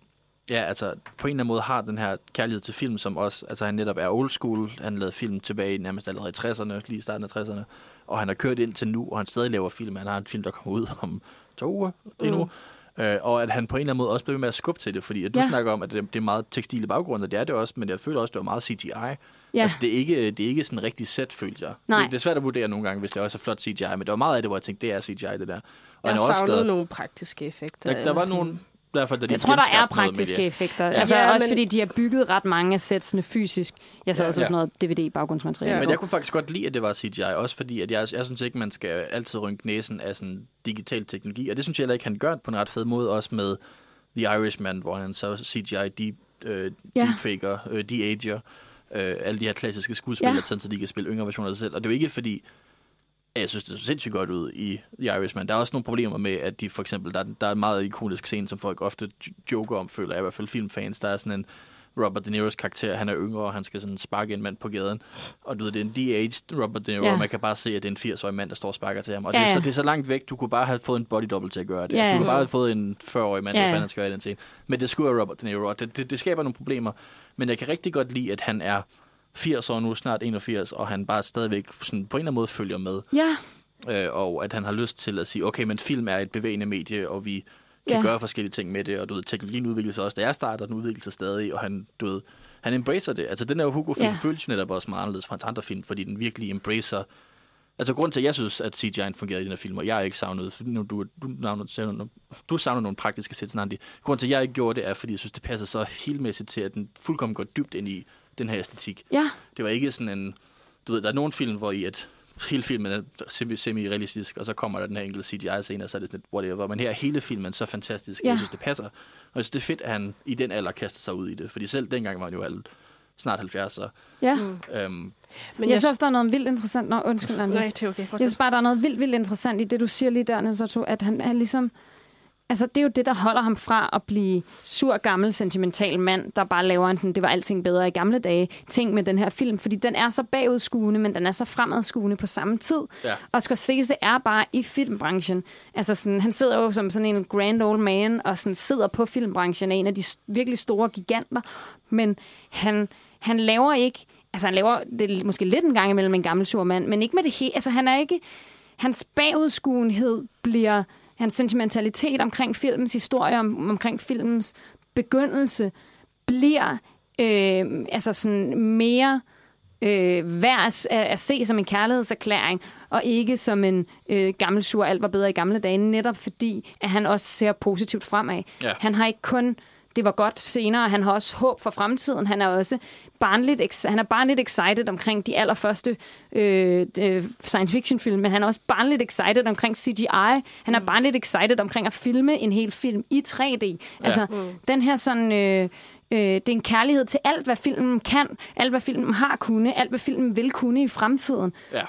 ja, altså på en eller anden måde har den her kærlighed til film, som også, altså han netop er old school, han lavede film tilbage nærmest allerede i 60'erne, lige i starten af 60'erne, og han har kørt ind til nu, og han stadig laver film. Han har en film, der kommer ud om to uger lige nu. Mm. Øh, og at han på en eller anden måde også bliver ved med at skubbe til det, fordi at du Ja. snakker om, at det, det er meget tekstil i baggrunden, og det er det også, men jeg føler også, at det var meget CGI. Ja. Altså, det er ikke, det er ikke sådan rigtig sæt, følte jeg. Nej. Det, det er svært at vurdere nogle gange, hvis det også er flot CGI, men der var meget af det, hvor jeg tænkte, det er CGI, det der. Og Jeg savnede lavet- nogle praktiske effekter. der, der var sådan- nogle, hvert fald, da de Jeg tror, der er praktiske effekter. Ja. Altså, Ja, også men- fordi de har bygget ret mange af sætsene fysisk. Jeg sad Ja. også Ja. sådan noget DVD-baggrundsmateriale. Ja, men jeg kunne faktisk godt lide, at det var CGI, også fordi at jeg, jeg synes ikke, man skal altid rynke næsen af sådan digital teknologi, og det synes jeg heller ikke, han gør på en ret fed måde, også med The Irishman, hvor han så CGI deep, øh, Ja. deepfaker, øh, de-ager, øh, alle de her klassiske skuespillere, Ja. sådan, så de kan spille yngre versioner af sig selv. Og det er jo ikke fordi, jeg synes, det så sindssygt godt ud i The Irishman. Der er også nogle problemer med, at de for eksempel, der, er- der er en meget ikonisk scene, som folk ofte joker om, føler jeg i hvert fald filmfans. Der er sådan en Robert De Niro's karakter, han er yngre, og han skal sådan sparke en mand på gaden. Og du ved, det er en de-aged Robert De Niro, Ja. ja. og man kan bare se, at det er en 80-årig mand, der står og sparker til ham. Og Ja, det, er så, ja. det er så langt væk, du kunne bare have fået en body double til at gøre det. Ja, Altså, du ja. kunne bare have fået en 40-årig mand, Ja, der ja. fanden skal gøre i den scene. Men det skulle være Robert De Niro, og det, det, det skaber nogle problemer. Men jeg kan rigtig godt lide, at han er 80 år nu, snart 81, og han bare stadigvæk sådan, på en eller anden måde følger med. Ja, Øh, og at han har lyst til at sige, okay, men film er et bevægende medie, og vi kan Ja. gøre forskellige ting med det, og du ved, teknologien udvikler sig også, da jeg starter, den udvikler sig stadig, og han, du ved, han embracer det. Altså, den her Hugo-film Ja. føles netop også meget anderledes fra hans andre film, fordi den virkelig embracer Altså, grunden til, at jeg synes, at CGI'en fungerede i den her film, og jeg har ikke savnet, nu, du, du, savner, du savner nogle praktiske sæt, sådan. Grunden til, at jeg ikke gjorde det, er, fordi jeg synes, det passer så helmæssigt til, at den fuldkommen går dybt ind i den her æstetik. ja. Det var ikke sådan en... Du ved, der er nogle film, hvor i at hele filmen er semi- semi-realistisk, og så kommer der den her enkelte CGI-scene, og så er det sådan lidt whatever. Men her er hele filmen så fantastisk, Ja. jeg synes, det passer. Og jeg synes, det er fedt, at han i den alder kaster sig ud i det. Fordi selv dengang var han jo alle snart 70, så... ja. Øhm, Men jeg, jeg synes også, der er noget vildt interessant. Nå, undskyld, Andy. Nej, det er okay. Jeg synes bare, der er noget vildt, vildt interessant i det, du siger lige der, Nesotto, at han er ligesom... Altså, det er jo det, der holder ham fra at blive sur, gammel, sentimental mand, der bare laver en sådan, det var alting bedre i gamle dage, ting med den her film. Fordi den er så bagudskuende, men den er så fremadskuende på samme tid. Ja. Og Scorsese er bare i filmbranchen. Altså, sådan, han sidder jo som sådan en grand old man, og sådan sidder på filmbranchen en af de virkelig store giganter. Men han, han laver ikke... Altså, han laver det måske lidt en gang imellem en gammel sur mand, men ikke med det hele. Altså, han er ikke... Hans bagudskuenhed bliver... Hans sentimentalitet omkring filmens historie, om, omkring filmens begyndelse, bliver øh, altså sådan mere øh, værd at, at se som en kærlighedserklæring, og ikke som en øh, gammel sur, alt var bedre i gamle dage, netop fordi, at han også ser positivt fremad. Ja. Han har ikke kun det var godt senere, han har også håb for fremtiden. Han er også barnligt, han er barnligt excited omkring de allerførste øh, øh, science fiction film, men han er også barnligt excited omkring CGI. Han Mm. er barnligt excited omkring at filme en hel film i 3D. Altså, den her sådan... Øh, Øh, det er en kærlighed til alt, hvad filmen kan, alt, hvad filmen har kunne, alt, hvad filmen vil kunne i fremtiden. ja.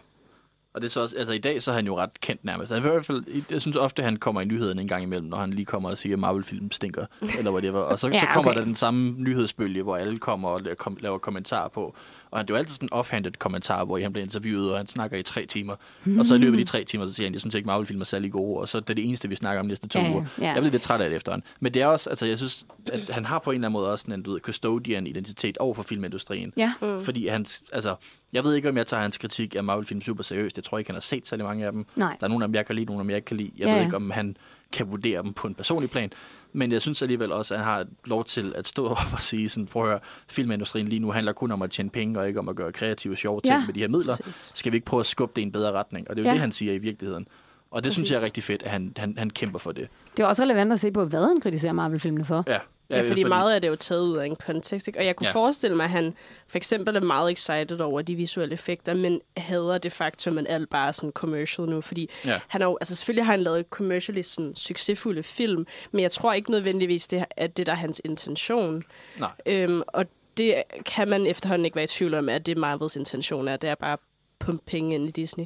Og det er så også, altså i dag, så er han jo ret kendt nærmest. Altså, i hvert fald, jeg synes ofte, han kommer i nyhederne en gang imellem, når han lige kommer og siger, at Marvel-film stinker, eller whatever. Og så, Ja, ja, så kommer okay. der den samme nyhedsbølge, hvor alle kommer og laver kommentarer på. Og han, det er jo altid sådan en offhanded kommentar, hvor han bliver interviewet, og han snakker i tre timer. Og så i løbet af de tre timer, så siger han, jeg synes ikke, Marvel-film er særlig gode, og så er det det eneste, vi snakker om næste to Ja, ja, uger. ja. Jeg bliver lidt træt af det efterhånden. Men det er også, altså jeg synes, at han har på en eller anden måde også sådan en, du ved, custodian-identitet over for filmindustrien. Ja. Mm. Fordi hans, altså, jeg ved ikke, om jeg tager hans kritik af Marvel-film super seriøst. Jeg tror ikke, han har set særlig mange af dem. Nej. Der er nogle af dem, jeg kan lide, nogle af dem, jeg ikke kan lide. Jeg Ja, ved ikke, om han kan vurdere dem på en personlig plan. Men jeg synes alligevel også, at han har lov til at stå op og sige sådan, prøv at høre, filmindustrien lige nu handler kun om at tjene penge, og ikke om at gøre kreative, sjove ting Ja. med de her midler. Præcis. Skal vi ikke prøve at skubbe det i en bedre retning? Og det er jo Ja. det, han siger i virkeligheden. Og det Præcis. synes jeg er rigtig fedt, at han, han, han kæmper for det. Det er også relevant at se på, hvad han kritiserer Marvel-filmene for. Ja, Ja, fordi meget af det er jo taget ud af en kontekst. Ikke? Og jeg kunne ja. Ja. forestille mig, at han for eksempel er meget excited over de visuelle effekter, men hader det faktum, at alt bare er sådan commercial nu. Fordi Ja. han har jo, altså selvfølgelig har han lavet commercially sådan succesfulde film, men jeg tror ikke nødvendigvis, det, at det der er hans intention. Nej. Øhm, og det kan man efterhånden ikke være i tvivl om, at det Marvels intention er. Det er bare at pumpe penge ind i Disney.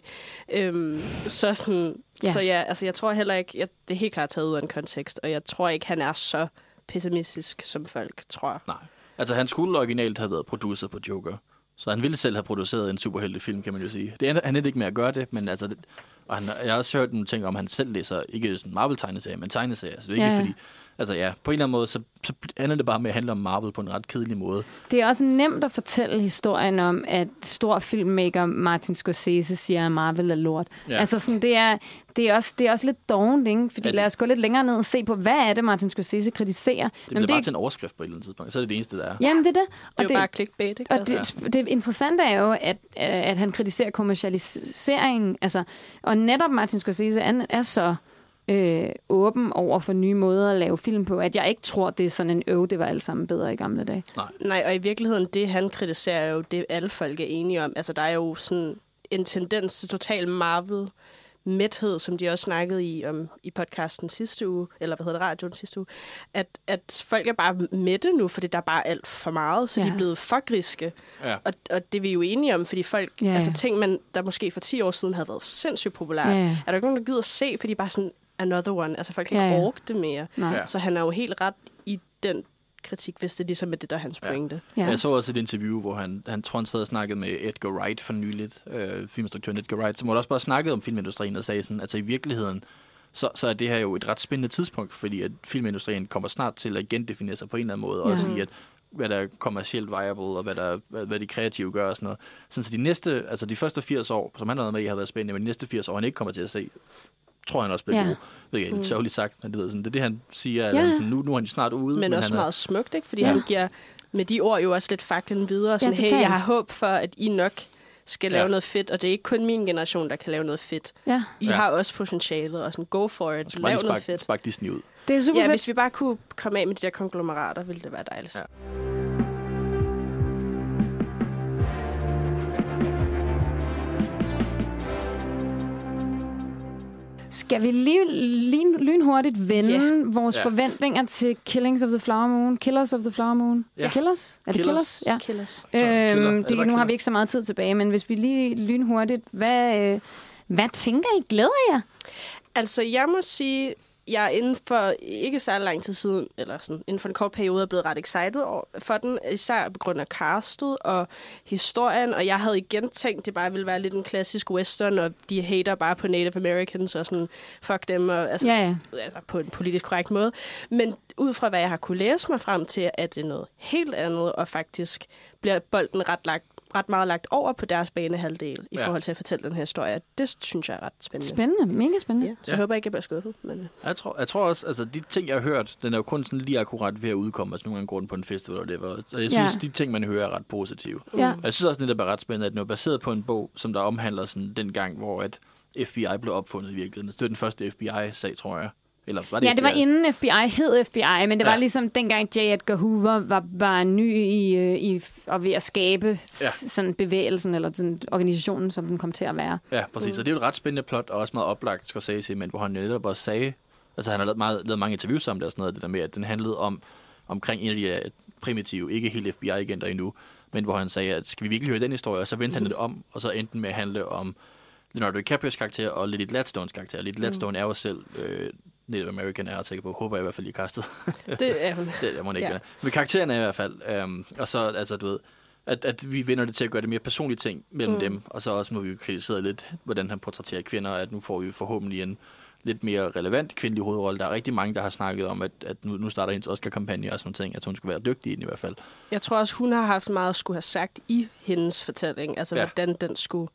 Øhm, så sådan, Ja. ja. så ja, altså jeg tror heller ikke, jeg, det er helt klart taget ud af en kontekst, og jeg tror ikke, han er så pessimistisk, som folk tror. Nej. Altså, han skulle originalt have været producer på Joker. Så han ville selv have produceret en superheltefilm, kan man jo sige. Det ender, han endte ikke med at gøre det, men altså... Det, og han, jeg har også hørt nogle ting om, at han selv læser, ikke sådan Marvel-tegneserier, men tegneserier. Så det er ja. fordi... Altså ja, på en eller anden måde, så, så ender det bare med at handle om Marvel på en ret kedelig måde. Det er også nemt at fortælle historien om, at stor filmmaker Martin Scorsese siger, at Marvel er lort. Ja. Altså sådan, det er, det, er også, det er også lidt dovent, ikke? Fordi Ja, det- lad os gå lidt længere ned og se på, hvad er det, Martin Scorsese kritiserer? Det bliver bare til en overskrift på et eller andet tidspunkt. Så er det det eneste, der er. Jamen, det er det. Det er jo bare clickbait, ikke? Og Altså. det, det interessante er jo, at, at han kritiserer kommercialiseringen. Altså, og netop Martin Scorsese er, er så øh, åben over for nye måder at lave film på. At jeg ikke tror, det er sådan en øv, det var alt sammen bedre i gamle dage. Nej, og i virkeligheden, det han kritiserer er jo, det alle folk er enige om. Altså, der er jo sådan en tendens til total Marvel mæthed, som de også snakkede i om i podcasten sidste uge, eller hvad hedder det, radioen sidste uge, at, at folk er bare mætte nu, fordi der er bare alt for meget, så ja. de er blevet for griske. Ja. Og, og det er vi jo enige om, fordi folk, Ja, ja. ja. altså ting, man, der måske for 10 år siden havde været sindssygt populært, Ja, ja, ja. er der ikke nogen, der gider se, fordi bare sådan, another one, altså folk kan Ja, ikke ja. orke det mere. Nej. Ja. Ja. Så han er jo helt ret i den kritik, hvis det ligesom er det, der er hans Ja. pointe. Ja. Jeg så også et interview, hvor han, han tror, han sad og snakkede med Edgar Wright for nyligt, øh, filminstruktøren Edgar Wright, som også bare snakkede om filmindustrien og sagde sådan, altså i virkeligheden, så, så er det her jo et ret spændende tidspunkt, fordi at filmindustrien kommer snart til at gendefinere sig på en eller anden måde, Ja. også i at hvad der er kommercielt viable, og hvad, der, hvad, hvad de kreative gør og sådan noget. Sådan, så de næste, altså de første 80 år, som han har været med i, har været spændende, men de næste 80 år, han ikke kommer til at se, tror han også bliver Ja. ja. god. Ved jeg, lidt sørgeligt sagt, men det, ved, sådan, det er det, han siger, Ja. ja. sådan, nu, nu er han snart ude. Men også han er, meget smukt, ikke? Fordi Ja. ja. han giver med de ord jo også lidt faklen videre. Sådan, hey, totalt. jeg har håb for, at I nok skal lave Ja. noget fedt, og det er ikke kun min generation, der kan lave noget fedt. ja. I Ja. har også potentialet, og sådan, go for it, lav lige noget fedt. sparke Disney ud. Det er super Ja, fedt. hvis vi bare kunne komme af med de der konglomerater, ville det være dejligt. Ja. Skal vi lige lyn, lynhurtigt vende Ja. vores Ja. forventninger til Killings of the Flower Moon? Killers of the Flower Moon? Ja. Killers? Er det Killers. Killers? Ja. Killers. killer. Er Øhm, det det, nu har killer? vi ikke så meget tid tilbage, men hvis vi lige lynhurtigt, hvad, øh, hvad tænker I? Glæder jer? Altså, jeg må sige, jeg inden for ikke så lang tid siden, eller sådan inden for en kort periode, er blevet ret excited for den, især på grund af castet og historien, og jeg havde igen tænkt, det bare ville være lidt en klassisk western, og de hater bare på Native Americans, og sådan, fuck dem, og, altså, Ja, ja. altså, på en politisk korrekt måde. Men ud fra, hvad jeg har kunne læse mig frem til, at det er noget helt andet, og faktisk bliver bolden ret lagt ret meget lagt over på deres banehalvdel i Ja. forhold til at fortælle den her historie. Det synes jeg er ret spændende. Spændende, mega spændende. Ja, så Ja. jeg håber ikke, jeg bliver skuffet. Men... Jeg tror, jeg tror også, altså de ting, jeg har hørt, den er jo kun sådan lige akkurat ved at udkomme. Altså nogle gange går den på en festival, og det var. Så jeg synes, Ja. de ting, man hører, er ret positive. Ja. Og jeg synes også, det er ret spændende, at den er baseret på en bog, som der omhandler sådan den gang, hvor at FBI blev opfundet i virkeligheden. Det var den første FBI-sag, tror jeg. Eller var det Ja, det var FBI? inden FBI hed FBI, men det Ja. var ligesom dengang J. Edgar Hoover var, var ny i, øh, i og ved at skabe ja. Sådan bevægelsen eller sådan organisationen, som den kom til at være. Ja, præcis. Og det er jo et ret spændende plot, og også meget oplagt Scorsese, men hvor han netop også sagde, altså han har lavet, meget, lavet mange interviews om det og sådan noget, det der med, at den handlede om, omkring en af de der primitive, ikke helt FBI-agenter endnu, men hvor han sagde, at skal vi virkelig høre den historie, og så vendte han det om, og så endte den med at handle om Leonardo DiCaprios karakter og Lily Gladstones karakter. Lily Gladstone er jo selv øh, Native American, er jeg sikker på. Håber jeg i hvert fald, I kastet. Det er hun. det er må ikke Ja. Men karakteren er i hvert fald. Um, og så, altså, du ved, at, at vi vender det til at gøre det mere personlige ting mellem mm. dem. Og så også har vi jo kritiseret lidt, hvordan han portrætterer kvinder, at nu får vi forhåbentlig en lidt mere relevant kvindelig hovedrolle. Der er rigtig mange, der har snakket om, at, at nu, nu starter hendes Oscar-kampagne og sådan nogle ting, at hun skulle være dygtig i i hvert fald. Jeg tror også, hun har haft meget at skulle have sagt i hendes fortælling. Altså, ja. hvordan den skulle,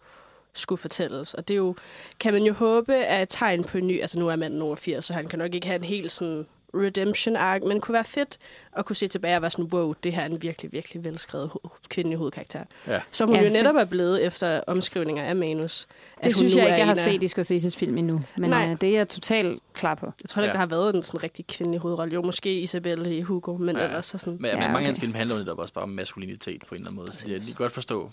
skulle fortælles. Og det er jo, kan man jo håbe, er et tegn på en ny... Altså, nu er manden over 80, så han kan nok ikke have en helt sådan redemption arc, men det kunne være fedt at kunne se tilbage og være sådan, wow, det her er en virkelig, virkelig velskrevet ho- kvindelig hovedkarakter. Ja. Som hun Ja, jo netop er blevet efter omskrivninger af manus. Det synes jeg er ikke, jeg har set i Scorseses film endnu, men Nej. øh, det er jeg totalt klar på. Jeg tror ikke, Ja. der har været en sådan rigtig kvindelig hovedrolle. Jo, måske Isabelle i Hugo, men Ja. ellers så sådan... Men, ja, men mange okay. af hans film handler jo netop også bare om maskulinitet på en eller anden måde. Så jeg kan godt forstå,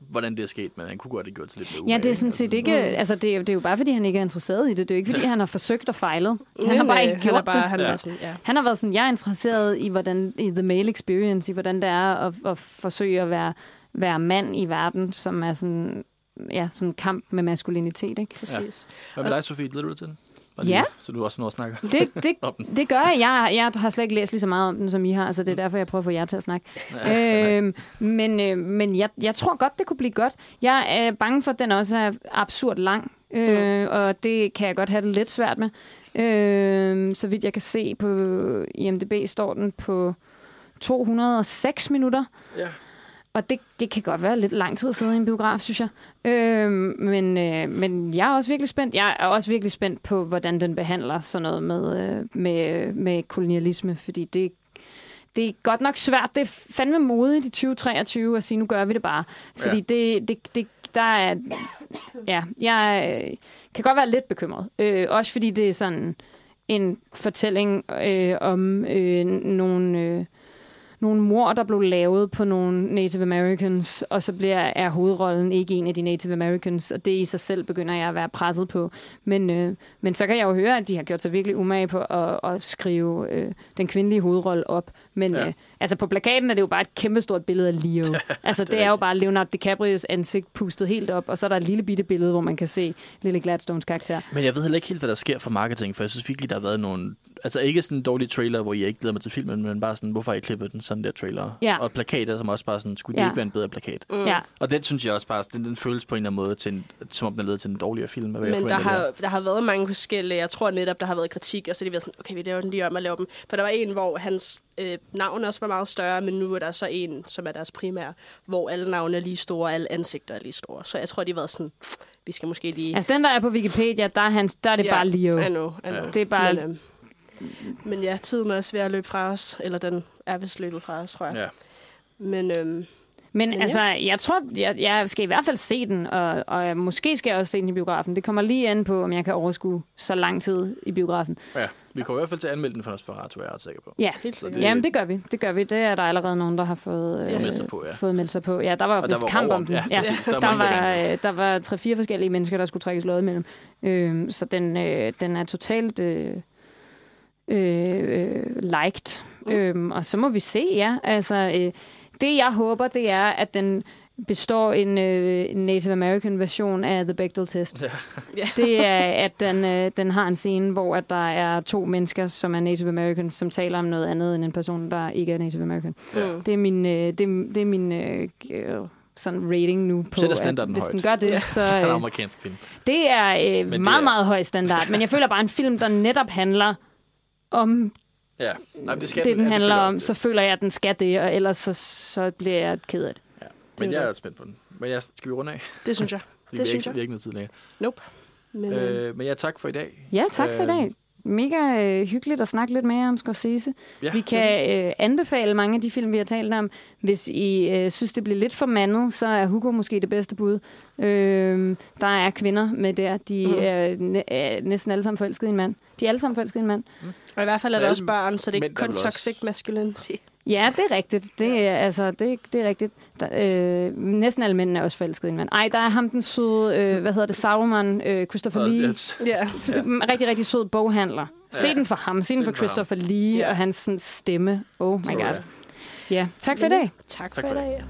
hvordan det er sket, men han kunne godt have gjort det lidt mere Ja, det er sådan set ikke... Altså, det er, det er jo bare, fordi han ikke er interesseret i det. Det er jo ikke, fordi han har forsøgt og fejlet. Han Nej, har bare ikke han gjort er bare, det. Han Ja. sådan, ja. Han har været sådan, jeg er interesseret i, hvordan, i the male experience, i hvordan det er at, at forsøge at være, være mand i verden, som er sådan, ja, sådan en kamp med maskulinitet, ikke? Præcis. Hvad med dig, Sofie? Glæder du dig til den? Bare Ja. Så du også når at snakke. Det, det, Om den. det gør jeg. jeg. Jeg har slet ikke læst lige så meget om den, som I har, så det er derfor, jeg prøver at få jer til at snakke. øhm, men øh, men jeg, jeg tror godt, det kunne blive godt. Jeg er bange for, at den også er absurd lang, øh, og det kan jeg godt have det lidt svært med. Øh, så vidt jeg kan se på IMDb, står den på 206 minutter. Ja. Og det, det kan godt være lidt lang tid sidde i en biograf, synes jeg. Øh, men, øh, men jeg er også virkelig spændt. Jeg er også virkelig spændt på, hvordan den behandler sådan noget med, øh, med, med kolonialisme, fordi det, det er godt nok svært. Det er fandme modigt i 2023 at sige, nu gør vi det bare. Fordi Ja. det, det, det, der er... Ja, jeg øh, kan godt være lidt bekymret. Øh, også fordi det er sådan en fortælling øh, om øh, nogle... Øh, nogle mor, der blev lavet på nogle Native Americans, og så bliver er hovedrollen ikke en af de Native Americans, og det i sig selv begynder jeg at være presset på. Men, øh, men så kan jeg jo høre, at de har gjort sig virkelig umage på at, at skrive øh, den kvindelige hovedrolle op. Men Ja. øh, altså på plakaten er det jo bare et kæmpestort billede af Leo. altså det, er det er jo bare Leonardo DiCaprios ansigt pustet helt op, og så er der et lille bitte billede, hvor man kan se Lily Gladstones karakter. Men jeg ved heller ikke helt, hvad der sker for marketing, for jeg synes virkelig, der har været nogle... Altså ikke sådan en dårlig trailer, hvor jeg ikke glæder mig til filmen, men bare sådan, hvorfor har I klippet den sådan der trailer? Ja. Og plakater, som også bare sådan, skulle det Ja. ikke være en bedre plakat? Mm. Ja. Og den synes jeg også bare, den, den føles på en eller anden måde, til en, som om den er lavet til en dårligere film. Hvad jeg Men der har, der har været mange forskellige. Jeg tror netop, der har været kritik, og så er de været sådan, okay, vi laver den lige om at lave dem. For der var en, hvor hans øh, navn også var meget større, men nu er der så en, som er deres primære, hvor alle navne er lige store, og alle ansigter er lige store. Så jeg tror, de har været sådan, vi skal måske lige... Altså den, der er på Wikipedia, der er, han, der er det Ja, bare Leo. I know, I know. Det er bare... Men, øhm, men ja, tiden er også ved at løbe fra os. Eller den er vist løbet fra os, tror jeg. Ja. Men øhm, Men, Men altså, jeg tror, jeg, jeg skal i hvert fald se den, og, og måske skal jeg også se den i biografen. Det kommer lige an på, om jeg kan overskue så lang tid i biografen. Ja, vi kommer i hvert fald til at anmelde den for Nosferatu, er jeg ret sikker på. Ja, helt det- jamen det gør vi. Det gør vi. Det er der allerede nogen, der har fået, øh, meldt sig på, ja. fået meldt sig på. Ja, der var der vist var kamp om den. ja, præcis. Der der, var der var, gerne øh, der var tre-fire forskellige mennesker, der skulle trækkes lod imellem. Øh, så den, øh, den er totalt øh, øh, liked. Mm. Øh, og så må vi se, ja. Altså, øh, det jeg håber, det er, at den består en, øh, en Native American version af The Bechdel Test. Ja. Ja. Det er, at den, øh, den har en scene, hvor at der er to mennesker, som er Native American, som taler om noget andet end en person, der ikke er Native American. Mm. Det er min, øh, det, er- det er min øh, sådan rating nu på, Sætter at hvis højt. den gør det, så Han er øh, amerikansk film. det er øh, det meget, er- meget høj standard. Men jeg føler bare, en film, der netop handler om Ja. Nej, det, skal det, den ja, handler om, også så føler jeg, at den skal det, og ellers så, så bliver jeg ked af det. Det. Men det jeg er er spændt på den. Men jeg, skal vi runde af? Det synes jeg. Det er synes ikke, jeg. vi er ikke noget tid længere. Nope. Men, øh, Øh, men ja, tak for i dag. Ja, tak for i Øh, dag. Mega øh, hyggeligt at snakke lidt mere om Scorsese. Ja, Vi kan øh, anbefale mange af de film, vi har talt om. Hvis I øh, synes, det bliver lidt for mandet, så er Hugo måske det bedste bud. Øh, der er kvinder med der. De Mhm. er, næ- er næsten alle sammen forelskede i en mand. De er alle sammen forelskede i en mand. og i hvert fald er der også børn, så det er ikke kun toxic masculinity. Ja, det er rigtigt. Det er, altså, det, det er rigtigt. Der, øh, næsten alle mændene er også forelskede i en mand. Ej, der er ham den søde, øh, hvad hedder det, Sauron, øh, Christopher Lee. yes. Ja. Rigtig, rigtig sød boghandler. Se Ja. den for ham. Se den for for ham. Christopher Lee Ja. og hans sådan, stemme. Oh my god. Ja, tak for i dag. Tak Tak for i det. dag.